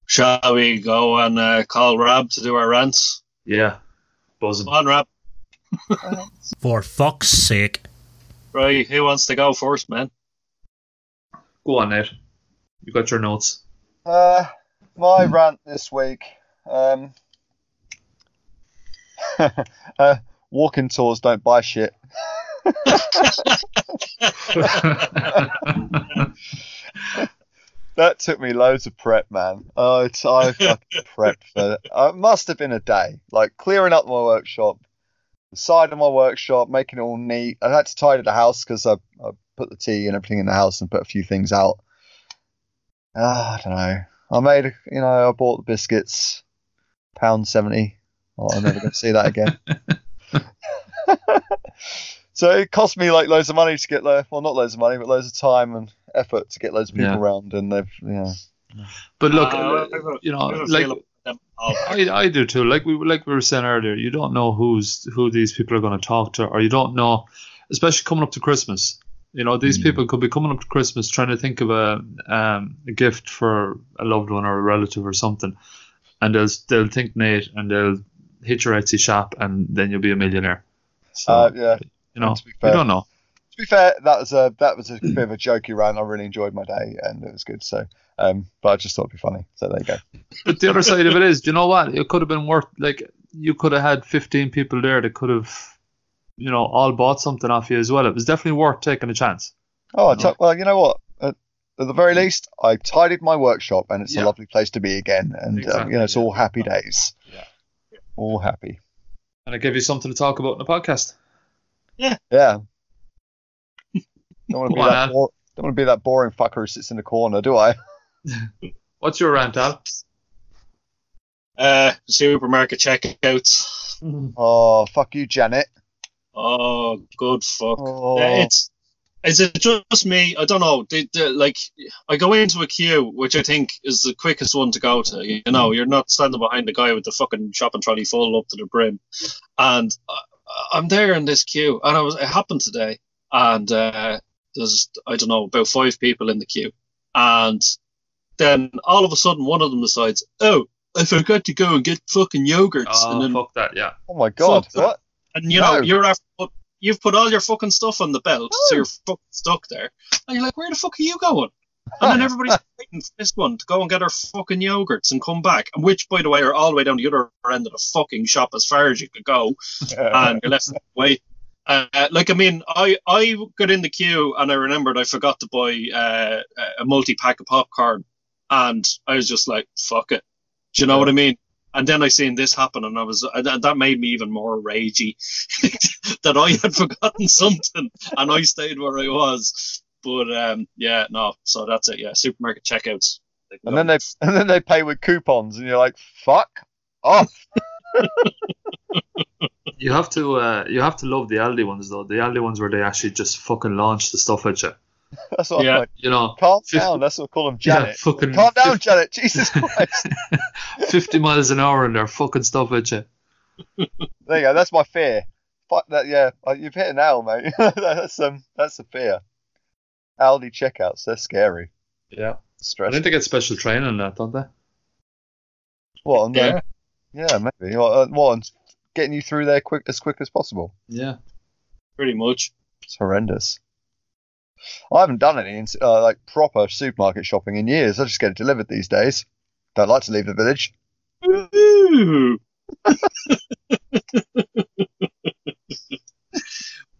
Speaker 2: Shall we go and uh, call Rab to do our rants?
Speaker 3: Yeah, buzzing.
Speaker 2: Come on, Rab.
Speaker 6: For fuck's sake.
Speaker 2: Right, who wants to go first, man?
Speaker 3: Go on, Ned. You got your notes.
Speaker 1: Uh, my rant this week. Um, uh, walking tours don't buy shit. That took me loads of prep, man. Oh, it's, I fucking prepped for it. Uh, It must have been a day, like clearing up my workshop, the side of my workshop, making it all neat. I had to tidy the house because I, I put the tea and everything in the house and put a few things out. Ah, I don't know. I made, you know, I bought the biscuits, pound seventy. Oh, I'm never going to see that again. so it cost me like loads of money to get there. Well, not loads of money, but loads of time and effort to get loads of people
Speaker 3: Yeah.
Speaker 1: around, and they've, yeah.
Speaker 3: But look,
Speaker 2: Uh, I have a-
Speaker 3: you know,
Speaker 2: I have a
Speaker 3: like
Speaker 2: feeling them all.
Speaker 3: I, I do too. Like we like we were saying earlier, you don't know who's who these people are going to talk to, or you don't know, especially coming up to Christmas. You know, these people could be coming up to Christmas trying to think of a um, a gift for a loved one or a relative or something, and they'll they'll think Nate and they'll hit your Etsy shop, and then you'll be a millionaire. So
Speaker 1: Uh, yeah.
Speaker 3: you know,
Speaker 1: to be
Speaker 3: you
Speaker 1: fair.
Speaker 3: don't know.
Speaker 1: To be fair, that was a that was a bit of a jokey rant. I really enjoyed my day, and it was good. So, um, but I just thought it'd be funny. So there you go.
Speaker 3: But the other side of it is, do you know what? It could have been worth like you could have had 15 people there that could have, you know, all bought something off you as well. It was definitely worth taking a chance.
Speaker 1: Oh,
Speaker 3: No.
Speaker 1: tell- well, you know what? At the very least, I tidied my workshop, and it's
Speaker 3: Yeah.
Speaker 1: a lovely place to be again. And um,
Speaker 3: Exactly,
Speaker 1: you know, it's
Speaker 3: yeah.
Speaker 1: all happy days.
Speaker 3: Yeah.
Speaker 1: All happy.
Speaker 3: And I gave you something to talk about in the podcast.
Speaker 1: Yeah. Don't want to be that.
Speaker 3: Al.
Speaker 1: Bor- don't want to be that boring fucker who sits in the corner, do I?
Speaker 3: What's your rant, Al?
Speaker 2: Uh, supermarket checkouts.
Speaker 1: Oh, fuck you, Janet.
Speaker 2: Oh, good fuck.
Speaker 1: Oh,
Speaker 2: it's is it just me? I don't know. The, the, like I go into a queue, which I think is the quickest one to go to. You know, you're not standing behind the guy with the fucking shopping trolley full up to the brim, and I, I'm there in this queue, and I was it happened today, and uh, there's I don't know about five people in the queue, and then all of a sudden one of them decides, oh, I forgot to go and get fucking yogurts, and
Speaker 3: Oh,
Speaker 2: then
Speaker 3: fuck that, yeah.
Speaker 1: oh my god. What?
Speaker 2: and you know
Speaker 1: No.
Speaker 2: you're after put, you've put all your fucking stuff on the belt, so you're fucking stuck there, and you're like, where the fuck are you going? And then everybody's waiting for this one to go and get her fucking yogurts and come back, and which, by the way, are all the way down the other end of the fucking shop as far as you could go, and you're left wait. Uh, like I mean, I I got in the queue and I remembered I forgot to buy uh, a multi pack of popcorn, and I was just like, fuck it, do you know what I mean? And then I seen this happen, and I was and that that made me even more ragey that I had forgotten something and I stayed where I was. But um, yeah, no, so that's it. Yeah, supermarket checkouts. Like,
Speaker 1: and then they and then they pay with coupons, and you're like, fuck off.
Speaker 3: You have to uh, you have to love the Aldi ones though. The Aldi ones where they actually just fucking launch the stuff at you.
Speaker 1: That's what
Speaker 2: Yeah.
Speaker 1: I'm like.
Speaker 3: You know,
Speaker 1: Calm
Speaker 3: Fifty-
Speaker 1: down. That's what I call them,
Speaker 3: Yeah,
Speaker 1: Janet.
Speaker 3: fucking
Speaker 1: Calm down,
Speaker 3: fif-
Speaker 1: Janet. Jesus Christ.
Speaker 3: 50 miles an hour and they're fucking stuff at you.
Speaker 1: There you go. That's my fear. Fuck that. Yeah, uh, you've hit an nail, mate. that's um, that's a fear. Aldi checkouts. They're scary.
Speaker 3: Yeah. I
Speaker 1: Stressful.
Speaker 3: think they get special training on that, don't they?
Speaker 1: What? On
Speaker 2: Yeah.
Speaker 1: the, yeah, maybe. What, uh, what? on Getting you through there quick as quick as possible.
Speaker 3: Yeah.
Speaker 2: pretty much.
Speaker 1: It's horrendous. I haven't done any uh, like proper supermarket shopping in years. I just get it delivered these days. Don't like to leave the village.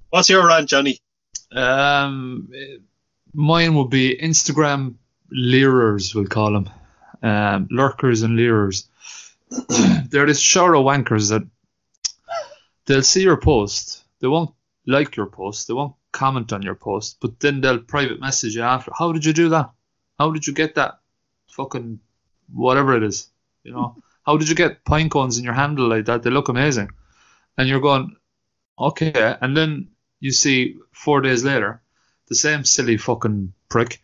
Speaker 2: What's your rant, Johnny?
Speaker 3: Um, mine would be Instagram leerers, we'll call them. Um, lurkers and leerers. They're this shower of wankers that they'll see your post. They won't like your post. They won't comment on your post, but then they'll private message you after. How did you do that? How did you get that? Fucking whatever it is. You know, how did you get pine cones in your handle like that? They look amazing. And you're going, okay. And then you see four days later, the same silly fucking prick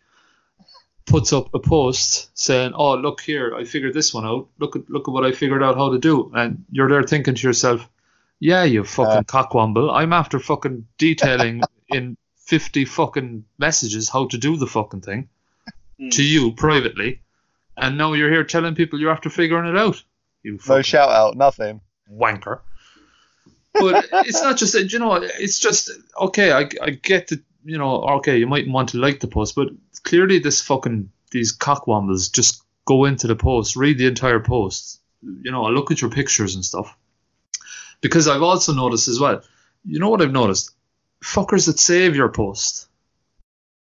Speaker 3: puts up a post saying, "Oh, look here, I figured this one out. Look at look at what I figured out how to do." And you're there thinking to yourself, "Yeah, you fucking uh. cockwomble. I'm after fucking detailing in 50 fucking messages how to do the fucking thing hmm. to you privately, and now you're here telling people you're after figuring it out. You
Speaker 1: No shout out, nothing.
Speaker 3: wanker. But it's not just that, you know, it's just, okay, I, I get that, you know, okay, you might want to like the post, but clearly this fucking, these cockwombles just go into the post, read the entire post, you know, look at your pictures and stuff. Because I've also noticed as well, you know what I've noticed? Fuckers that save your post.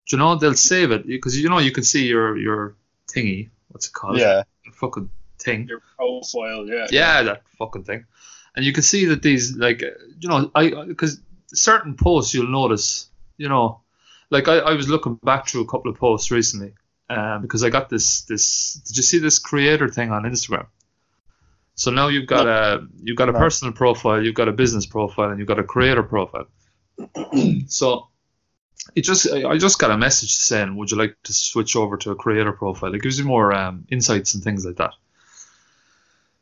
Speaker 3: Do you know, they'll save it because, you know, you can see your, your thingy, what's it called?
Speaker 1: Yeah.
Speaker 3: Fucking thing
Speaker 2: Your profile, yeah.
Speaker 3: yeah, that fucking thing. And you can see that these, like, uh, you know, I because certain posts you'll notice, you know, like I, I was looking back through a couple of posts recently, um, because I got this this. Did you see this creator thing on Instagram? So now you've got a you've got a
Speaker 1: No.
Speaker 3: personal profile, you've got a business profile, and you've got a creator profile. so it just I just got a message saying, would you like to switch over to a creator profile? It gives you more um, insights and things like that.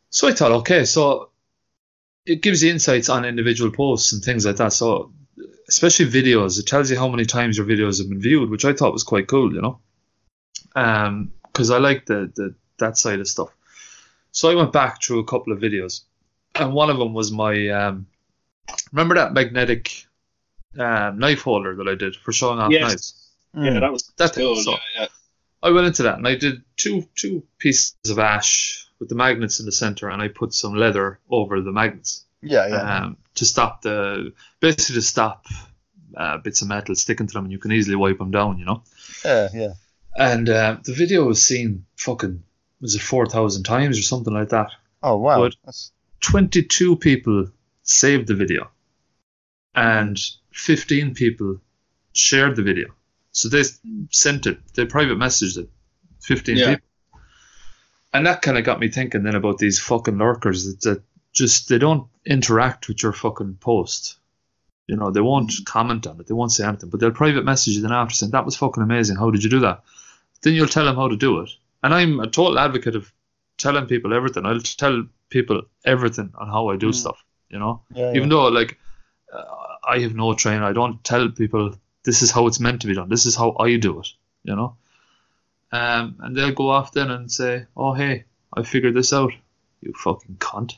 Speaker 3: So I thought, okay, so it gives you insights on individual posts and things like that. So especially videos, it tells you how many times your videos have been viewed, which I thought was quite cool, you know. Um, because I like the, the that side of stuff. So I went back through a couple of videos, and one of them was my um, remember that magnetic um, knife holder that I did for showing off
Speaker 2: Yes.
Speaker 3: knives.
Speaker 2: Yeah, that was
Speaker 3: That
Speaker 2: cool.
Speaker 3: So
Speaker 2: yeah, yeah.
Speaker 3: I went into that and I did two two pieces of ash with the magnets in the center, and I put some leather over the magnets
Speaker 1: Yeah, yeah.
Speaker 3: um, to stop the basically to stop uh, bits of metal sticking to them, and you can easily wipe them down, you know.
Speaker 1: yeah, yeah.
Speaker 3: and uh, the video was seen fucking was it four thousand times or something like that.
Speaker 1: Oh wow.
Speaker 3: Good.
Speaker 1: That's,
Speaker 3: 22 people saved the video and 15 people shared the video. So they sent it, they private messaged it, 15
Speaker 2: Yeah.
Speaker 3: people. And that kind of got me thinking then about these fucking lurkers that, that just, they don't interact with your fucking post. You know, they won't comment on it, they won't say anything, but they'll private message you then after saying, that was fucking amazing, how did you do that? Then you'll tell them how to do it. And I'm a total advocate of telling people everything. I'll tell people everything on how I do stuff, you know?
Speaker 1: yeah,
Speaker 3: Even though, like, uh, I have no training, I don't tell people this is how it's meant to be done. This is how I do it, you know? Um, and they'll go off then and say, oh, hey, I figured this out. You fucking cunt.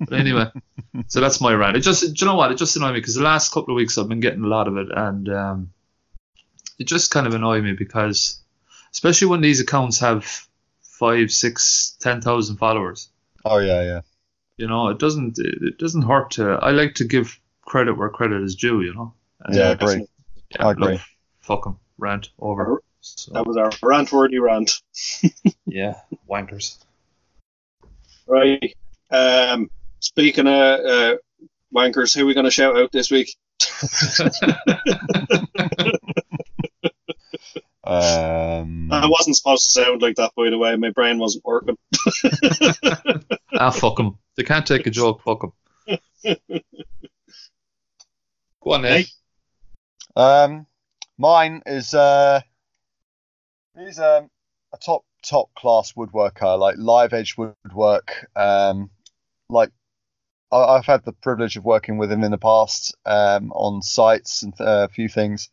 Speaker 3: but anyway, so that's my rant. It just, do you know what? It just annoyed me because the last couple of weeks I've been getting a lot of it, and um, it just kind of annoyed me because, especially when these accounts have five, six, ten thousand followers,
Speaker 1: Oh yeah, yeah.
Speaker 3: you know, it doesn't, it, it doesn't hurt to. I like to give credit where credit is due, you know. And,
Speaker 1: Yeah, I agree.
Speaker 3: yeah,
Speaker 1: I agree.
Speaker 3: look, fuck 'em. Rant over. So,
Speaker 2: That was our rant worthy rant.
Speaker 3: yeah, wankers.
Speaker 2: Right. Um, speaking of uh, wankers, who are we going to shout out this week?
Speaker 1: Um,
Speaker 2: I wasn't supposed to sound like that, by the way. My brain wasn't working.
Speaker 3: ah, fuck 'em. They can't take a joke. Fuck 'em. Go on, Nate.
Speaker 1: Um, mine is uh, he's um a top top class woodworker, like live edge woodwork. Um, like I, I've had the privilege of working with him in the past um, on sites and uh, a few things.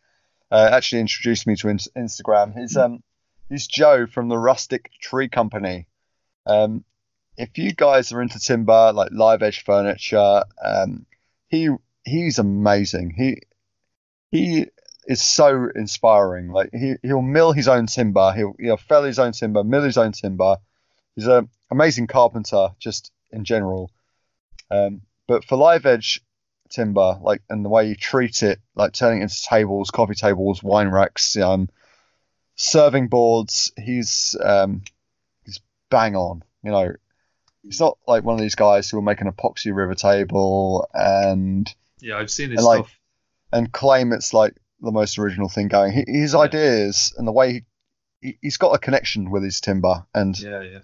Speaker 1: Uh, actually introduced me to in- Instagram. He's um he's Joe from the Rustic Tree Company. Um, if you guys are into timber, like live edge furniture, um, he he's amazing. He he is so inspiring. Like he he'll mill his own timber. He'll he'll fell his own timber, mill his own timber. He's an amazing carpenter, just in general. Um, but for live edge timber, like and the way you treat it, like turning it into tables, coffee tables, wine racks, um, serving boards, he's um, he's bang on. You know, he's not like one of these guys who will make an epoxy river table and
Speaker 3: Yeah, I've seen his
Speaker 1: And, like,
Speaker 3: stuff.
Speaker 1: and claim it's like the most original thing going. He, his ideas and the way he, he he's got a connection with his timber, and
Speaker 3: Yeah, yeah.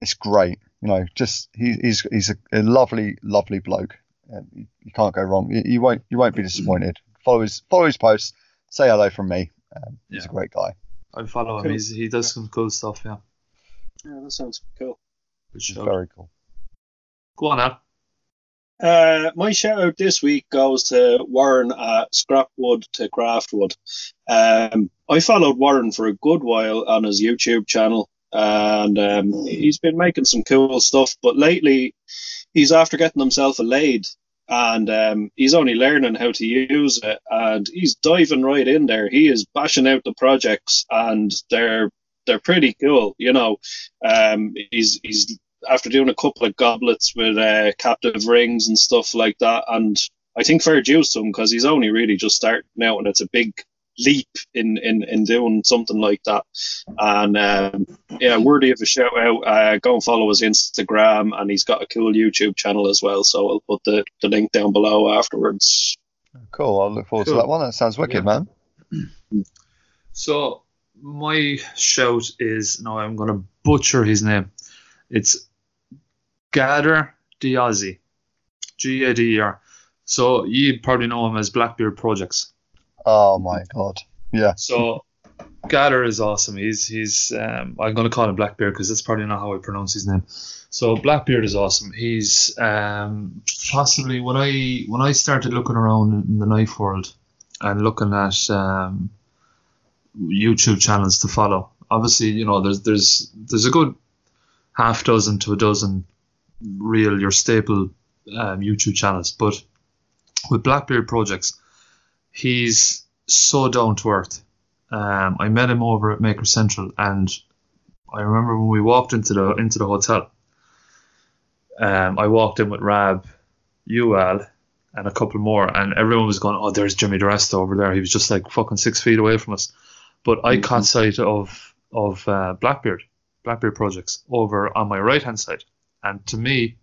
Speaker 1: it's great. You know, just he, he's he's a, a lovely lovely bloke. And you, you can't go wrong. You, you won't you won't be disappointed. Follow his follow his posts. Say hello from me. Um, he's a great guy.
Speaker 3: I follow him.
Speaker 2: Cool.
Speaker 3: He's, he does some cool stuff. Yeah.
Speaker 2: Yeah, that sounds cool.
Speaker 3: Good
Speaker 1: He's very cool.
Speaker 3: Go on, Al.
Speaker 2: Uh, my shout out this week goes to Warren at Scrapwood to Craftwood. Um, I followed Warren for a good while on his YouTube channel, and um, he's been making some cool stuff. But lately, he's after getting himself a lathe, and um, he's only learning how to use it, and he's diving right in there. He is bashing out the projects, and they're they're pretty cool. You know, um, he's he's after doing a couple of goblets with uh, captive rings and stuff like that. And I think fair dues to him because he's only really just starting out, and it's a big leap in in, in doing something like that. And um, yeah, worthy of a shout out. Uh, go and follow his Instagram, and he's got a cool YouTube channel as well. So I'll put the, the link down below afterwards.
Speaker 1: Cool. I'll look forward
Speaker 3: Cool.
Speaker 1: to that one. That sounds wicked,
Speaker 3: Yeah.
Speaker 1: man.
Speaker 3: So my shout is now I'm gonna butcher his name. It's Gader Diazi. G A D E R. So you probably know him as Blackbeard Projects.
Speaker 1: Oh my god. Yeah.
Speaker 3: So Gader is awesome. He's he's um, I'm gonna call him Blackbeard because that's probably not how I pronounce his name. So Blackbeard is awesome. He's um, possibly when I when I started looking around in the knife world and looking at um, YouTube channels to follow. Obviously, you know there's there's there's a good half dozen to a dozen real your staple um, YouTube channels, but with Blackbeard projects, he's so down to earth. Um, I met him over at Maker Central, and I remember when we walked into the into the hotel. Um, I walked in with Rab, you Al, and a couple more, and everyone was going, "Oh, there's Jimmy DiResta over there." He was just like fucking six feet away from us, but I caught sight of of uh, Blackbeard, Blackbeard projects over on my right hand side, and to me,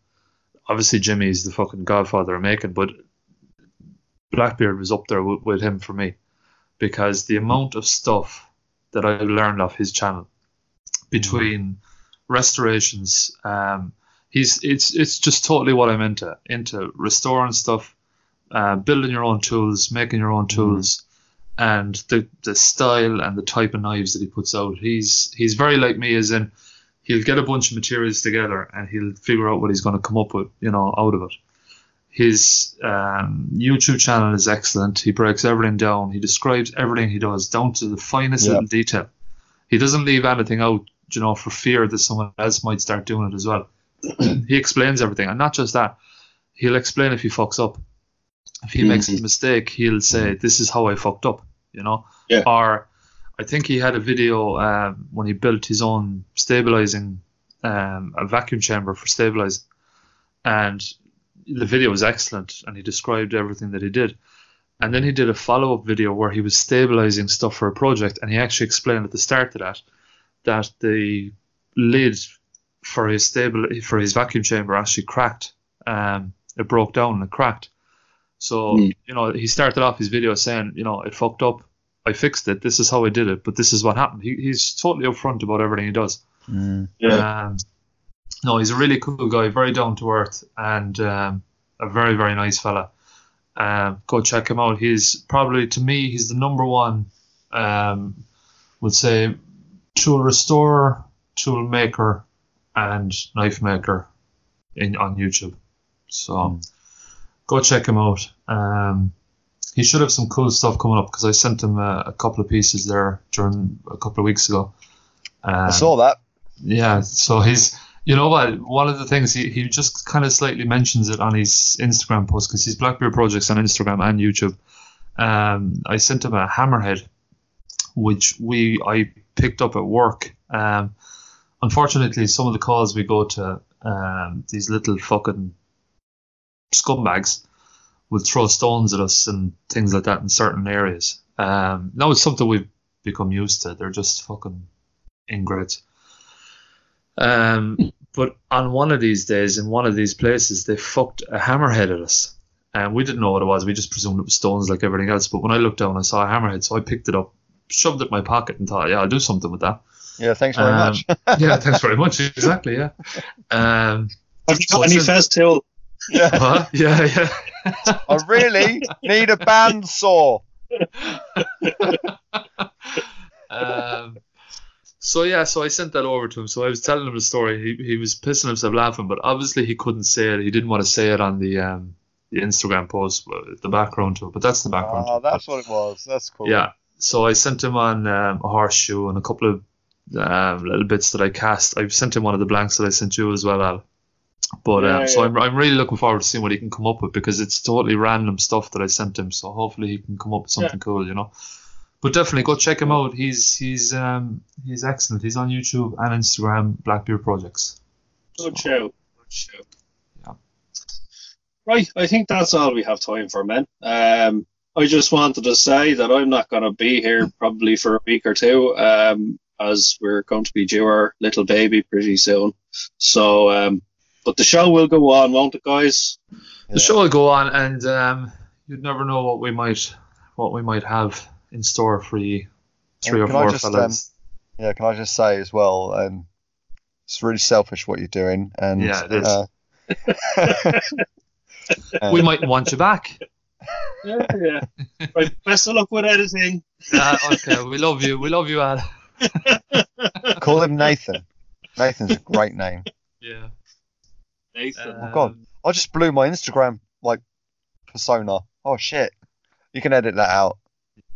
Speaker 3: obviously Jimmy is the fucking godfather of making, but Blackbeard was up there with, with him for me because the amount of stuff that I learned off his channel between restorations, um, he's it's it's just totally what I'm into into restoring stuff, uh, building your own tools, making your own tools, and the the style and the type of knives that he puts out. He's he's very like me, as in he'll get a bunch of materials together and he'll figure out what he's going to come up with, you know, out of it. His um, YouTube channel is excellent. He breaks everything down. He describes everything he does down to the finest
Speaker 1: Yeah.
Speaker 3: little detail. He doesn't leave anything out, you know, for fear that someone else might start doing it as well. he explains everything, and not just that. He'll explain if he fucks up. If he makes a mistake, he'll say, "This is how I fucked up," you know.
Speaker 2: Yeah.
Speaker 3: Or I think he had a video um, when he built his own stabilizing, um, a vacuum chamber for stabilizing, and the video was excellent, and he described everything that he did. And then he did a follow up video where he was stabilizing stuff for a project, and he actually explained at the start of that that the lid for his stable for his vacuum chamber actually cracked. Um, it broke down and it cracked. So
Speaker 2: Mm.
Speaker 3: you know he started off his video saying, you know, it fucked up. I fixed it. This is how I did it, but this is what happened. He, he's totally upfront about everything he does.
Speaker 2: Yeah.
Speaker 3: Um, no, he's a really cool guy, very down to earth, and um, a very very nice fella. Um, go check him out. He's probably to me he's the number one. Um, would say tool restorer, tool maker, and knife maker in on YouTube. So go check him out. Um, he should have some cool stuff coming up because I sent him a, a couple of pieces there during a couple of weeks ago. Um,
Speaker 1: I saw that.
Speaker 3: yeah, so he's, you know what, one of the things he, he just kind of slightly mentions it on his Instagram post because he's Blackbeard Projects on Instagram and YouTube. Um, I sent him a hammerhead, which we I picked up at work. Um, unfortunately, some of the calls we go to, um, these little fucking scumbags will throw stones at us and things like that in certain areas. Um, now it's something we've become used to. They're just fucking ingrates. Um, but on one of these days, in one of these places, they fucked a hammerhead at us. And we didn't know what it was. We just presumed it was stones like everything else. But when I looked down, I saw a hammerhead. So I picked it up, shoved it in my pocket, and thought, yeah, I'll do something with that.
Speaker 1: Yeah, thanks very
Speaker 3: Um,
Speaker 1: much.
Speaker 3: yeah, thanks very much. Exactly, yeah. Um,
Speaker 2: Have you got
Speaker 3: So
Speaker 2: any
Speaker 3: it's a-
Speaker 2: Festool?
Speaker 1: Yeah.
Speaker 3: huh? yeah, yeah.
Speaker 1: I really need a bandsaw.
Speaker 3: um, so yeah, so I sent that over to him. So I was telling him the story. He, he was pissing himself laughing, but obviously he couldn't say it. He didn't want to say it on the um, the Instagram post, uh, the background to it. But that's the background.
Speaker 1: Oh,
Speaker 3: to it.
Speaker 1: that's what it was. That's cool.
Speaker 3: Yeah. So I sent him on um, a horseshoe and a couple of um, little bits that I cast. I sent him one of the blanks that I sent you as well, Al. But
Speaker 2: Yeah,
Speaker 3: um, so
Speaker 2: yeah.
Speaker 3: I'm, I'm really looking forward to seeing what he can come up with because it's totally random stuff that I sent him. So hopefully he can come up with something cool, you know. But definitely go check him out. He's he's um he's excellent. He's on YouTube and Instagram, Blackbeard Projects.
Speaker 2: Good show. Good show.
Speaker 3: Yeah.
Speaker 2: Right, I think that's all we have time for, men. Um, I just wanted to say that I'm not going to be here probably for a week or two, um, as we're going to be due our little baby pretty soon. So, um, but the show will go on, won't it, guys?
Speaker 3: The show will go on, and um, you'd never know what we might what we might have in store for you, three
Speaker 1: And
Speaker 3: or four
Speaker 1: just,
Speaker 3: fellas.
Speaker 1: Yeah, can I just say as well, um, it's really selfish what you're doing, and
Speaker 3: Yeah, it is.
Speaker 1: uh, uh,
Speaker 3: we might want you back.
Speaker 2: Yeah, yeah. right, best of luck with editing.
Speaker 3: Uh, okay, we love you. We love you, Al.
Speaker 1: call him Nathan. Nathan's a great name.
Speaker 3: Yeah.
Speaker 2: Nathan.
Speaker 1: Oh, God. I just blew my Instagram like persona. Oh shit! You can edit that out.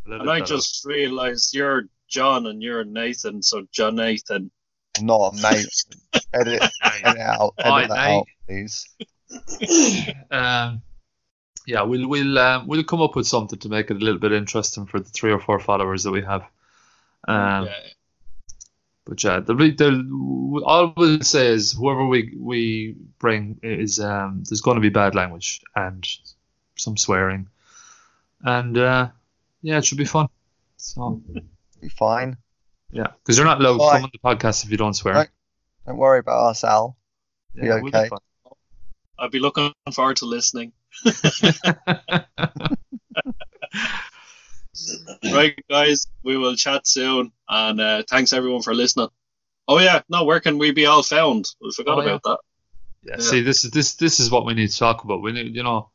Speaker 2: and I just realised you're John and you're Nathan, so John Nathan.
Speaker 1: I'm not a mate. edit, edit out. Edit
Speaker 3: Alright,
Speaker 1: that
Speaker 3: mate.
Speaker 1: out, please.
Speaker 3: um, yeah, we'll we'll um, we'll come up with something to make it a little bit interesting for the three or four followers that we have. Um,
Speaker 2: yeah.
Speaker 3: But yeah, the, re- the all we'll say is whoever we we bring is um, there's going to be bad language and some swearing, and uh, yeah, it should be fun. So
Speaker 1: Be fine.
Speaker 3: Yeah, because you're not allowed to come on the podcast if you don't swear.
Speaker 1: Right. Don't worry about us, Al.
Speaker 3: Yeah,
Speaker 1: be
Speaker 3: we'll be
Speaker 1: okay.
Speaker 2: I'd be looking forward to listening. right, guys, we will chat soon, and uh, thanks everyone for listening. Oh yeah, no, where can we be all found? We forgot
Speaker 3: Oh, yeah.
Speaker 2: about that.
Speaker 3: Yeah,
Speaker 2: Yeah.
Speaker 3: see, this is this this is what we need to talk about. We need, you know,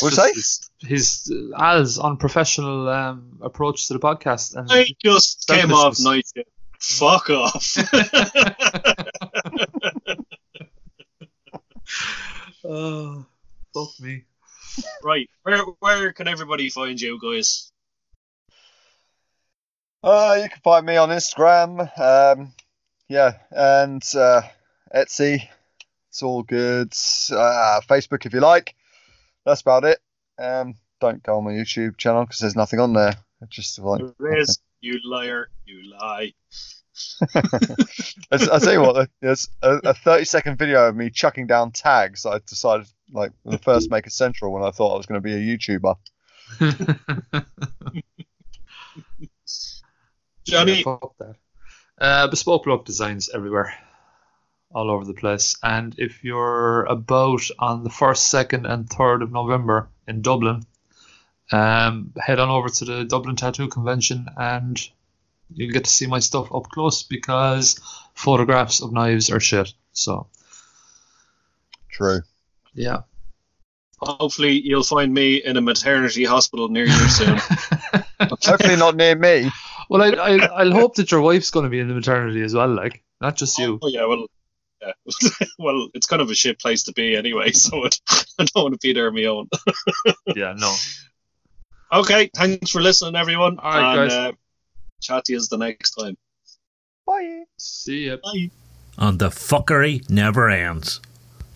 Speaker 1: What'd
Speaker 3: just
Speaker 1: you
Speaker 3: His, his Al's unprofessional um, approach to the podcast, and
Speaker 2: I just came off
Speaker 3: Selfishness.
Speaker 2: night shift. Fuck off.
Speaker 3: oh, fuck me.
Speaker 2: right, where where can everybody find you guys?
Speaker 1: Uh, you can find me on Instagram. Um, yeah, and uh, Etsy. It's all good. Uh, Facebook if you like. That's about it. Um, don't go on my YouTube channel because there's nothing on there. It's just like
Speaker 2: There is, you liar, you lie.
Speaker 1: I, I tell you what, there's a, a 30 second video of me chucking down tags. I decided like the first Maker Central when I thought I was going to be a YouTuber.
Speaker 2: Johnny,
Speaker 3: Yeah, fuck that. Uh, bespoke block designs everywhere, all over the place. And if you're about on the first, second, and third of November in Dublin, um, head on over to the Dublin Tattoo Convention and you'll get to see my stuff up close because photographs of knives are shit. So
Speaker 1: True.
Speaker 3: yeah.
Speaker 2: hopefully you'll find me in a maternity hospital near you soon.
Speaker 1: Hopefully not near me.
Speaker 3: well, I, I I'll hope that your wife's going to be in the maternity as well, like not just you.
Speaker 2: Oh yeah, well, yeah. well, it's kind of a shit place to be anyway, so it, I don't want to be there on my own.
Speaker 3: Yeah, no.
Speaker 2: Okay, thanks for listening, everyone.
Speaker 3: All right,
Speaker 2: and,
Speaker 3: guys.
Speaker 2: Uh, chat to you the next time.
Speaker 1: Bye.
Speaker 3: See ya.
Speaker 2: Bye.
Speaker 6: And the fuckery never ends.